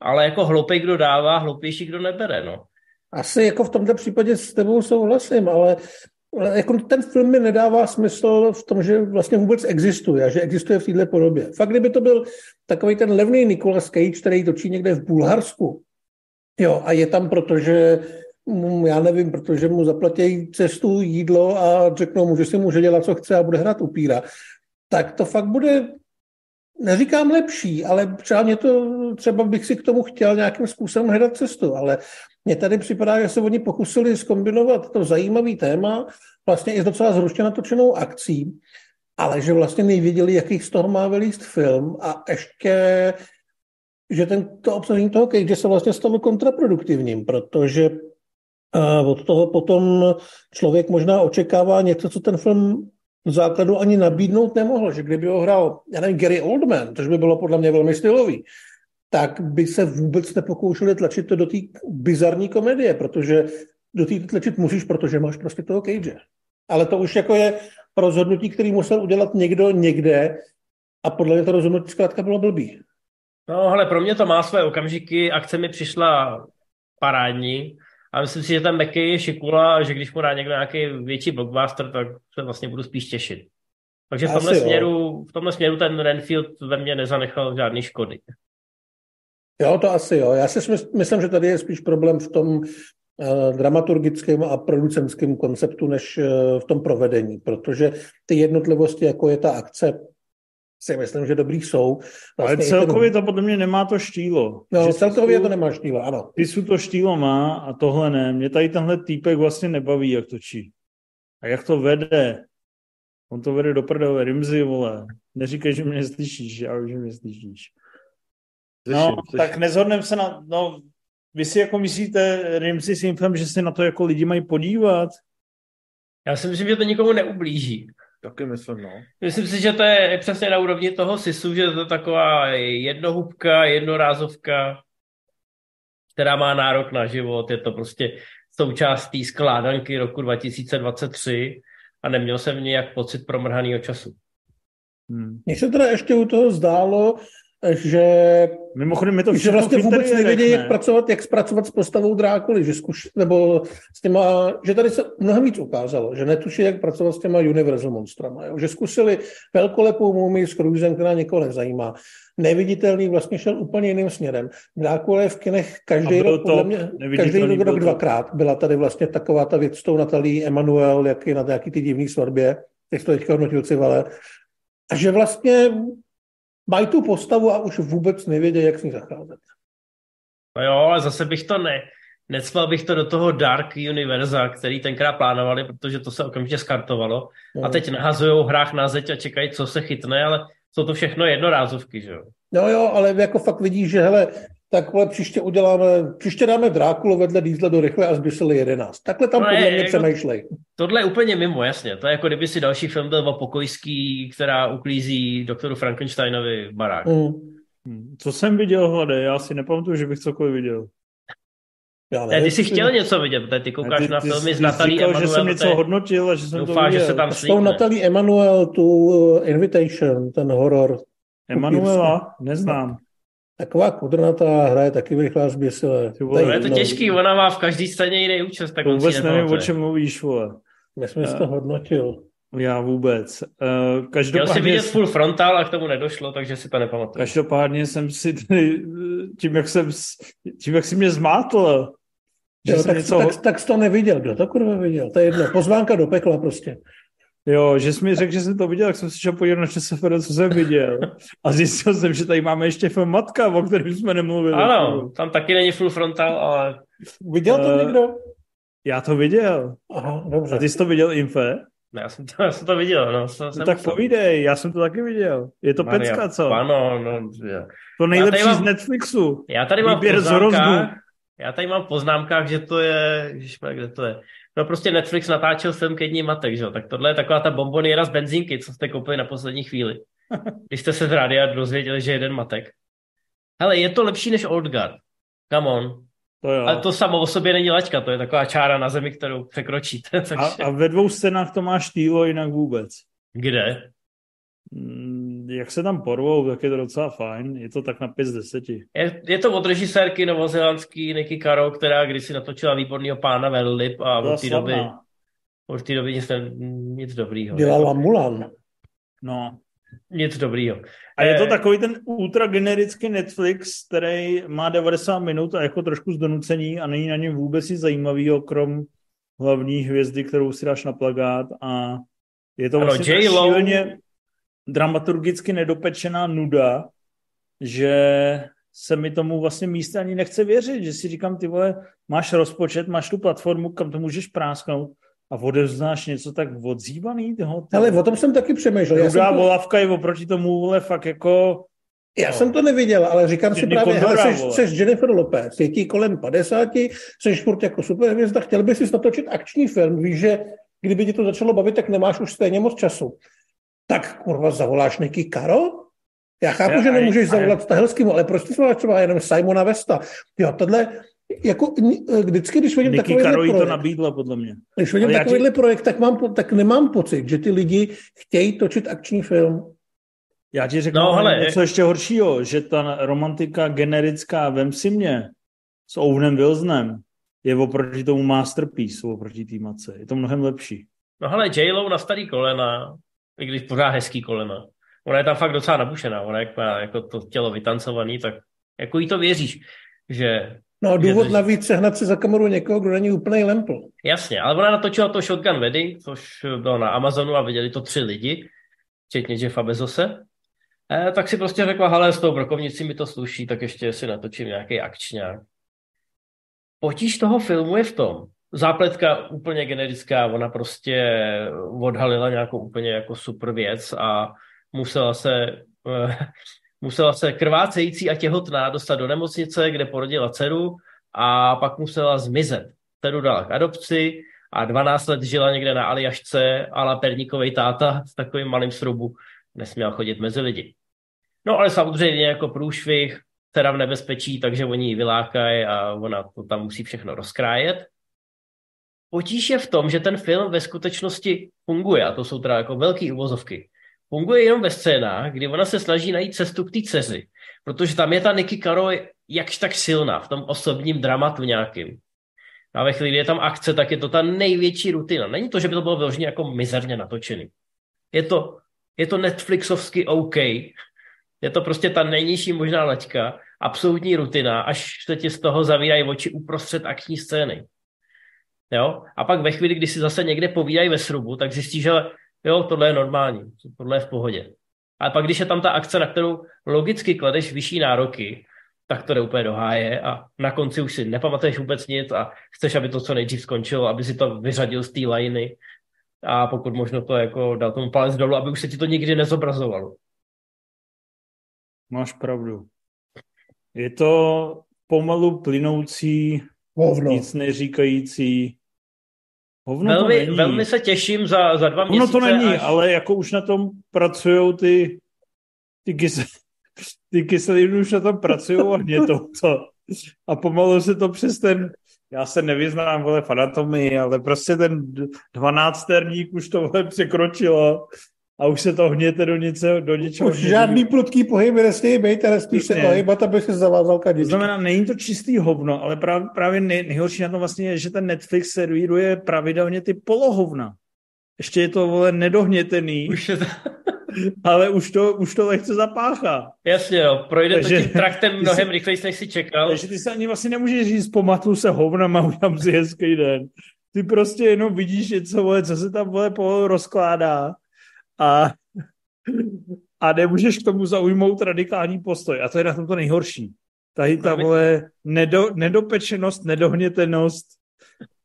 ale jako hloupej, kdo dává, hloupější, kdo nebere, no. Asi jako v tomto případě s tebou souhlasím, ale jako ten film mi nedává smysl v tom, že vlastně vůbec existuje a že existuje v této podobě. Fakt, kdyby to byl takový ten levný Nicolas Cage, který točí někde v Bulharsku, jo, a je tam, protože mu, já nevím, protože mu zaplatí cestu, jídlo a řeknou mu, že si může dělat, co chce a bude hrát upíra, tak to fakt bude, neříkám lepší, ale třeba, mě to, třeba bych si k tomu chtěl nějakým způsobem hledat cestu, ale mně tady připadá, že se oni pokusili skombinovat to zajímavý téma vlastně i s docela zrušně natočenou akcí, ale že vlastně nevěděli, jaký z toho má vylíst film a ještě, že ten, to obsazení toho Cage se vlastně stalo kontraproduktivním, protože uh, od toho potom člověk možná očekává něco, co ten film základu ani nabídnout nemohl, že kdyby ho hrál, já nevím, Gary Oldman, což by bylo podle mě velmi stylový, tak by se vůbec nepokoušeli tlačit to do té bizarní komedie, protože do té tlačit musíš, protože máš prostě toho Cage. Ale to už jako je rozhodnutí, který musel udělat někdo někde a podle mě to rozhodnutí zkrátka bylo blbý. No, hele, pro mě to má své okamžiky, akce mi přišla parádní a myslím si, že ten McKay je šikula, že když mu dá někdo nějaký větší blockbuster, tak se vlastně budu spíš těšit. Takže v tomhle, Asi směru, v tomhle směru ten Renfield ve mně nezanechal žádný škody. Jo, to asi jo. Já si myslím, že tady je spíš problém v tom uh, dramaturgickém a producentském konceptu, než uh, v tom provedení, protože ty jednotlivosti, jako je ta akce, si myslím, že dobrý jsou. Ale Vlastně i celkově ten, to podle mě nemá to štílo. no, Že celkově Sisu- to nemá štíle, ano. Sisu to štílo má a tohle ne. Mě tady tenhle týpek vlastně nebaví, jak točí. A jak to vede. On to vede do prdele, Rimzy, vole. Neříkej, že mě slyšíš, já už, že mě slyšíš. No, Slyším, slyším. tak nezhodneme se na, no, vy si jako myslíte, Rimzy s Infem, že se na to jako lidi mají podívat? Já si myslím, že to nikomu neublíží. Taky myslím, no. Myslím si, že to je přesně na úrovni toho SISu, že to je taková jednohubka, jednorázovka, která má nárok na život. Je to prostě součástí skládanky roku 2023 a neměl jsem nějak pocit promrhaného času. Hmm. Mně se teda ještě u toho zdálo, že, Mimochodem, je to že vlastně vůbec nevědí, jak pracovat, jak zpracovat s postavou Drákuly, že zkuš, nebo s těma, že tady se mnohem víc ukázalo, že netuší, jak pracovat s těma Universal monstrama, jo? že zkusili velkolepou mumii s Cruisem, která někoho nezajímá. Neviditelný vlastně šel úplně jiným směrem. Drákula je v kinech každý rok, podle mě, každý rok dvakrát. Byla tady vlastně taková ta věc s tou Natalí Emanuel, jak je na nějaký ty divný svatbě, jak to teďka hodnotil Civale. A že vlastně mají tu postavu a už vůbec nevědí, jak s ní zacházet. No jo, ale zase bych to ne, necpal bych to do toho Dark Univerza, který tenkrát plánovali, protože to se okamžitě skartovalo. No. A teď nahazují hrách na zeď a čekají, co se chytne, ale jsou to všechno jednorázovky, že jo? No jo, ale jako fakt vidíš, že hele, takhle příště uděláme, příště dáme Drákulu vedle Diesla do rychle a zbysili 11. Takhle tam no podle je, mě jako, přemýšlej. Tohle je úplně mimo, jasně. To je jako kdyby si další film byl o pokojský, která uklízí doktoru Frankensteinovi barák. Mm. Hmm. Co jsem viděl, Hlade? Já si nepamatuju, že bych cokoliv viděl. Já ne, ty jsi chtěl něco vidět, protože ty koukáš ty, ty, na filmy ty, s Natalí Emanuel. že jsem něco hodnotil a že jsem doufá, to viděl. že se tam S tou Natalí Emanuel, tu uh, Invitation, ten horor. Emanuela? Neznám. Taková kudrnatá hra je taky rychlá zběsilé. No, je to těžký, ona má v každý scéně jiný účast. Tak vůbec nevím, o čem mluvíš, vole. Já jsem to hodnotil. Já vůbec. Uh, každopádně... Chtěl si vidět full frontal a k tomu nedošlo, takže si to nepamatuju. Každopádně jsem si tady, tím, jak jsem, tím, jak si mě zmátl, že jo, tak, něco... tak, tak, jsi to neviděl. Kdo to kurva viděl? To je jedno. Pozvánka do pekla prostě. Jo, že jsi mi řekl, že jsem to viděl, tak jsem si šel podívat na ČSFR, co jsem viděl. A zjistil jsem, že tady máme ještě film Matka, o kterém jsme nemluvili. Ano, tam taky není full frontal, ale... Viděl to uh, někdo? Já to viděl. Aha, dobře. A ty jsi to viděl, Infe? Ne, já jsem to, já jsem to viděl, no. Jsem, no tak povídej, já jsem to taky viděl. Je to Maria, pecka, co? Ano, no. Já. To nejlepší mám, z Netflixu. Já tady mám Výběr poznámkách, já tady mám v poznámkách, že to je, ježišme, kde to je? No prostě Netflix natáčel film ke dní matek, že? tak tohle je taková ta bomboniera z benzínky, co jste koupili na poslední chvíli. Když jste se z rádia dozvěděli, že jeden matek. Hele, je to lepší než Old Guard. Come on. To jo. Ale to samo o sobě není laťka, to je taková čára na zemi, kterou překročíte. Takže... A, a ve dvou scénách to máš týlo, jinak vůbec. Kde? Jak se tam porvou, tak je to docela fajn. Je to tak na 5 z 10. Je, je to od režisérky novozelandský Nicky Caro, která kdysi natočila výborného pána Velip a od té doby, od té doby nic, nic dobrýho. Dělala Mulan. No. Nic dobrýho. A je to eh, takový ten ultra generický Netflix, který má 90 minut a jako trošku z donucení a není na něm vůbec nic zajímavého, krom hlavní hvězdy, kterou si dáš na plagát a je to vlastně šíleně, dramaturgicky nedopečená nuda, že se mi tomu vlastně místě ani nechce věřit, že si říkám, ty vole, máš rozpočet, máš tu platformu, kam to můžeš prásknout a odevznáš něco tak odzývanýho. Ale o tom jsem taky přemýšlel. Rudá to... volavka je oproti tomu vole fakt jako... Já no. jsem to neviděl, ale říkám si právě, hele, seš, seš Jennifer Lopez, je ti kolem 50, seš furt jako superhvězda, chtěl bys si natočit akční film, víš, že kdyby ti to začalo bavit, tak nemáš už stejně moc času tak kurva zavoláš Nicky Karo? Já chápu, já, že nemůžeš zavolat Stahelskýmu, ale proč ty zavoláš třeba jenom Simona Vesta? Jo, tohle, jako vždycky, když vidím takový projekt, to nabídla, podle mě. Když vidím takovýhle ti... projekt, tak, mám, tak nemám pocit, že ty lidi chtějí točit akční film. Já ti řeknu no, ale... něco ještě horšího, že ta romantika generická Vem si mě s Ownem Wilsonem je oproti tomu masterpiece, oproti té mace. Je to mnohem lepší. No hele, J-Lo na starý kolena i když pořád hezký kolena. Ona je tam fakt docela nabušená, ona jak má jako to tělo vytancovaný, tak jako jí to věříš, že... No důvod že, navíc sehnat si za kameru někoho, kdo není úplný lempl. Jasně, ale ona natočila to Shotgun Wedding, což bylo na Amazonu a viděli to tři lidi, včetně Jeffa Bezose. E, tak si prostě řekla, hele, s tou brokovnicí mi to sluší, tak ještě si natočím nějaký akčňák. Potíž toho filmu je v tom, zápletka úplně generická, ona prostě odhalila nějakou úplně jako super věc a musela se, musela se krvácející a těhotná dostat do nemocnice, kde porodila dceru a pak musela zmizet. Dceru dala k adopci a 12 let žila někde na Aljašce la perníkovej táta s takovým malým srubu. Nesměl chodit mezi lidi. No ale samozřejmě jako průšvih, dcera v nebezpečí, takže oni ji vylákají a ona to tam musí všechno rozkrájet. Potíž je v tom, že ten film ve skutečnosti funguje, a to jsou teda jako velké uvozovky. Funguje jenom ve scénách, kdy ona se snaží najít cestu k té dceři, protože tam je ta Nicky Caro jakž tak silná v tom osobním dramatu nějakým. A ve chvíli, kdy je tam akce, tak je to ta největší rutina. Není to, že by to bylo vyloženě jako mizerně natočený. Je to, je to Netflixovsky OK. Je to prostě ta nejnižší možná laťka, absolutní rutina, až se ti z toho zavírají oči uprostřed akční scény. Jo? A pak ve chvíli, kdy si zase někde povídají ve srubu, tak zjistíš, že jo, tohle je normální, tohle je v pohodě. Ale pak, když je tam ta akce, na kterou logicky kladeš vyšší nároky, tak to jde úplně do háje a na konci už si nepamatuješ vůbec nic a chceš, aby to co nejdřív skončilo, aby si to vyřadil z té liny a pokud možno to jako dal tomu palec dolů, aby už se ti to nikdy nezobrazovalo. Máš pravdu. Je to pomalu plynoucí, Hovno. nic neříkající. Hovno velmi, to není. velmi se těším za, za dva Ono měsíce. to není, až... ale jako už na tom pracují ty, ty, kysel, ty kyseliny už na tom pracují a hnětou to. A pomalu se to přes ten, já se nevyznám, vole, v anatomii, ale prostě ten dvanácterník už to vole překročilo a už se to hněte do, něco, do něčeho. Už žádný prudký pohyby nesmí být, ale spíš se Přesně. ohybat, aby se zavázal To kadičky. znamená, není to čistý hovno, ale právě, právě nej, nejhorší na tom vlastně je, že ten Netflix servíruje pravidelně ty polohovna. Ještě je to, vole, nedohnětený, Už je to... ale už to, už to lehce zapáchá. Jasně, jo, projde Takže to tím traktem mnohem si- rychleji, než si čekal. Takže ty se ani vlastně nemůžeš říct, pamatuju se hovnama, udělám si hezký den. Ty prostě jenom vidíš něco, vole, co se tam vole rozkládá a, a nemůžeš k tomu zaujmout radikální postoj. A to je na tom to nejhorší. Tady ta vole nedo, nedopečenost, nedohnětenost,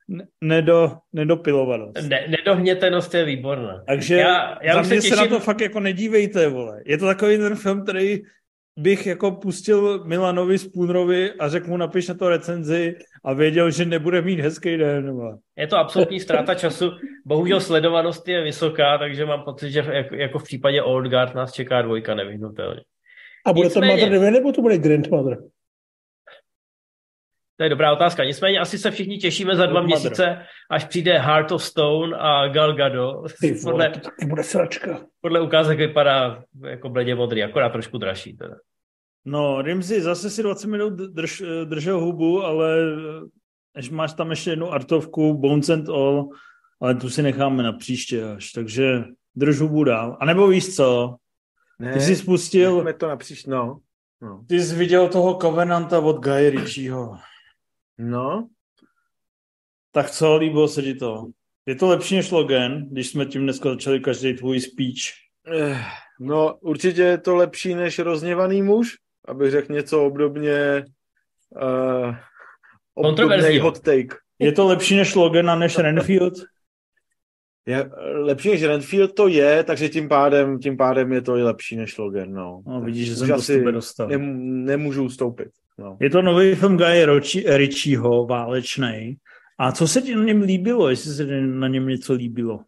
ne- nedo, nedopilovanost. Ne, nedohnětenost je výborná. Takže Já- já za se mě se, na těším- to fakt jako nedívejte, vole. Je to takový ten film, který bych jako pustil Milanovi Spoonerovi a řekl mu napiš na to recenzi a věděl, že nebude mít hezký den. Je to absolutní ztráta času. Bohužel sledovanost je vysoká, takže mám pocit, že jako, v případě Old Guard nás čeká dvojka nevyhnutelně. A bude to Nicméně- Mother 2 nebo to bude Grandmother? To je dobrá otázka. Nicméně asi se všichni těšíme za dva Mother. měsíce, až přijde Heart of Stone a Gal Gadot. Ty vole, Podle, to taky bude sračka. podle ukázek vypadá jako bledě modrý, akorát trošku dražší. Teda. No, Rimzi, zase si 20 minut drž, držel hubu, ale až máš tam ještě jednu artovku, Bones and All, ale tu si necháme na příště až, takže drž hubu dál. A nebo víš co, Ne, ty jsi spustil, to napříč, no. No. ty jsi viděl toho Covenanta od Guy Ritchieho. no. Tak co, líbilo se ti to? Je to lepší než Logan, když jsme tím dneska začali každý tvůj speech. Eh, No, určitě je to lepší než rozněvaný muž, abych řekl něco obdobně uh, obdobný Kontroverzního. hot take. Je to lepší než Logan a než Renfield? Je, eh, lepší než Renfield to je, takže tím pádem, tím pádem je to i lepší než Logan. No, No, vidíš, že jsem to z asi tebe dostal. Nem, nemůžu ustoupit. No. Je to nový film Guy Ritchie- Ritchieho, válečný. A co se ti na něm líbilo, jestli se ti na něm něco líbilo?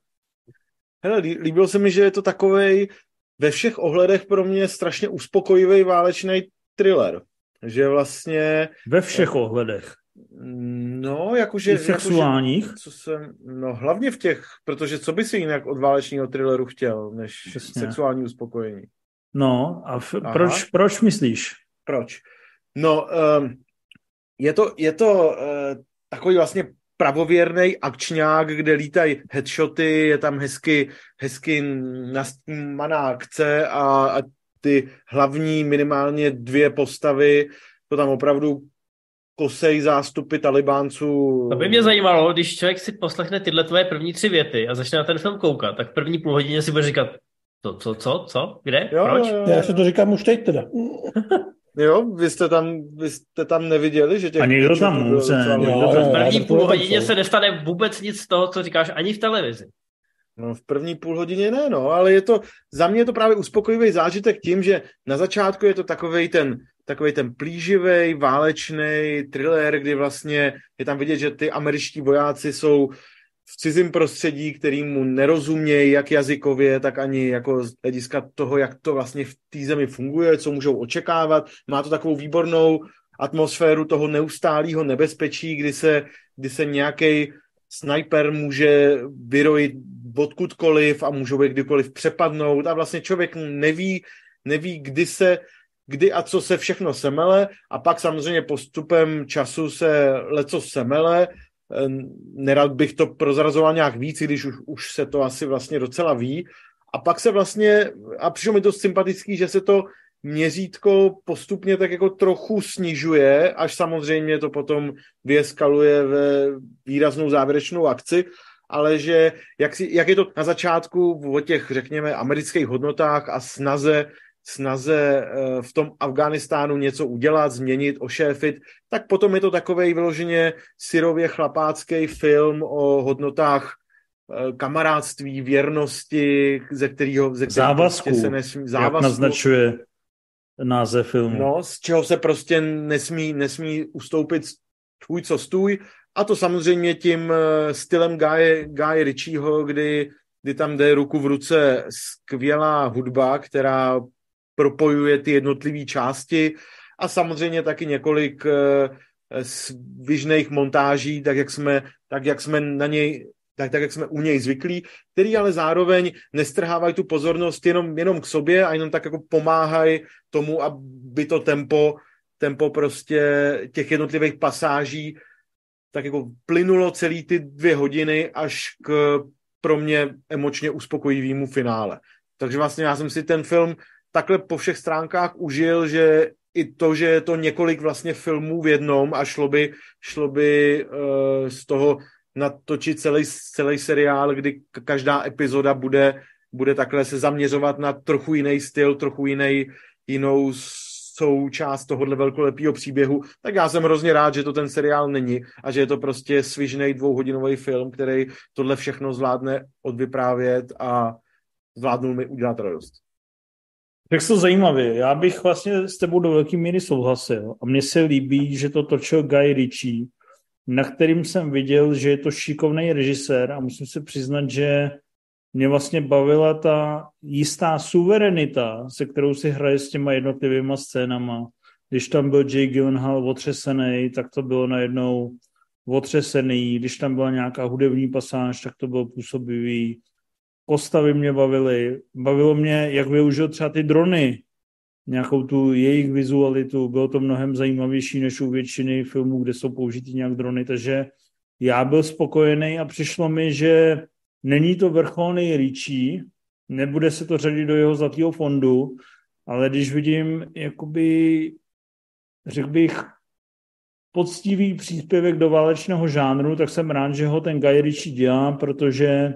Hele, lí- líbilo se mi, že je to takovej ve všech ohledech pro mě strašně uspokojivý válečný thriller. Že vlastně, Ve všech ohledech. no, jakože... I sexuálních? Jakože, co jsem, no, hlavně v těch, protože co by si jinak od válečného thrilleru chtěl, než Přesně. sexuální uspokojení. No a f- Aha. proč, proč myslíš? Proč? No, um, je to, je to uh, takový vlastně pravověrný akčňák, kde lítají headshoty, je tam hezky, hezky nastímaná akce a, a ty hlavní minimálně dvě postavy, to tam opravdu kosej zástupy talibánců. To by mě zajímalo, když člověk si poslechne tyhle tvoje první tři věty a začne na ten film koukat, tak v první půl hodině si bude říkat, to, co, co, co, kde, Jo, proč? jo, jo. Já si to říkám už teď teda. Jo, vy jste tam, vy jste tam neviděli, že těch A někdo tam může? Jo, V jo, první půl hodině se nestane vůbec nic z toho, co říkáš, ani v televizi. No, v první půl hodině ne, no, ale je to, za mě je to právě uspokojivý zážitek tím, že na začátku je to takovej ten, takovej ten plíživý, válečný thriller, kdy vlastně je tam vidět, že ty američtí vojáci jsou v cizím prostředí, kterýmu nerozumějí jak jazykově, tak ani jako z hlediska toho, jak to vlastně v té zemi funguje, co můžou očekávat. Má to takovou výbornou atmosféru toho neustálého nebezpečí, kdy se, kdy se nějaký sniper může vyrojit odkudkoliv a můžou je kdykoliv přepadnout a vlastně člověk neví, neví, kdy se, kdy a co se všechno semele a pak samozřejmě postupem času se leco semele, nerad bych to prozrazoval nějak víc, když už, už se to asi vlastně docela ví. A pak se vlastně, a přišlo mi to sympatický, že se to měřítko postupně tak jako trochu snižuje, až samozřejmě to potom vyeskaluje ve výraznou závěrečnou akci, ale že jak, si, jak je to na začátku o těch, řekněme, amerických hodnotách a snaze snaze eh, v tom Afghánistánu něco udělat, změnit, ošéfit, tak potom je to takový vyloženě syrově chlapácký film o hodnotách eh, kamarádství, věrnosti, ze kterého ze závazku, prostě se nesmí, závazku, jak naznačuje název filmu. No, z čeho se prostě nesmí, nesmí ustoupit tvůj co stůj. A to samozřejmě tím eh, stylem Guy, Guy Ritchieho, kdy, kdy tam jde ruku v ruce skvělá hudba, která propojuje ty jednotlivé části a samozřejmě taky několik eh, svižných montáží, tak jak jsme, tak jak jsme na něj tak, tak jak jsme u něj zvyklí, který ale zároveň nestrhávají tu pozornost jenom, jenom k sobě a jenom tak jako pomáhají tomu, aby to tempo, tempo prostě těch jednotlivých pasáží tak jako plynulo celý ty dvě hodiny až k pro mě emočně uspokojivému finále. Takže vlastně já jsem si ten film takhle po všech stránkách užil, že i to, že je to několik vlastně filmů v jednom a šlo by, šlo by uh, z toho natočit celý, celý seriál, kdy každá epizoda bude, bude takhle se zaměřovat na trochu jiný styl, trochu jiný, jinou součást tohohle velkolepého příběhu, tak já jsem hrozně rád, že to ten seriál není a že je to prostě svižný dvouhodinový film, který tohle všechno zvládne odvyprávět a zvládnul mi udělat radost. Tak to zajímavě. Já bych vlastně s tebou do velké míry souhlasil. A mně se líbí, že to točil Guy Ritchie, na kterým jsem viděl, že je to šikovný režisér a musím se přiznat, že mě vlastně bavila ta jistá suverenita, se kterou si hraje s těma jednotlivýma scénama. Když tam byl Jay Gyllenhaal otřesený, tak to bylo najednou otřesený. Když tam byla nějaká hudební pasáž, tak to bylo působivý postavy mě bavily. Bavilo mě, jak využil třeba ty drony, nějakou tu jejich vizualitu. Bylo to mnohem zajímavější než u většiny filmů, kde jsou použity nějak drony, takže já byl spokojený a přišlo mi, že není to vrcholný Richie, nebude se to řadit do jeho zlatého fondu, ale když vidím, jakoby, řekl bych, poctivý příspěvek do válečného žánru, tak jsem rád, že ho ten Guy Ritchie dělá, protože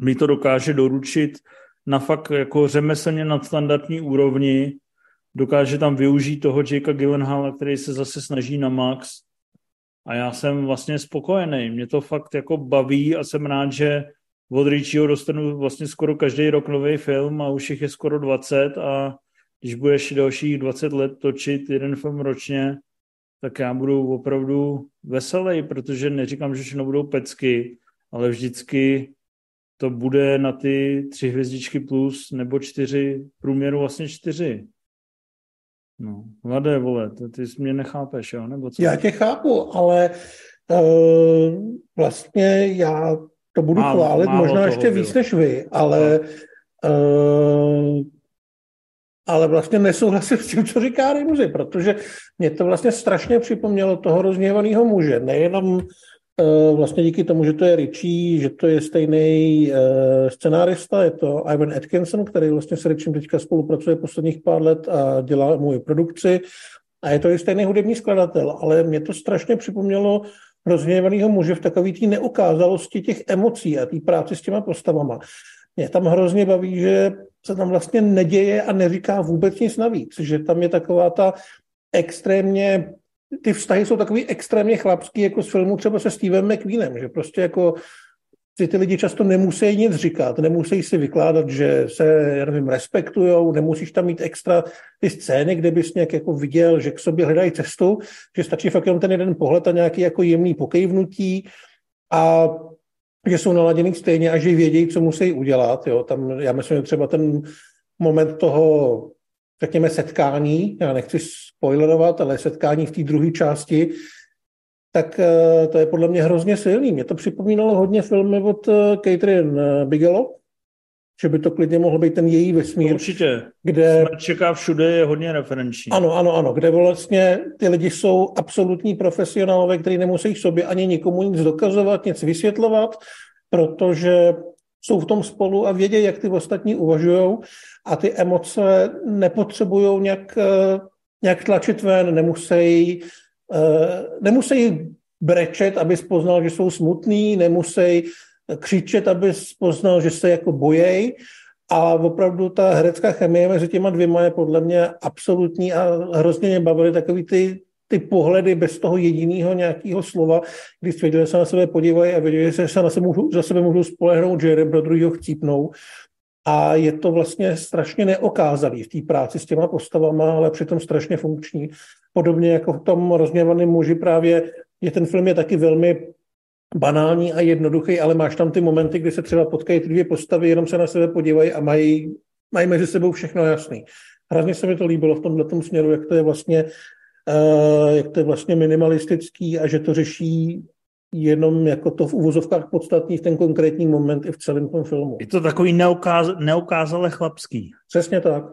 mi to dokáže doručit na fakt jako řemeslně nadstandardní úrovni, dokáže tam využít toho Jakea Gyllenhaala, který se zase snaží na max. A já jsem vlastně spokojený. Mě to fakt jako baví a jsem rád, že od Richieho dostanu vlastně skoro každý rok nový film a už jich je skoro 20 a když budeš dalších 20 let točit jeden film ročně, tak já budu opravdu veselý, protože neříkám, že všechno budou pecky, ale vždycky to bude na ty tři hvězdičky plus nebo čtyři, průměru vlastně čtyři. No, Vlade, vole, ty, ty jsi mě nechápeš, jo? Nebo co? Já tě chápu, ale uh, vlastně já to budu málo, chválit málo možná ještě bylo. víc než vy, ale uh, ale vlastně nesouhlasím s tím, co říká Rimzy, protože mě to vlastně strašně připomnělo toho rozněvaného muže. Nejenom Eh, vlastně díky tomu, že to je Richie, že to je stejný uh, scenárista, je to Ivan Atkinson, který vlastně s Richiem teďka spolupracuje posledních pár let a dělá moji produkci. A je to i stejný hudební skladatel, ale mě to strašně připomnělo rozhněvaného muže v takové té neukázalosti těch emocí a té práci s těma postavama. Mě tam hrozně baví, že se tam vlastně neděje a neříká vůbec nic navíc, že tam je taková ta extrémně ty vztahy jsou takový extrémně chlapský, jako z filmu třeba se Stevem McQueenem, že prostě jako si ty lidi často nemusí nic říkat, nemusí si vykládat, že se, já nevím, respektujou, nemusíš tam mít extra ty scény, kde bys nějak jako viděl, že k sobě hledají cestu, že stačí fakt jenom ten jeden pohled a nějaký jako jemný pokejvnutí a že jsou naladěný stejně a že vědějí, co musí udělat. Jo. Tam, já myslím, že třeba ten moment toho řekněme, setkání, já nechci spoilerovat, ale setkání v té druhé části tak eh, to je podle mě hrozně silný. Mě to připomínalo hodně filmy od eh, Catherine Bigelow, že by to klidně mohl být ten její vesmír. Určitě. Kde... Smrt čeká všude je hodně referenční. Ano, ano, ano, kde vlastně ty lidi jsou absolutní profesionálové, kteří nemusí sobě ani nikomu nic dokazovat, nic vysvětlovat, protože jsou v tom spolu a vědí, jak ty ostatní uvažují a ty emoce nepotřebují nějak, eh, nějak tlačit ven, nemusí, eh, nemusí brečet, aby poznal, že jsou smutný, nemusí křičet, aby poznal, že se jako bojej. A opravdu ta herecká chemie mezi těma dvěma je podle mě absolutní a hrozně mě bavily takový ty, ty pohledy bez toho jediného nějakého slova, kdy svěděli se na sebe podívají a věděli, že se na sebe můžu, za sebe můžu spolehnout, že jeden pro druhého chcípnou. A je to vlastně strašně neokázalý v té práci s těma postavama, ale přitom strašně funkční. Podobně jako v tom rozměvaném muži právě je ten film je taky velmi banální a jednoduchý, ale máš tam ty momenty, kdy se třeba potkají ty dvě postavy, jenom se na sebe podívají a mají, mají mezi sebou všechno jasný. Hrozně se mi to líbilo v tomhle směru, jak to je vlastně jak to je vlastně minimalistický a že to řeší jenom jako to v uvozovkách podstatný v ten konkrétní moment i v celém tom filmu. Je to takový neukáz, neukázale chlapský. Přesně tak.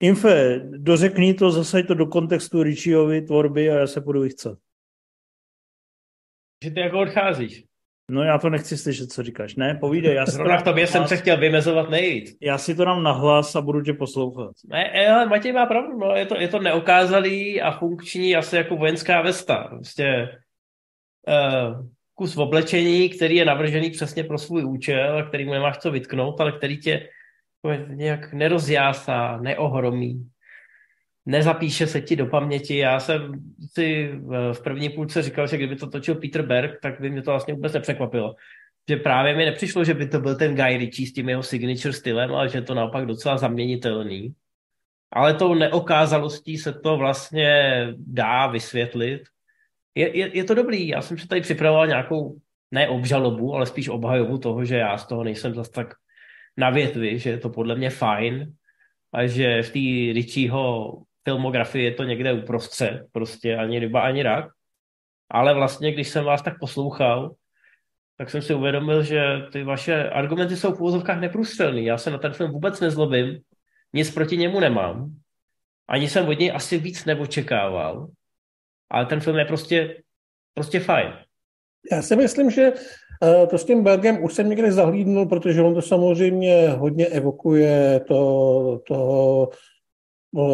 Infe, dořekni to, zase to do kontextu Richiovy tvorby a já se budu vychcet. Že ty jako odcházíš. No já to nechci slyšet, co říkáš. Ne, povídej. Já Zrovna v tobě jsem se chtěl vymezovat nejvíc. Já si to dám na hlas a budu tě poslouchat. Ne, ale Matěj má pravdu, no, je, to, je to neokázalý a funkční asi jako vojenská vesta. Prostě uh, kus oblečení, který je navržený přesně pro svůj účel a který mu nemáš co vytknout, ale který tě nějak nerozjásá, neohromí nezapíše se ti do paměti. Já jsem si v první půlce říkal, že kdyby to točil Peter Berg, tak by mě to vlastně vůbec nepřekvapilo. Že právě mi nepřišlo, že by to byl ten Guy Ritchie s tím jeho signature stylem, ale že je to naopak docela zaměnitelný. Ale tou neokázalostí se to vlastně dá vysvětlit. Je, je, je to dobrý, já jsem si tady připravoval nějakou, ne obžalobu, ale spíš obhajobu toho, že já z toho nejsem zase tak na větvi, že je to podle mě fajn a že v té Richieho filmografii je to někde uprostřed, prostě ani ryba, ani rak. Ale vlastně, když jsem vás tak poslouchal, tak jsem si uvědomil, že ty vaše argumenty jsou v úvozovkách neprůstřelný. Já se na ten film vůbec nezlobím, nic proti němu nemám. Ani jsem od něj asi víc neočekával. Ale ten film je prostě, prostě fajn. Já si myslím, že eh, to s tím Belgem už jsem někde zahlídnul, protože on to samozřejmě hodně evokuje to, toho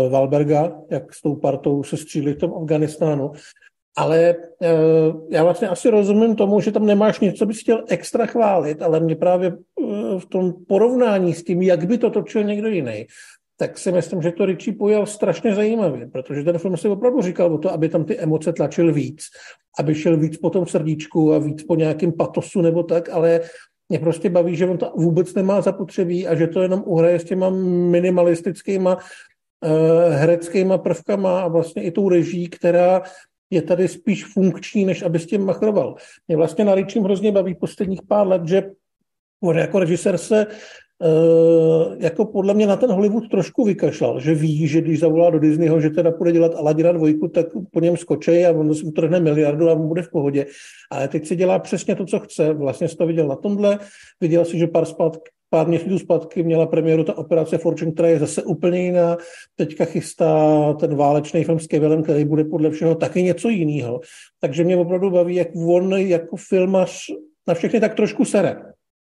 Valberga, jak s tou partou se střílí v tom Afganistánu. Ale e, já vlastně asi rozumím tomu, že tam nemáš nic, co bys chtěl extra chválit, ale mě právě e, v tom porovnání s tím, jak by to točil někdo jiný, tak si myslím, že to Richie pojal strašně zajímavě, protože ten film si opravdu říkal o to, aby tam ty emoce tlačil víc, aby šel víc po tom srdíčku a víc po nějakém patosu nebo tak, ale mě prostě baví, že on to vůbec nemá zapotřebí a že to jenom uhraje s těma minimalistickýma hereckýma prvkama a vlastně i tou reží, která je tady spíš funkční, než aby s tím machroval. Mě vlastně na Richím hrozně baví posledních pár let, že on jako režisér se Uh, jako podle mě na ten Hollywood trošku vykašlal, že ví, že když zavolá do Disneyho, že teda půjde dělat Aladina dvojku, tak po něm skočí a on si utrhne miliardu a on bude v pohodě. Ale teď si dělá přesně to, co chce. Vlastně jsi to viděl na tomhle, viděl si, že pár, zpátky, pár měsíců zpátky měla premiéru ta operace Fortune, která je zase úplně jiná. Teďka chystá ten válečný film s Kevilem, který bude podle všeho taky něco jiného. Takže mě opravdu baví, jak on jako filmař na všechny tak trošku sere.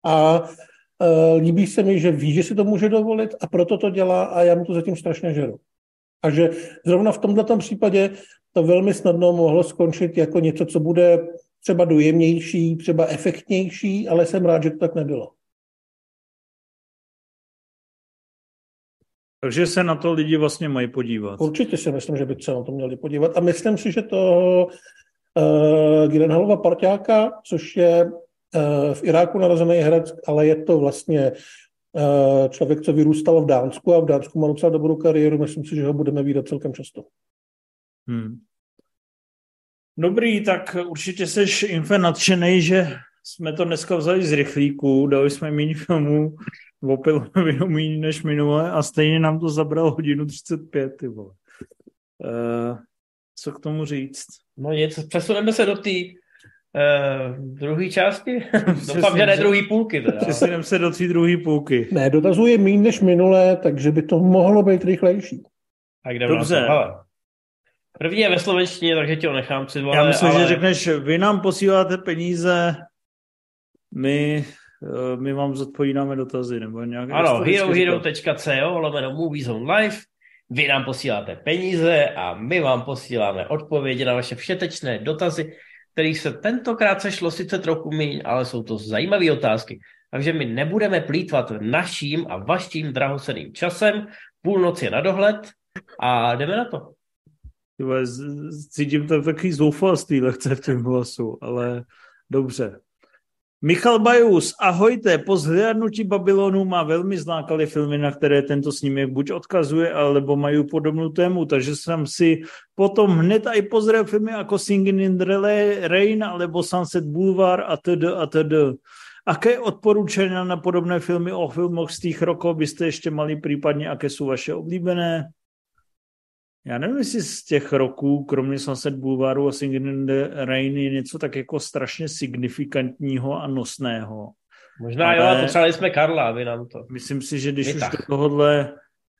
A uh, líbí se mi, že ví, že si to může dovolit a proto to dělá a já mu to zatím strašně žeru. A že zrovna v tomto případě to velmi snadno mohlo skončit jako něco, co bude třeba dojemnější, třeba efektnější, ale jsem rád, že to tak nebylo. Takže se na to lidi vlastně mají podívat. Určitě si myslím, že by se na to měli podívat. A myslím si, že to uh, Girenhalova parťáka, což je uh, v Iráku narozený herec, ale je to vlastně uh, člověk, co vyrůstal v Dánsku a v Dánsku má docela dobrou kariéru. Myslím si, že ho budeme vidět celkem často. Hmm. Dobrý, tak určitě jsi infe nadšený, že jsme to dneska vzali z rychlíku, dali jsme méně filmů, o méně než minule a stejně nám to zabralo hodinu 35, ty vole. Uh, co k tomu říct. No nic, přesuneme se do té uh, druhé části. Doufám, že ne druhé půlky. Teda. Přesuneme se do té druhé půlky. Ne, dotazuje méně než minulé, takže by to mohlo být rychlejší. Tak jdeme Dobře. První je ve slovenštině, takže ti ho nechám při Já myslím, ale... že řekneš, vy nám posíláte peníze, my, eh, my vám zodpovídáme dotazy, nebo nějak. Ano, herohero.co lomeno Movies on Live. Vy nám posíláte peníze a my vám posíláme odpovědi na vaše všetečné dotazy, kterých se tentokrát sešlo sice trochu míň, ale jsou to zajímavé otázky. Takže my nebudeme plítvat naším a vaším drahoceným časem. Půlnoc je na dohled a jdeme na to. Cítím tam takový zoufalství lehce v tom hlasu, ale dobře. Michal Bajus, ahojte, po zhlédnutí Babylonu má velmi zlákaly filmy, na které tento snímek buď odkazuje, alebo mají podobnou tému, takže jsem si potom hned i pozrel filmy jako Singing in the Rain, alebo Sunset Boulevard a td. a td. Aké odporučení na podobné filmy o filmoch z těch rokov byste ještě mali, případně aké jsou vaše oblíbené? Já nevím, jestli z těch roků, kromě Sunset Boulevardu a Singing in the Rain, je něco tak jako strašně signifikantního a nosného. Možná Ale- jo, a potřebovali jsme Karla, aby nám to... Myslím si, že když už Vytah. do tohohle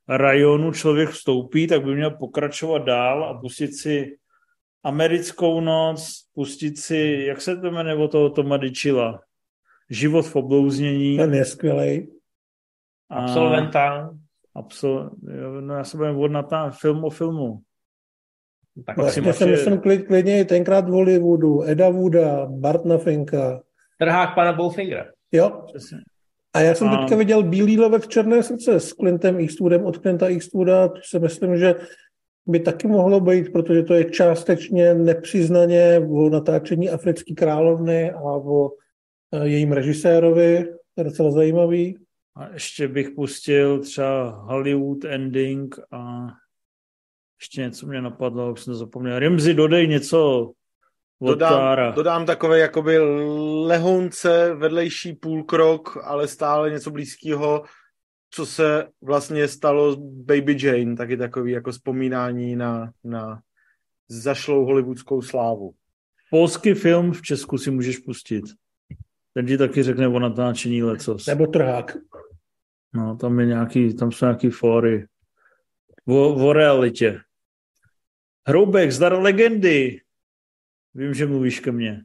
rajonu člověk vstoupí, tak by měl pokračovat dál a pustit si americkou noc, pustit si, jak se to jmenuje od toho Toma Dichila? Život v oblouznění. Ten je skvělý. a- Absolventa. Absol... No já se budem vodnat na film o filmu. Tak Vlastně máš jsem myslím klid, klidně i tenkrát v Hollywoodu, Eda Wooda, Bartna Finka. trhák pana Bowfingera. Jo, Přesně. a já jsem A- teďka viděl Bílý lovec Černé srdce s Clintem Eastwoodem od Clinta Eastwooda, to si myslím, že by taky mohlo být, protože to je částečně nepřiznaně o natáčení Africké královny a o eh, jejím režisérovi, to je docela zajímavý. A ještě bych pustil třeba Hollywood Ending a ještě něco mě napadlo, už jsem to zapomněl. Rimzi, dodej něco od Dodám, Tára. dodám takové jakoby lehounce, vedlejší půlkrok, ale stále něco blízkého, co se vlastně stalo s Baby Jane, taky takový jako vzpomínání na, na zašlou hollywoodskou slávu. Polský film v Česku si můžeš pustit. Ten ti taky řekne o natáčení lecos. Nebo Trhák. No, tam, je nějaký, tam jsou nějaký fóry. O, o realitě. Hroubek, zdar legendy. Vím, že mluvíš ke mně.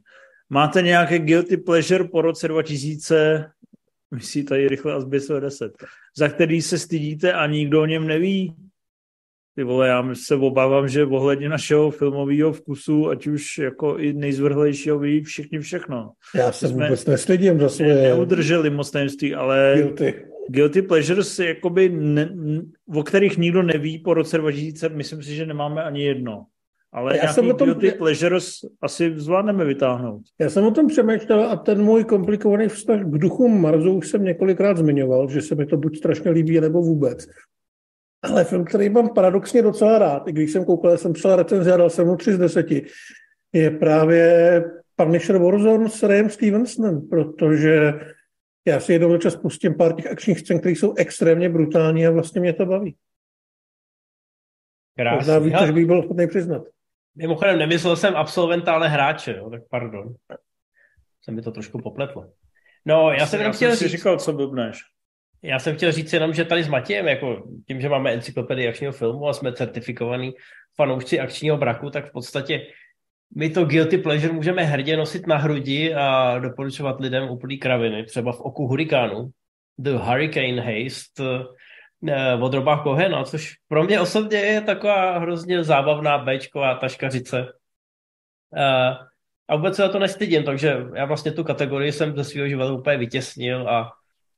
Máte nějaké guilty pleasure po roce 2000, myslí tady rychle Asběsové 10, za který se stydíte a nikdo o něm neví? Ty vole, já se obávám, že ohledně našeho filmového vkusu, ať už jako i nejzvrhlejšího, ví všichni všechno. Já se jsme- vůbec neslidím za svoje neudrželi moc tajemství, ale guilty. Guilty Pleasures, jakoby ne, o kterých nikdo neví po roce 2000, myslím si, že nemáme ani jedno. Ale Já jsem o tom- Guilty Pleasures asi zvládneme vytáhnout. Já jsem o tom přemýšlel a ten můj komplikovaný vztah k duchům Marzu už jsem několikrát zmiňoval, že se mi to buď strašně líbí, nebo vůbec. Ale film, který mám paradoxně docela rád, i když jsem koukal, jsem psal recenzi a dal jsem mu 3 z 10, je právě Punisher Warzone s Rayem Stevensonem, protože já si jednou čas pustím pár těch akčních scén, které jsou extrémně brutální a vlastně mě to baví. Možná Krásný. víc, než bych byl ochotný přiznat. Mimochodem, nemyslel jsem absolventa, ale hráče, jo, tak pardon. Se mi to trošku popletlo. No, já jsem jenom chtěl si říct, říkal, co blbneš. já jsem chtěl říct jenom, že tady s Matějem, jako tím, že máme encyklopedii akčního filmu a jsme certifikovaní fanoušci akčního braku, tak v podstatě my to guilty pleasure můžeme hrdě nosit na hrudi a doporučovat lidem úplný kraviny, třeba v oku hurikánu. The Hurricane Haste eh, od Roba Kohena, což pro mě osobně je taková hrozně zábavná béčková taškařice. Eh, A vůbec se za to nestydím, takže já vlastně tu kategorii jsem ze svého života úplně vytěsnil a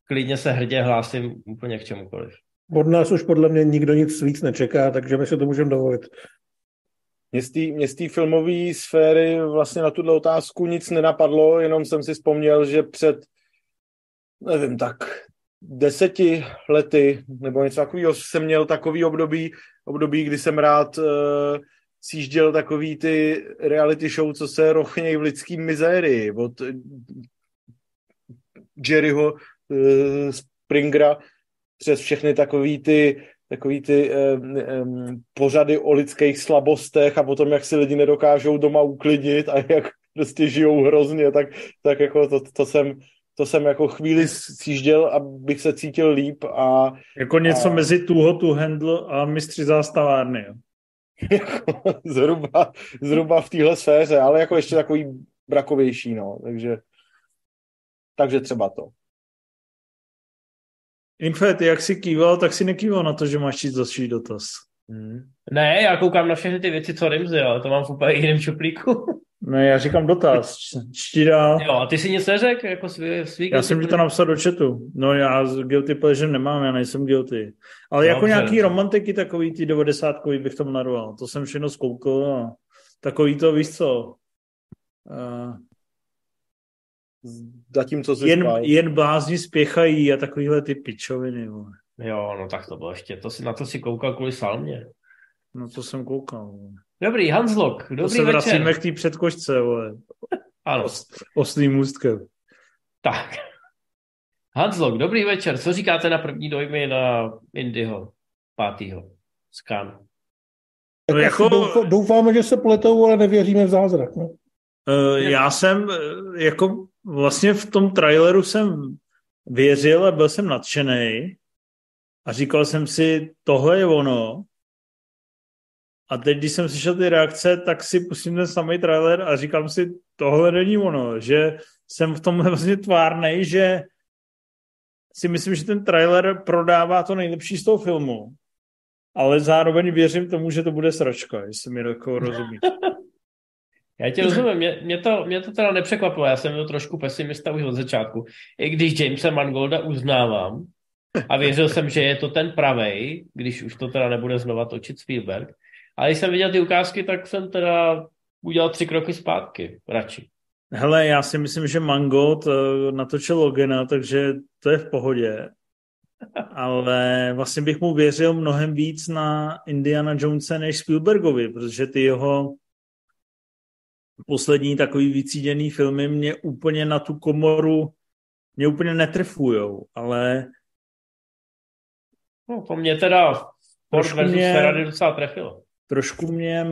klidně se hrdě hlásím úplně k čemukoliv. Od nás už podle mě nikdo nic víc nečeká, takže my si to můžeme dovolit. Mě z té- filmové sféry vlastně na tuhle otázku nic nenapadlo, jenom jsem si vzpomněl, že před, nevím, tak deseti lety nebo něco takového jsem měl takový období, období, kdy jsem rád uh, sjížděl takový ty reality show, co se rochnějí v lidský mizérii od eh, Jerryho uh, Springera přes všechny takový ty takový ty um, um, pořady o lidských slabostech a potom, jak si lidi nedokážou doma uklidnit a jak prostě žijou hrozně, tak, tak jako to, to jsem to jsem jako chvíli sjížděl, abych se cítil líp a... Jako něco a... mezi tuho tu handle a mistři zástavárny, jo? jako zhruba, zhruba v téhle sféře, ale jako ještě takový brakovější, no, takže takže třeba to. Infet, jak jsi kýval, tak si nekýval na to, že máš číst další dotaz. Hmm. Ne, já koukám na všechny ty věci, co Rimzy, ale to mám v úplně jiném čuplíku. Ne, já říkám dotaz. Čti dál. Jo, a ty si nic neřekl? Jako svý, svý já jsem ti to napsal do chatu. No já guilty pleasure nemám, já nejsem guilty. Ale no, jako nějaký romantiky takový, ty 90 bych tam naroval. To jsem všechno zkoukl a takový to, víš co, uh, zatímco jsi jen, spal. jen blázni spěchají a takovýhle ty pičoviny. Vole. Jo, no tak to bylo ještě, to si, na to si koukal kvůli salmě. No to jsem koukal. Vole. Dobrý, Hanslok, dobrý to se večer. vracíme k té předkošce, vole. Ano. Os, oslým můstkem. Tak. Hanslok, dobrý večer. Co říkáte na první dojmy na Indyho pátýho skan? No jako... Doufáme, že se pletou, ale nevěříme v zázrak. No? Uh, já jsem uh, jako vlastně v tom traileru jsem věřil a byl jsem nadšený a říkal jsem si, tohle je ono. A teď, když jsem slyšel ty reakce, tak si pustím ten samý trailer a říkám si, tohle není ono, že jsem v tomhle vlastně tvárnej, že si myslím, že ten trailer prodává to nejlepší z toho filmu, ale zároveň věřím tomu, že to bude sračka, jestli mi jako rozumí. Já tě rozumím, mě, mě, to, mě to teda nepřekvapilo, já jsem byl trošku pesimista už od začátku. I když Jamesa Mangolda uznávám a věřil jsem, že je to ten pravej, když už to teda nebude znova točit Spielberg. Ale když jsem viděl ty ukázky, tak jsem teda udělal tři kroky zpátky, radši. Hele, já si myslím, že Mangold eh, natočil Logena, takže to je v pohodě. Ale vlastně bych mu věřil mnohem víc na Indiana Jonesa než Spielbergovi, protože ty jeho poslední takový vycíděný filmy mě úplně na tu komoru mě úplně netrfujou, ale No, to mě teda trošku mě, Ferrari docela trefilo. Trošku mě,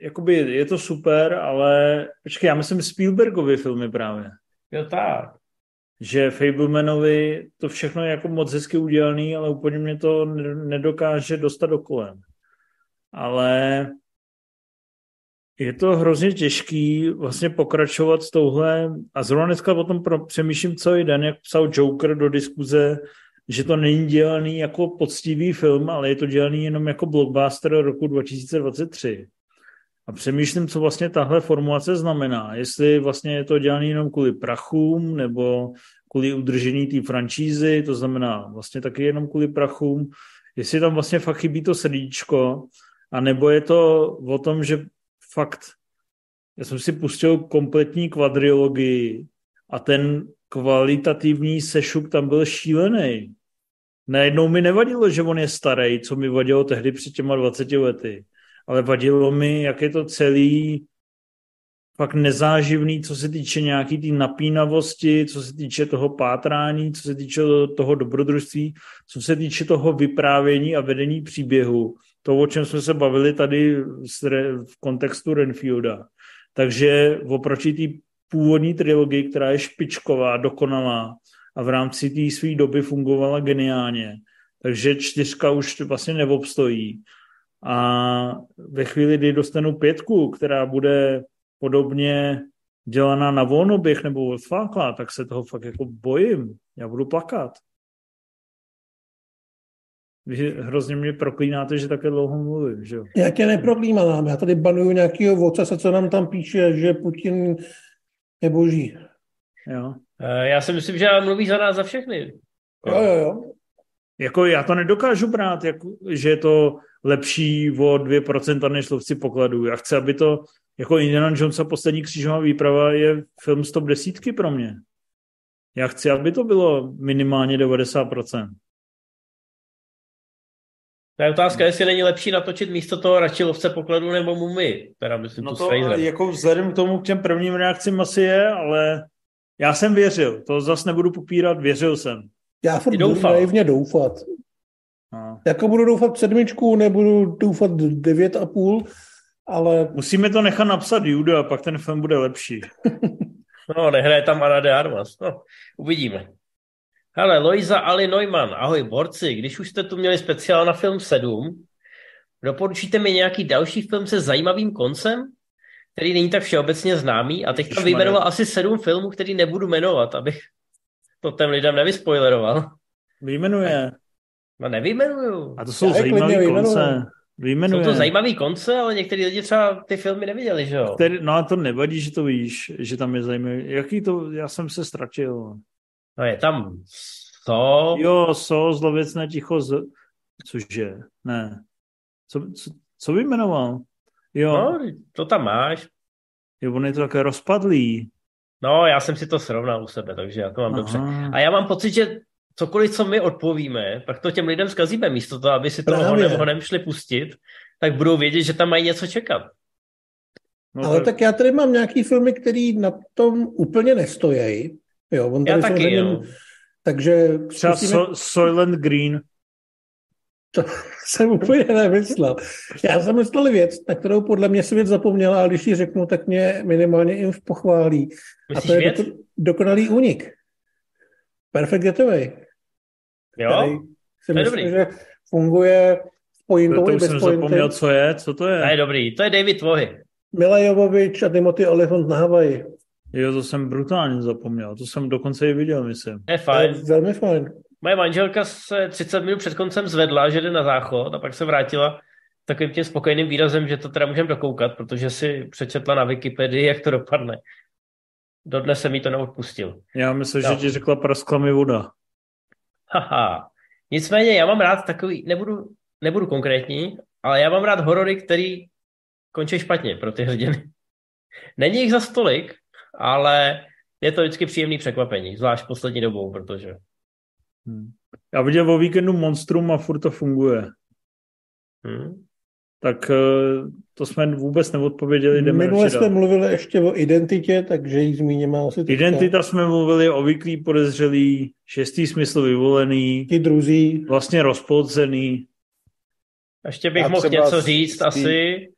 jakoby je to super, ale počkej, já myslím Spielbergovy filmy právě. Jo, tak. Že Fablemanovi to všechno je jako moc hezky udělaný, ale úplně mě to nedokáže dostat do kolem. Ale je to hrozně těžký vlastně pokračovat s touhle, a zrovna dneska o tom přemýšlím celý den, jak psal Joker do diskuze, že to není dělaný jako poctivý film, ale je to dělaný jenom jako blockbuster roku 2023. A přemýšlím, co vlastně tahle formulace znamená. Jestli vlastně je to dělaný jenom kvůli prachům, nebo kvůli udržení té franšízy, to znamená vlastně taky jenom kvůli prachům. Jestli tam vlastně fakt chybí to srdíčko, a nebo je to o tom, že fakt, já jsem si pustil kompletní kvadriologii a ten kvalitativní sešuk tam byl šílený. Najednou mi nevadilo, že on je starý, co mi vadilo tehdy před těma 20 lety, ale vadilo mi, jak je to celý fakt nezáživný, co se týče nějaký té tý napínavosti, co se týče toho pátrání, co se týče toho dobrodružství, co se týče toho vyprávění a vedení příběhu to, o čem jsme se bavili tady v kontextu Renfielda. Takže oproti té původní trilogii, která je špičková, dokonalá a v rámci té své doby fungovala geniálně, takže čtyřka už vlastně neobstojí. A ve chvíli, kdy dostanu pětku, která bude podobně dělaná na volnoběh nebo odfláklá, tak se toho fakt jako bojím. Já budu plakat. Vy hrozně mě proklínáte, že také dlouho mluvím, že jo? Já tě neproklínám, já tady banuju nějakého vocase, co nám tam píše, že Putin je boží. Jo. Eh, já si myslím, že mluví za nás za všechny. Jo, jo, jo. Jako já to nedokážu brát, jako, že je to lepší o 2% než lovci pokladů. Já chci, aby to, jako Indiana Jones a poslední křížová výprava je film stop desítky pro mě. Já chci, aby to bylo minimálně 90%. To je otázka, jestli není lepší natočit místo toho radši lovce pokladu nebo mumy. Teda myslím no to jako vzhledem k tomu k těm prvním reakcím asi je, ale já jsem věřil, to zase nebudu popírat, věřil jsem. Já furt budu naivně doufat. No. Jako budu doufat sedmičku, nebudu doufat devět a půl, ale Musíme to nechat napsat Jude a pak ten film bude lepší. No, nehraje tam Ana de Armas. No, uvidíme. Hele, Loiza Ali Neumann, ahoj borci, když už jste tu měli speciál na film 7, doporučíte mi nějaký další film se zajímavým koncem, který není tak všeobecně známý a teď tam vyjmenoval asi sedm filmů, který nebudu jmenovat, abych to těm lidem nevyspoileroval. Vyjmenuje. No nevyjmenuju. A to jsou zajímavé konce. Jsou Vyjmenuje. to zajímavý konce, ale některý lidi třeba ty filmy neviděli, že jo? Který, no a to nevadí, že to víš, že tam je zajímavý. Jaký to, já jsem se ztratil. No je tam to, Jo, so, zlověcné ticho, z... cože, ne. Co, co, co vyjmenoval? Jo, no, to tam máš. jo, on je to také rozpadlý. No, já jsem si to srovnal u sebe, takže já to mám dobře. Aha. A já mám pocit, že cokoliv, co my odpovíme, pak to těm lidem zkazíme místo toho, aby si to honem, honem šli pustit, tak budou vědět, že tam mají něco čekat. No, Ale tak já tady mám nějaký filmy, který na tom úplně nestojí. Jo, on Já tady taky, samozřejmě- jo. Takže Třeba zkusíme- so, Soylent Green. To jsem úplně nemyslel. Já jsem myslel věc, na kterou podle mě svět zapomněl, ale když ji řeknu, tak mě minimálně jim pochválí. A Myslíš to je věc? doko- dokonalý únik. Perfect Getaway. Jo? Který si To je myslím, dobrý. že funguje s To, pointou to i už bez jsem pointy. zapomněl, co je, co to To je je. dobrý. To je David Vohy. Mila Jovovič a Timothy Olyphant na Havaji. Jo, to jsem brutálně zapomněl. To jsem dokonce i viděl, myslím. Je To je fajn. velmi fajn. Moje manželka se 30 minut před koncem zvedla, že jde na záchod a pak se vrátila takovým tím spokojeným výrazem, že to teda můžeme dokoukat, protože si přečetla na Wikipedii, jak to dopadne. Dodnes jsem jí to neodpustil. Já myslím, Jo. že ti řekla praskla mi voda. Haha. Nicméně já mám rád takový, nebudu, nebudu konkrétní, ale já mám rád horory, který končí špatně pro ty hrdiny. Není jich za stolik, ale je to vždycky příjemný překvapení, zvlášť poslední dobou, protože Hm. Já viděl o víkendu Monstrum a furt to funguje. hm, Tak eh, to jsme vůbec neodpověděli. Jdeme Minule jsme dál. mluvili ještě o identitě, takže ji zmíníme asi teďka. Identita jsme mluvili, obvyklý podezřelý, šestý smysl vyvolený, Ti druzí. vlastně rozpolcený. ještě bych A mohl něco říct tý- asi.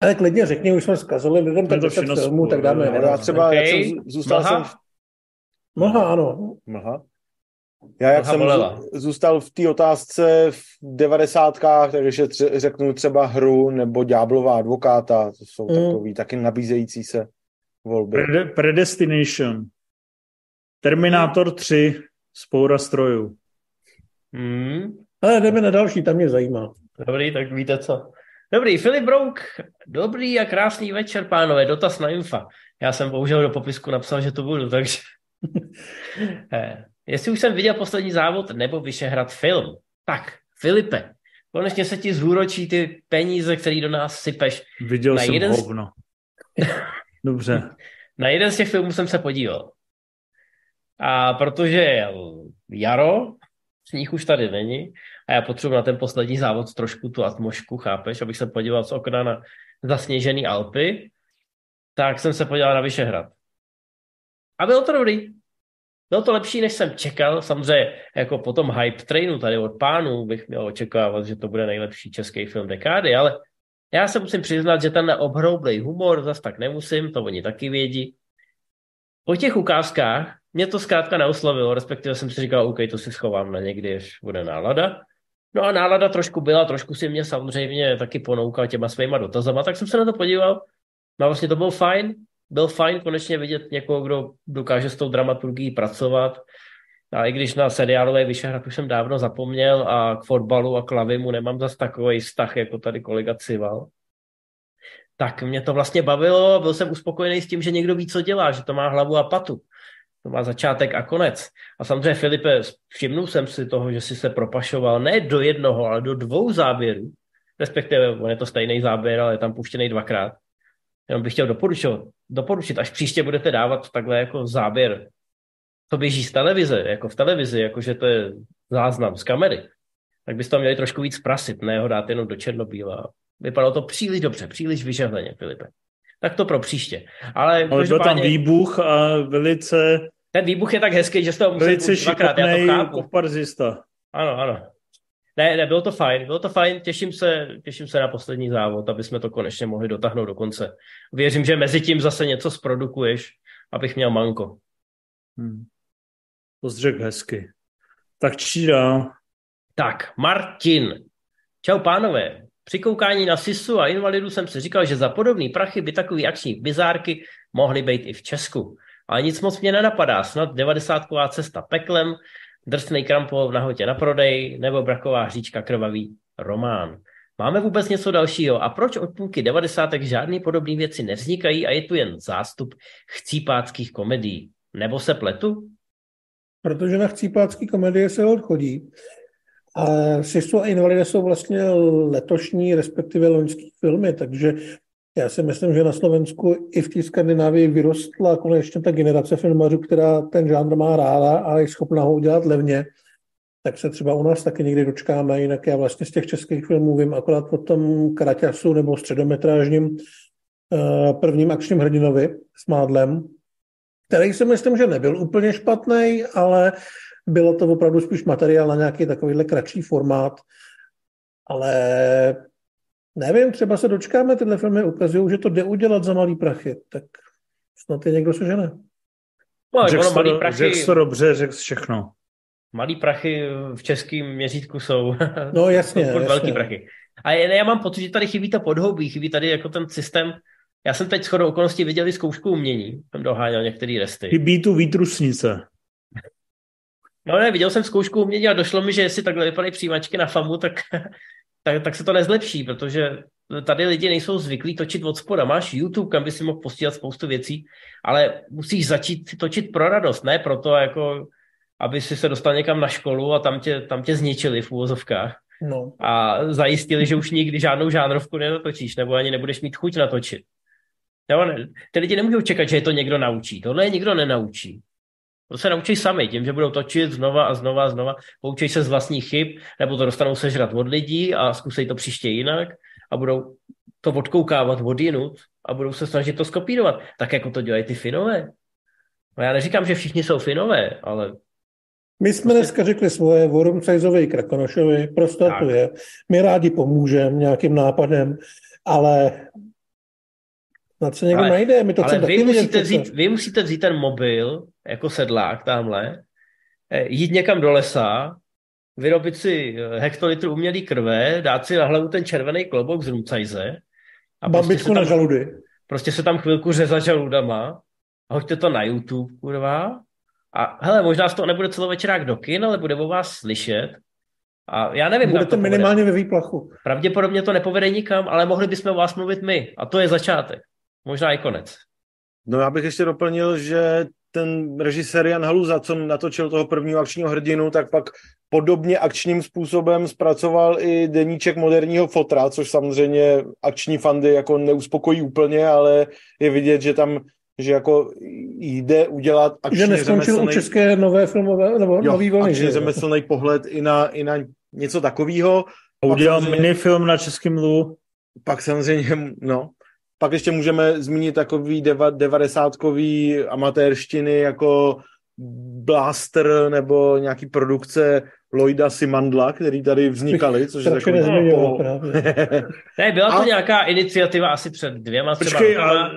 Ale klidně řekni, už jsme zkazili lidem tak to 10 všechno filmů, tak dáme já třeba, OK. jak jsem zů- zůstal Mlha? jsem v Mlha, ano. Mlha. Já jak Mlha jsem bolela. zů- zůstal v té otázce v devadesátkách, takže tře- řeknu třeba hru nebo Ďáblová advokáta, to jsou Mm. takový taky nabízející se volby. Prede- Predestination. Terminátor 3. Spoura strojů. Hmm, Ale jdeme na další, tam mě zajímá. dobrý, tak víte co. Dobrý, Filip Brouk. Dobrý a krásný večer, pánové. Dotaz na infa. Já jsem bohužel do popisku napsal, že to budu, takže... Eh, Jestli už jsem viděl poslední závod nebo Vyšehrad film. Tak, Filipe, konečně se ti zúročí ty peníze, které do nás sypeš. Viděl Na jsem jeden z- hovno. Dobře. Na jeden z těch filmů jsem se podíval. A protože jaro, sníh už tady není a já potřebuji na ten poslední závod trošku tu atmosféru, chápeš, abych se podíval z okna na zasněžený Alpy, tak jsem se podíval na Vyšehrad. A bylo to dobrý. Bylo to lepší, než jsem čekal. Samozřejmě jako po tom hype trainu tady od pánů bych měl očekávat, že to bude nejlepší český film dekády, ale já se musím přiznat, že ten obhroublej humor zas tak nemusím, to oni taky vědí. Po těch ukázkách mě to zkrátka neoslovilo, respektive jsem si říkal, OK, to si schovám na někdy, až bude nálada. No a nálada trošku byla, trošku si mě samozřejmě taky ponoukal těma svýma dotazama, tak jsem se na to podíval. No vlastně to byl fajn, byl fajn konečně vidět někoho, kdo dokáže s tou dramaturgií pracovat. A i když na seriálové Vyšehrad už jsem dávno zapomněl a k fotbalu a k lavimu nemám zas takový vztah, jako tady kolega Cival, tak mě to vlastně bavilo, byl jsem uspokojený s tím, že někdo ví, co dělá, že to má hlavu a patu. To má začátek a konec. A samozřejmě, Filipe, všimnul jsem si toho, že si se propašoval ne do jednoho, ale do dvou záběrů. Respektive, on je to stejný záběr, ale je tam puštěný dvakrát. Jenom bych chtěl doporučit, doporučit, až příště budete dávat takhle jako záběr, to běží z televize, jako v televizi, jakože to je záznam z kamery, tak byste to měli trošku víc prasit, ne ho dát jenom do černobíla. Vypadalo to příliš dobře, příliš vyžehleně, Filipe. Tak to pro příště. Ale, Ale byl tam výbuch a velice, ten výbuch je tak hezký, že z toho musím dvakrát, já to chápu. Ano, ano. Ne, ne, bylo to fajn, bylo to fajn, těším se, těším se na poslední závod, aby jsme to konečně mohli dotáhnout do konce. Věřím, že mezi tím zase něco zprodukuješ, abych měl manko. Hmm. Pozdřek hezky. Tak čí dál? Tak, Martin. Čau pánové. Při koukání na Sisu a Invalidu jsem si říkal, že za podobný prachy by takový akční bizárky mohly být i v Česku. Ale nic moc mě nenapadá. Snad 90 cesta peklem, drsnej krampol v nahotě na prodej nebo braková hříčka krvavý román. Máme vůbec něco dalšího? A proč od půlky 90. žádné podobné věci nevznikají a je tu jen zástup chcípáckých komedií? Nebo se pletu? Protože na chcípácký komedie se odchodí. A Sisu a Invalide jsou vlastně letošní, respektive loňský filmy, takže já si myslím, že na Slovensku i v té Skandinávii vyrostla konečně ta generace filmařů, která ten žánr má ráda a je schopná ho udělat levně. Tak se třeba u nás taky někdy dočkáme, jinak já vlastně z těch českých filmů vím akorát o tom Kraťasu nebo středometrážním eh, prvním akčním hrdinovi s Mádlem, který si myslím, že nebyl úplně špatný, ale bylo to opravdu spíš materiál na nějaký takovýhle kratší formát. Ale nevím, třeba se dočkáme, tyhle filmy ukazují, že to jde udělat za malý prachy, tak snad je někdo sežene. No, řekl to, malý prachy, řekl to dobře, řekl všechno. Malý prachy v českém měřítku jsou, no, jasně, jsou jasně. velký prachy. A já mám pocit, že tady chybí to podhoubí, chybí tady jako ten systém. Já jsem teď shodou okolností viděl i zkoušku umění, jsem doháněl některé resty. Chybí tu výtrusnice. No ne, viděl jsem zkoušku umění a došlo mi, že jestli takhle vypadají přijímačky na FAMu, tak, tak, tak se to nezlepší, protože tady lidi nejsou zvyklí točit od spoda. Máš YouTube, kam by si mohl postíhat spoustu věcí, ale musíš začít točit pro radost, ne proto, jako, aby si se dostal někam na školu a tam tě, tam tě zničili v úvozovkách. No. A zajistili, že už nikdy žádnou žánrovku nenatočíš, nebo ani nebudeš mít chuť natočit. Nebo ne, ty lidi nemůžou čekat, že je to někdo naučí. Tohle je nikdo nenaučí. To se naučí sami, tím, že budou točit znova a znova a znova, poučí se z vlastních chyb, nebo to dostanou sežrat od lidí a zkusej to příště jinak a budou to odkoukávat od jinut a budou se snažit to skopírovat, tak jako to dělají ty Finové. No já neříkám, že všichni jsou Finové, ale... My jsme prostě... dneska řekli svoje, Vorumcajzovi, Krakonošovi, prostě to je. My rádi pomůžeme nějakým nápadem, ale na co někdo ale, najde, my to ale vy musíte, vzít, vy musíte vzít ten mobil jako sedlák tamhle, eh, jít někam do lesa, vyrobit si eh, hektolitr umělý krve, dát si na hlavu ten červený klobouk z rumcajze a prostě se, tam, žaludy. prostě se tam chvilku řezat žaludama a hoďte to na YouTube, kurva. A hele, možná z toho nebude celovečerák do kin, ale bude o vás slyšet. A já nevím, Bude to minimálně povede. ve výplachu. Pravděpodobně to nepovede nikam, ale mohli bychom o vás mluvit my. A to je začátek. Možná i konec. No já bych ještě doplnil, že ten režisér Jan Haluza, co natočil toho prvního akčního hrdinu, tak pak podobně akčním způsobem zpracoval i deníček moderního fotra, což samozřejmě akční fandy jako neuspokojí úplně, ale je vidět, že tam že jako jde udělat akčně Že neskončil u české nové filmové, nebo jo, nový vlny. Akčně řemeslný pohled i na, i na něco takového. A udělal samozřejmě... minifilm na českém mluvu. Pak samozřejmě, no, pak ještě můžeme zmínit takový deva, devadesátkový amatérštiny jako Blaster nebo nějaký produkce Lloyda Simandla, který tady vznikaly, což je takový... Po... ne, byla to a... nějaká iniciativa asi před dvěma Počkej, a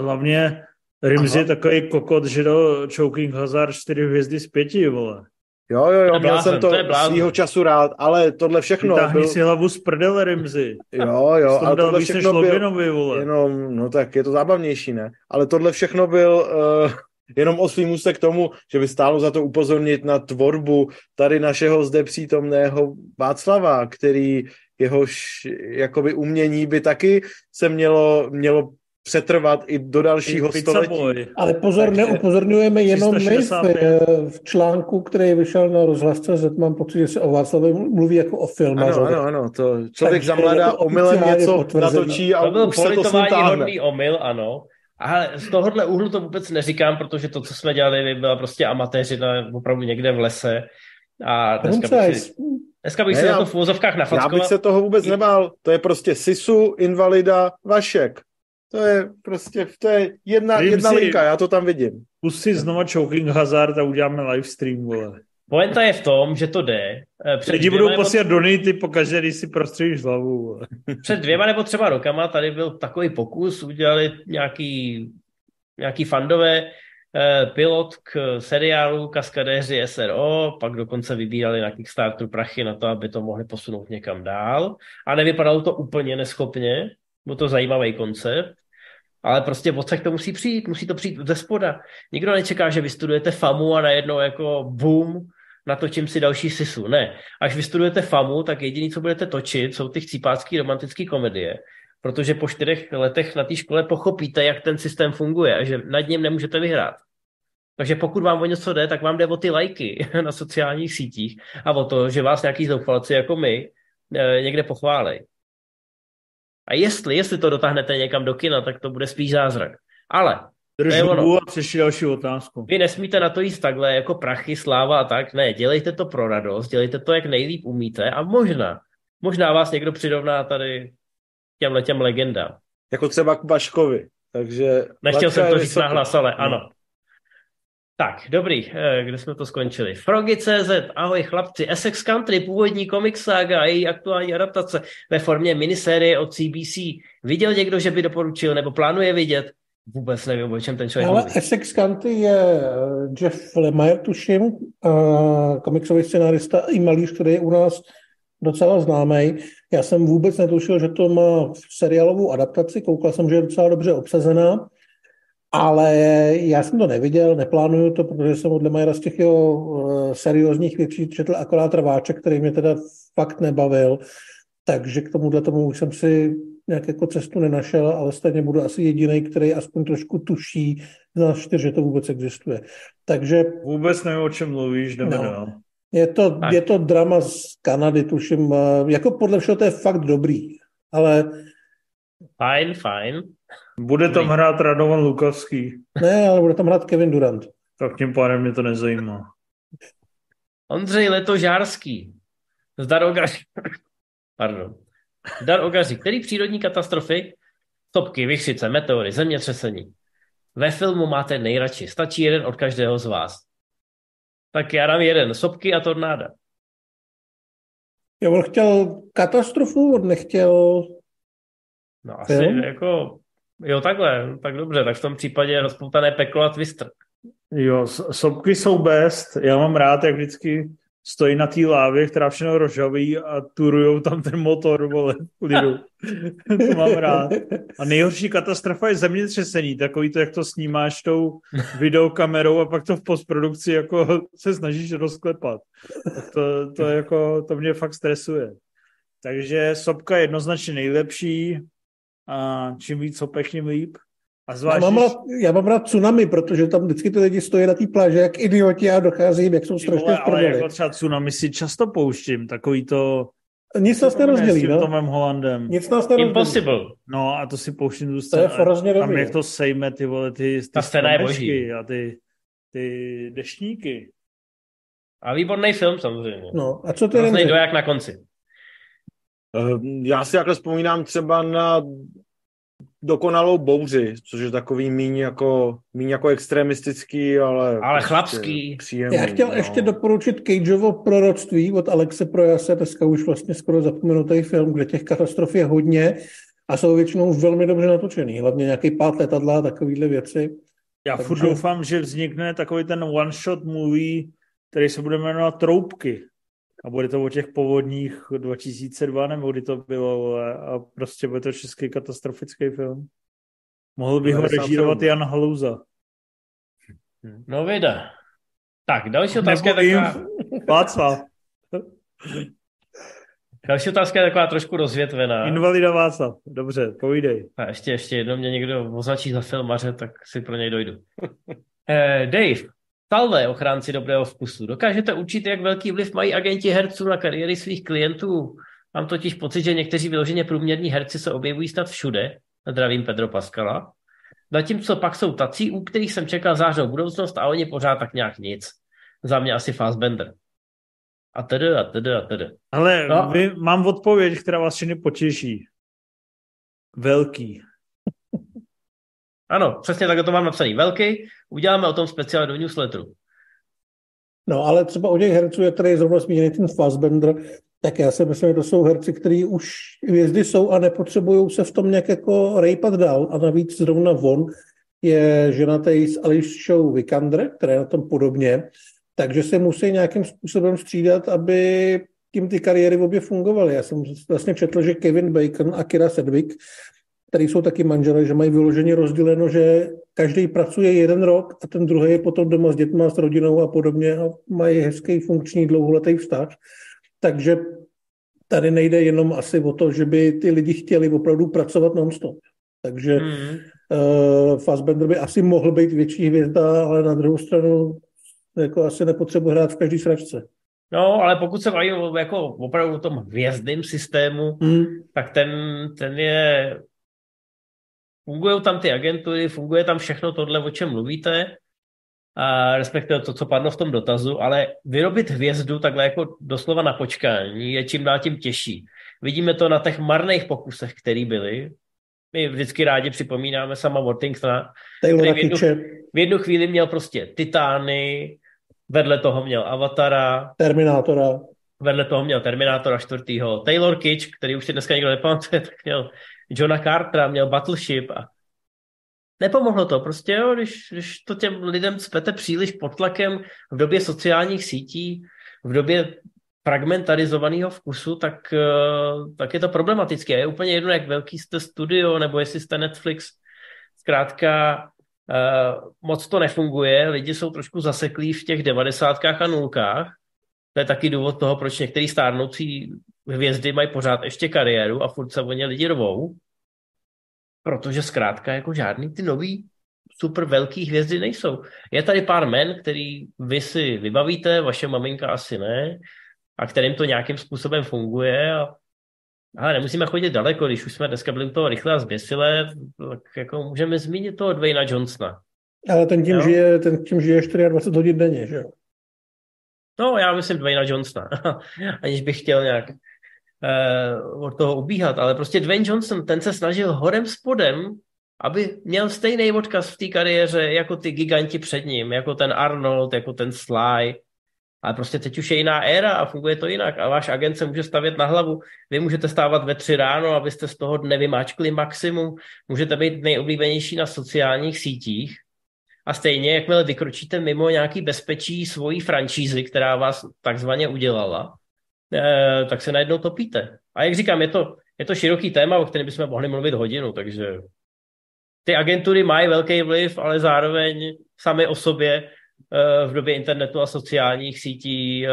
hlavně Rims je takový kokot, že do Choking Hazard 4 hvězdy z pěti, vole. Jo, jo, jo, měl jsem to, to svýho času rád, ale tohle všechno Vytáhni byl... si hlavu z prdele, Rimzy. Jo, jo, ale tohle všechno byl... Loginovi, vole. Jenom, no tak je to zábavnější, ne? Ale tohle všechno byl uh, jenom oslý můstek k tomu, že by stálo za to upozornit na tvorbu tady našeho zde přítomného Václava, který jehož jakoby umění by taky se mělo, mělo přetrvat i do dalšího I století. Boy. Ale pozor, Takže neupozorňujeme jenom my v, v článku, který vyšel na rozhlasce, mám pocit, že se o Václavě mluví jako o filmaři. Ano, ano, ano, to člověk za mladá omylem něco natočí a to byl už se to hodný omyl, ano. Ale z tohohle úhlu to vůbec neříkám, protože to, co jsme dělali, byla prostě amatéřina opravdu někde v lese. A dneska bych si, dneska bych ne, si já, to v úzovkách nafaskoval. Já bych se toho vůbec nebál. To je prostě Sisu, Invalida, Vašek. To je prostě, to je jedna, jedna si, linka, já to tam vidím. Pust si znova Choking Hazard a uděláme livestream, vole. Poenta je v tom, že to jde. Eh, Před Lidi budou nebo... posílat donaty pokaždé, když si prostříš hlavu. Před dvěma nebo třeba rokama tady byl takový pokus, udělali nějaký, nějaký fandové eh, pilot k seriálu Kaskadéři SRO, pak dokonce vybírali na Kickstarteru prachy na to, aby to mohli posunout někam dál. A nevypadalo to úplně neschopně, byl to zajímavý koncept. Ale prostě odsaď to musí přijít, musí to přijít ze spoda. Nikdo nečeká, že vystudujete FAMu a najednou jako boom, natočím si další sisu. Ne. Až vystudujete FAMu, tak jediný, co budete točit, jsou ty chcípácký romantické komedie. Protože po čtyřech letech na té škole pochopíte, jak ten systém funguje a že nad ním nemůžete vyhrát. Takže pokud vám o něco jde, tak vám jde o ty lajky na sociálních sítích a o to, že vás nějaký zoufalci jako my eh, někde pochválej. A jestli, jestli to dotáhnete někam do kina, tak to bude spíš zázrak. Ale Drž a přešli další otázku. Vy nesmíte na to jíst takhle, jako prachy, sláva a tak. Ne, dělejte to pro radost, dělejte to, jak nejlíp umíte a možná, možná vás někdo přirovná tady těm letěm legendám. Jako třeba k Baškovi. Takže Nechtěl jsem to říct nahlas, ale ano. Tak, dobrý, eh, kde jsme to skončili? Frogy.cz, ahoj chlapci, Essex Country, původní komik saga a její aktuální adaptace ve formě minisérie od CBC. Viděl někdo, že by doporučil nebo plánuje vidět? Vůbec nevím, o čem ten člověk Ale mluví. Essex Country je eh, Jeff Lemire, tuším, uh, komiksový scenárista i malíř, který je u nás docela známý. Já jsem vůbec netušil, že to má seriálovou adaptaci, koukal jsem, že je docela dobře obsazená. Ale já jsem to neviděl, neplánuju to, protože jsem od Lemajera z těch jeho uh, seriózních věcí četl akorát rváček, který mě teda fakt nebavil. Takže k tomuhle tomu už jsem si nějak jako cestu nenašel, ale stejně budu asi jediný, který aspoň trošku tuší z nás čtyř, že to vůbec existuje. Takže... Vůbec nevím, o čem mluvíš, jdeme no. dál. Je to, je to drama z Kanady, tuším. Jako podle všeho to je fakt dobrý, ale... Fajn, fajn. Bude tam hrát Radovan Lukovský. Ne, ale bude tam hrát Kevin Durant. Tak tím pádem mě to nezajímá. Ondřej Letožárský. Zdar Ogaři. Pardon. Zdar Ogaři. Který přírodní katastrofy, topky, vychřice, meteory, zemětřesení, ve filmu máte nejradši? Stačí jeden od každého z vás. Tak já dám jeden. Sopky a tornáda. Já bych chtěl katastrofu, on nechtěl No asi film? jako Jo, takhle, tak dobře, tak v tom případě rozpoutané peklo a twister. Jo, sopky jsou best, já mám rád, jak vždycky stojí na té lávě, která všechno rožaví a turujou tam ten motor, vole, lidu. to mám rád. A nejhorší katastrofa je zemětřesení, takový to, jak to snímáš tou videokamerou a pak to v postprodukci jako se snažíš rozklepat. To, to, jako, to mě fakt stresuje. Takže sopka je jednoznačně nejlepší, a čím víc sopek, tím líp. A zvlášť, já, mám rád, já mám rád tsunami, protože tam vždycky ty lidi stojí na té pláži jak idioti a dochází jak jsou strašně Ale jako třeba tsunami si často pouštím, takový to... Nic nás nerozdělí, no? Tomem Holandem. Nic nás nerozdělí. Impossible. No a to si pouštím tu scénu. To je hrozně Tam jak to sejme ty vole, ty, ty Ta scéna je boží. A ty, ty deštníky. A výborný film samozřejmě. No a co ty Hrozný dojak na konci. Ehm, já si takhle vzpomínám třeba na dokonalou bouři, což je takový míň jako, míň jako extremistický, ale... Ale prostě chlapský. Příjemný, Já chtěl no. ještě doporučit Cageovo proroctví od Alexe Projase, dneska už vlastně skoro zapomenutý film, kde těch katastrof je hodně a jsou většinou velmi dobře natočený, hlavně nějaký pát letadla a takovýhle věci. Já Takže... furt doufám, že vznikne takový ten one-shot movie, který se bude jmenovat Troubky. A bude to o těch povodních 2002, nebo kdy to bylo, a prostě bude to český katastrofický film. Mohl by ho režírovat film. Jan Haluza. No vida. Tak, další otázka je taková... Václav. Další otázka je taková trošku rozvětvená. Invalida Václav, dobře, povídej. A ještě, ještě jednou mě někdo označí za filmaře, tak si pro něj dojdu. eh, Dave, Salve, ochránci dobrého vkusu. Dokážete učit, jak velký vliv mají agenti herců na kariéry svých klientů? Mám totiž pocit, že někteří vyloženě průměrní herci se objevují snad všude. Zdravím Pedro Pascala. Zatímco pak jsou tací, u kterých jsem čekal zářnou budoucnost a oni pořád tak nějak nic. Za mě asi Fassbender. A tedy, a tedy, a tedy. Ale no. vy, mám odpověď, která vás všechny potěší. Velký. Ano, přesně tak to mám napsaný. Velký. Uděláme o tom speciál do newsletteru. No, ale třeba o těch herců je tady zrovna zmíněný ten Fassbender, tak já si myslím, že to jsou herci, kteří už hvězdy jsou a nepotřebují se v tom nějak jako rejpat dál. A navíc zrovna von je ženatý s Alishou Vikander, která je na tom podobně, takže se musí nějakým způsobem střídat, aby tím ty kariéry obě fungovaly. Já jsem vlastně četl, že Kevin Bacon a Kira Sedwick, který jsou taky manželé, že mají vyloženě rozděleno, že každý pracuje jeden rok a ten druhý je potom doma s dětma, s rodinou a podobně a mají hezký funkční dlouholetý vztah. Takže tady nejde jenom asi o to, že by ty lidi chtěli opravdu pracovat non-stop. Takže mm. uh, Fassbender by asi mohl být větší hvězda, ale na druhou stranu jako asi nepotřebuje hrát v každý sračce. No, ale pokud se baví jako opravdu o tom hvězdným systému, mm. tak ten, ten je... Fungují tam ty agentury, funguje tam všechno tohle, o čem mluvíte, a respektive to, co padlo v tom dotazu, ale vyrobit hvězdu takhle jako doslova na počkání je čím dál tím těžší. Vidíme to na těch marných pokusech, které byly. My vždycky rádi připomínáme sama Worthingtona, který v jednu, v jednu chvíli měl prostě Titány, vedle toho měl Avatara, Terminátora, vedle toho měl Terminátora čtvrtýho, Taylor Kitsch, který už si dneska nikdo nepamatuje, tak měl Johna Cartera, měl Battleship a Nepomohlo to, prostě jo, když, když to těm lidem cpete příliš pod tlakem v době sociálních sítí, v době fragmentarizovaného vkusu, tak, eh, tak je to problematické. Je úplně jedno, jak velký jste studio, nebo jestli jste Netflix. Zkrátka uh, moc to nefunguje, lidi jsou trošku zaseklí v těch devadesátkách a nulkách. To je taky důvod toho, proč některý stárnoucí hvězdy mají pořád ještě kariéru a furt se o ně lidi rovou protože zkrátka jako žádný ty nový super velký hvězdy nejsou. Je tady pár men, který vy si vybavíte, vaše maminka asi ne, a kterým to nějakým způsobem funguje a ale nemusíme chodit daleko, když už jsme dneska byli toho rychle a zběsile, tak jako můžeme zmínit toho Dwayna Johnsona. Ale ten tím, žije, ten tím žije 24 hodin denně, že jo? No, já myslím Dwayna Johnsona, aniž bych chtěl nějak uh, od toho ubíhat, ale prostě Dwayne Johnson, ten se snažil horem spodem, aby měl stejný odkaz v té kariéře jako ty giganti před ním, jako ten Arnold, jako ten Sly, ale prostě teď už je jiná éra a funguje to jinak a váš agent se může stavět na hlavu. Vy můžete stávat ve tři ráno, abyste z toho dne vymáčkli maximum. Můžete být nejoblíbenější na sociálních sítích. A stejně, jakmile vykročíte mimo nějaký bezpečí svojí franšízy, která vás takzvaně udělala, tak se najednou topíte. A jak říkám, je to, je to široký téma, o kterém bychom mohli mluvit hodinu, takže ty agentury mají velký vliv, ale zároveň sami o sobě eh, v době internetu a sociálních sítí eh,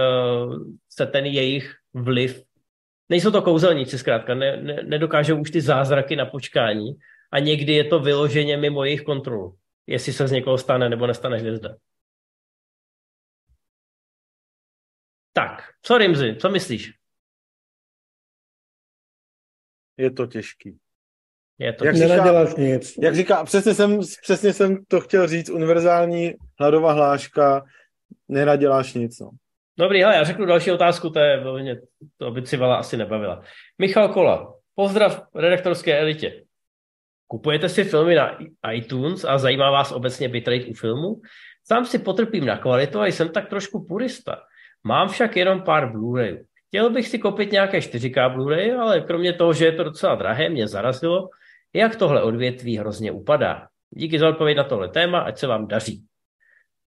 se ten jejich vliv Nejsou to kouzelníci, zkrátka, ne, ne, nedokážou už ty zázraky na počkání a někdy je to vyloženě mimo jejich kontrolu, jestli se z někoho stane nebo nestane hvězda. Tak, co Rimzy, co myslíš? Je to těžký. Je to jak říká, nic. Jak říká, přesně jsem, přesně jsem to chtěl říct, univerzální hladová hláška, nenaděláš nic. No. Dobrý, hele, já řeknu další otázku, to, je, to by Civala asi nebavila. Michal Kola, pozdrav redaktorské elitě. Kupujete si filmy na iTunes a zajímá vás obecně bitrate u filmu? Sám si potrpím na kvalitu a jsem tak trošku purista. Mám však jenom pár Blu-rayů. Chtěl bych si koupit nějaké 4K Blu-ray, ale kromě toho, že je to docela drahé, mě zarazilo, jak tohle odvětví hrozně upadá. Díky za odpověď na tohle téma, ať se vám daří.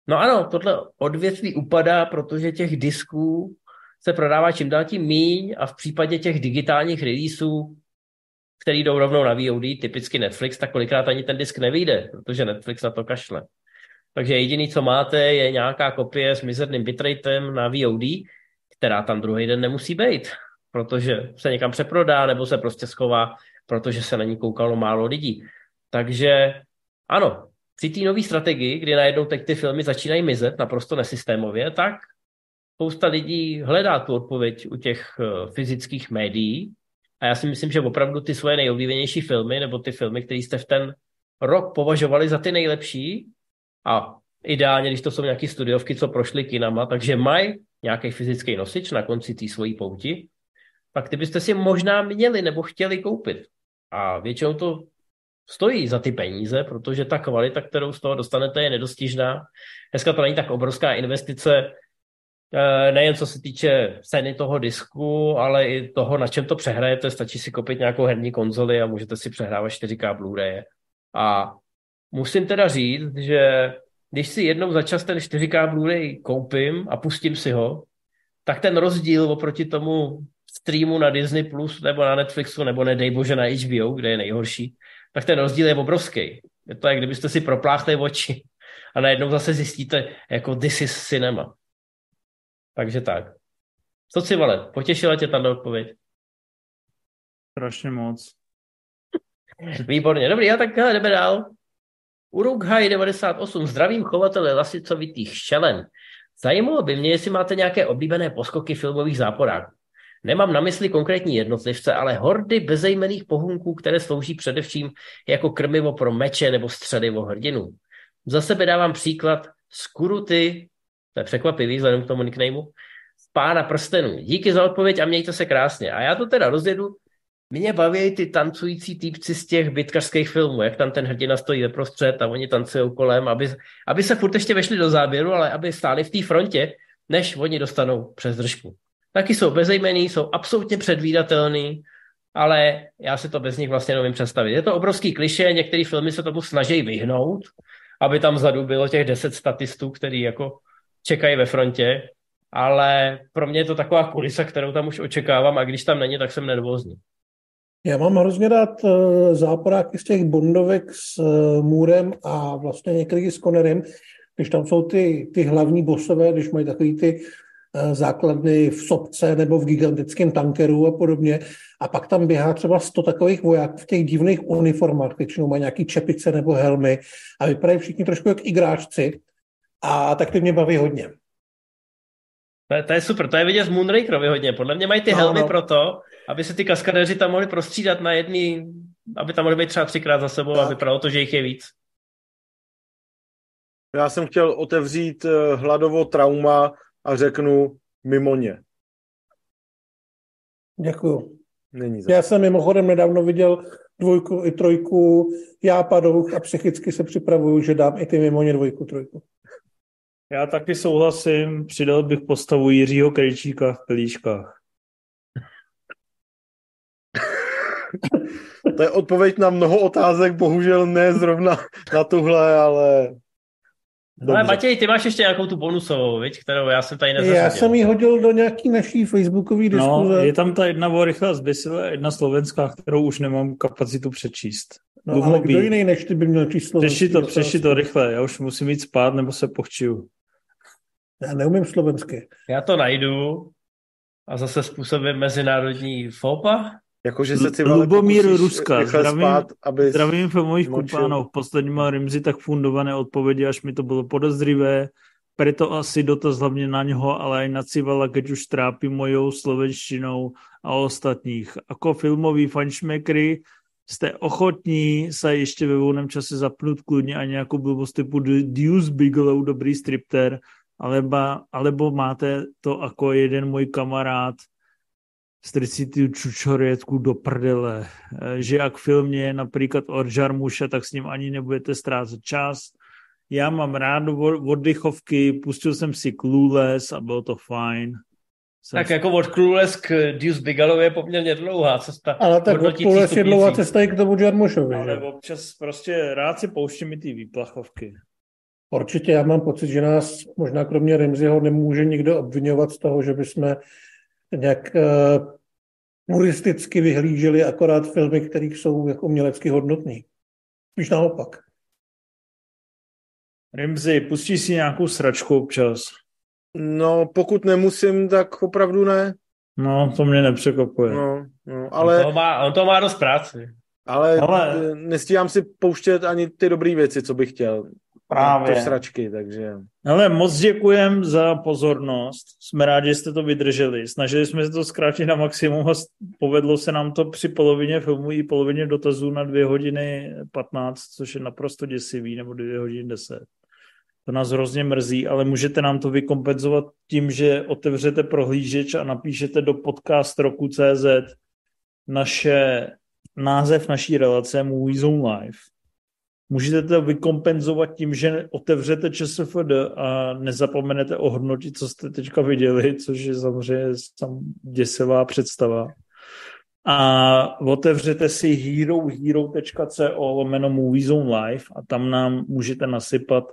No ano, tohle odvětví upadá, protože těch disků se prodává čím dál tím míň a v případě těch digitálních releaseů, který jdou rovnou na VOD, typicky Netflix, tak kolikrát ani ten disk nevyjde, protože Netflix na to kašle. Takže jediný, co máte, je nějaká kopie s mizerným bitratem na VOD, která tam druhý den nemusí být, protože se někam přeprodá nebo se prostě schová, protože se na ní koukalo málo lidí. Takže ano, při té nové strategii, kdy najednou teď ty filmy začínají mizet naprosto nesystémově, tak spousta lidí hledá tu odpověď u těch eh, fyzických médií. A já si myslím, že opravdu ty svoje nejoblíbenější filmy, nebo ty filmy, které jste v ten rok považovali za ty nejlepší, a ideálně, když to jsou nějaké studiovky, co prošly kinama, takže mají nějaký fyzický nosič na konci té svojí pouti, pak ty byste si možná měli nebo chtěli koupit. A většinou to stojí za ty peníze, protože ta kvalita, kterou z toho dostanete, je nedostižná. Dneska to není tak obrovská investice Eh, nejen co se týče ceny toho disku, ale i toho, na čem to přehrajete. Stačí si koupit nějakou herní konzoli a můžete si přehrávat 4K Blu-ray. A musím teda říct, že když si jednou za čas ten 4K Blu-ray koupím a pustím si ho, tak ten rozdíl oproti tomu streamu na Disney Plus nebo na Netflixu nebo nedej bože na HBO, kde je nejhorší, tak ten rozdíl je obrovský. Je to, jak kdybyste si propláchli oči a najednou zase zjistíte, jako this is cinema. Takže tak. Co si, vole, potěšila tě tam odpověď? Strašně moc. Výborně, dobrý, já tak hele, jdeme dál. Urukhaj 98, zdravím chovatele lasicovitých šelen. Zajímalo by mě, jestli máte nějaké oblíbené poskoky filmových záporáků. Nemám na mysli konkrétní jednotlivce, ale hordy bezejmených pohunků, které slouží především jako krmivo pro meče nebo střelivo hrdinů. Za sebe dávám příklad Skuruty, to je překvapivý vzhledem k tomu nicknameu, Pána prstenů. Díky za odpověď a mějte se krásně. A já to teda rozjedu. Mě baví ty tancující týpci z těch bitkařských filmů, jak tam ten hrdina stojí veprostřed a oni tancují kolem, aby, aby se furt ještě vešli do záběru, ale aby stáli v té frontě, než oni dostanou přes držku. Taky jsou bezejmený, jsou absolutně předvídatelný, ale já si to bez nich vlastně nevím představit. Je to obrovský kliše, některé filmy se tomu snaží vyhnout, aby tam vzadu bylo těch deset statistů, který jako čekají ve frontě, ale pro mě je to taková kulisa, kterou tam už očekávám a když tam není, tak jsem nervózní. Já mám hrozně rád uh, záporáky z těch bondovek s uh, Můrem a vlastně některý s Connerem, když tam jsou ty, ty hlavní bosové, když mají takový ty uh, základny v sopce nebo v gigantickém tankeru a podobně. A pak tam běhá třeba 100 takových vojáků v těch divných uniformách, většinou mají nějaký čepice nebo helmy a vypadají všichni trošku jak igráčci. A tak ty mě baví hodně. To je, to je super, to je vidět z Moonrakerovi hodně. Podle mě mají ty no, helmy no. proto, aby se ty kaskadeři tam mohli prostřídat na jedný, aby tam mohli být třeba třikrát za sebou tak. a vypadalo to, že jich je víc. Já jsem chtěl otevřít eh, hladovo trauma a řeknu mimo ně. Děkuju. Není Já jsem mimochodem nedávno viděl dvojku i trojku Já padouch a psychicky se připravuju, že dám i ty mimo ně dvojku, trojku. Já taky souhlasím, přidal bych postavu Jiřího Krejčíka v pelíškách. to je odpověď na mnoho otázek, bohužel ne zrovna na tuhle, ale... Dobře. Ale Matěj, ty máš ještě nějakou tu bonusovou, viď, kterou já jsem tady nezařadil. Já jsem ji hodil do nějaký naší facebookové no, diskuze. No, je tam ta jedna o rychlá zbysile, jedna slovenská, kterou už nemám kapacitu přečíst. No, ale kdo jiný než ty by měl číslo? Přeši to, přeši to rychle, já už musím jít spát, nebo se pochčiju. Já neumím slovensky. Já to najdu a zase způsobím mezinárodní fopa. Jakože se ty Lubomír Ruska, zdravím, spát, aby filmových filmových kupánov. Posledníma Rimzi tak fundované odpovědi, až mi to bylo podozrivé. Preto asi dotaz hlavně na něho, ale i na Civala, keď už trápí mojou slovenštinou a ostatních. Ako filmoví fanšmekry jste ochotní se ještě ve volném čase zapnout kludně a nějakou blbost typu Deuce Bigelow, dobrý stripter, alebo, alebo máte to jako jeden můj kamarád strci ty čučorietku do prdele, e, že jak film je například od Žarmuša, tak s ním ani nebudete ztrácet čas. Já mám rád oddychovky, pustil jsem si Clueless a bylo to fajn. Jsem tak jako od Clueless k Deuce Bigelow je poměrně dlouhá cesta. Ale tak od Clueless je dlouhá cesta i k tomu Jarmušovi. Ale že? občas prostě rád si pouštím i ty výplachovky. Určitě já mám pocit, že nás možná kromě Remziho nemůže nikdo obvinovat z toho, že bychom nějak uh, puristicky vyhlíželi akorát filmy, které jsou jako umělecky hodnotný. Spíš naopak. Rimzi, pustíš si nějakou sračku občas? No, pokud nemusím, tak opravdu ne. No, to mě nepřekopuje. No, no, ale... On to má, on to má dost práce. Ale, ale nestíhám si pouštět ani ty dobré věci, co bych chtěl. Právě. To sračky, takže... Ale moc děkujem za pozornost. Jsme rádi, že jste to vydrželi. Snažili jsme se to zkrátit na maximum a povedlo se nám to při polovině filmu i polovině dotazů na dvě hodiny 15, což je naprosto děsivý, nebo dvě hodiny 10. To nás hrozně mrzí, ale můžete nám to vykompenzovat tím, že otevřete prohlížeč a napíšete do podcast roku CZ naše název naší relace Movie Zone Live Můžete to vykompenzovat tím, že otevřete ČSFD a nezapomenete ohodnotit, co jste teďka viděli, což je samozřejmě sam děsivá představa. A otevřete si herohero.co lomeno Movie Zone Live a tam nám můžete nasypat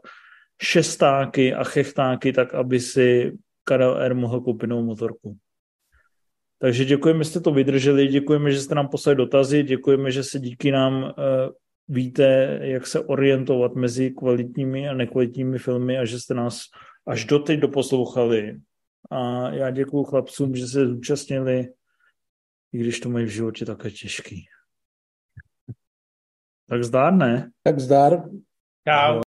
šestáky a chechtáky, tak aby si Karel R. mohl koupit novou motorku. Takže děkujeme, že jste to vydrželi, děkujeme, že jste nám poslali dotazy, děkujeme, že se díky nám uh, víte, jak se orientovat mezi kvalitními a nekvalitními filmy a že jste nás až doteď doposlouchali. A já děkuji chlapcům, že se zúčastnili, i když to mají v životě také těžký. Tak zdár, ne? Tak zdár. Čau.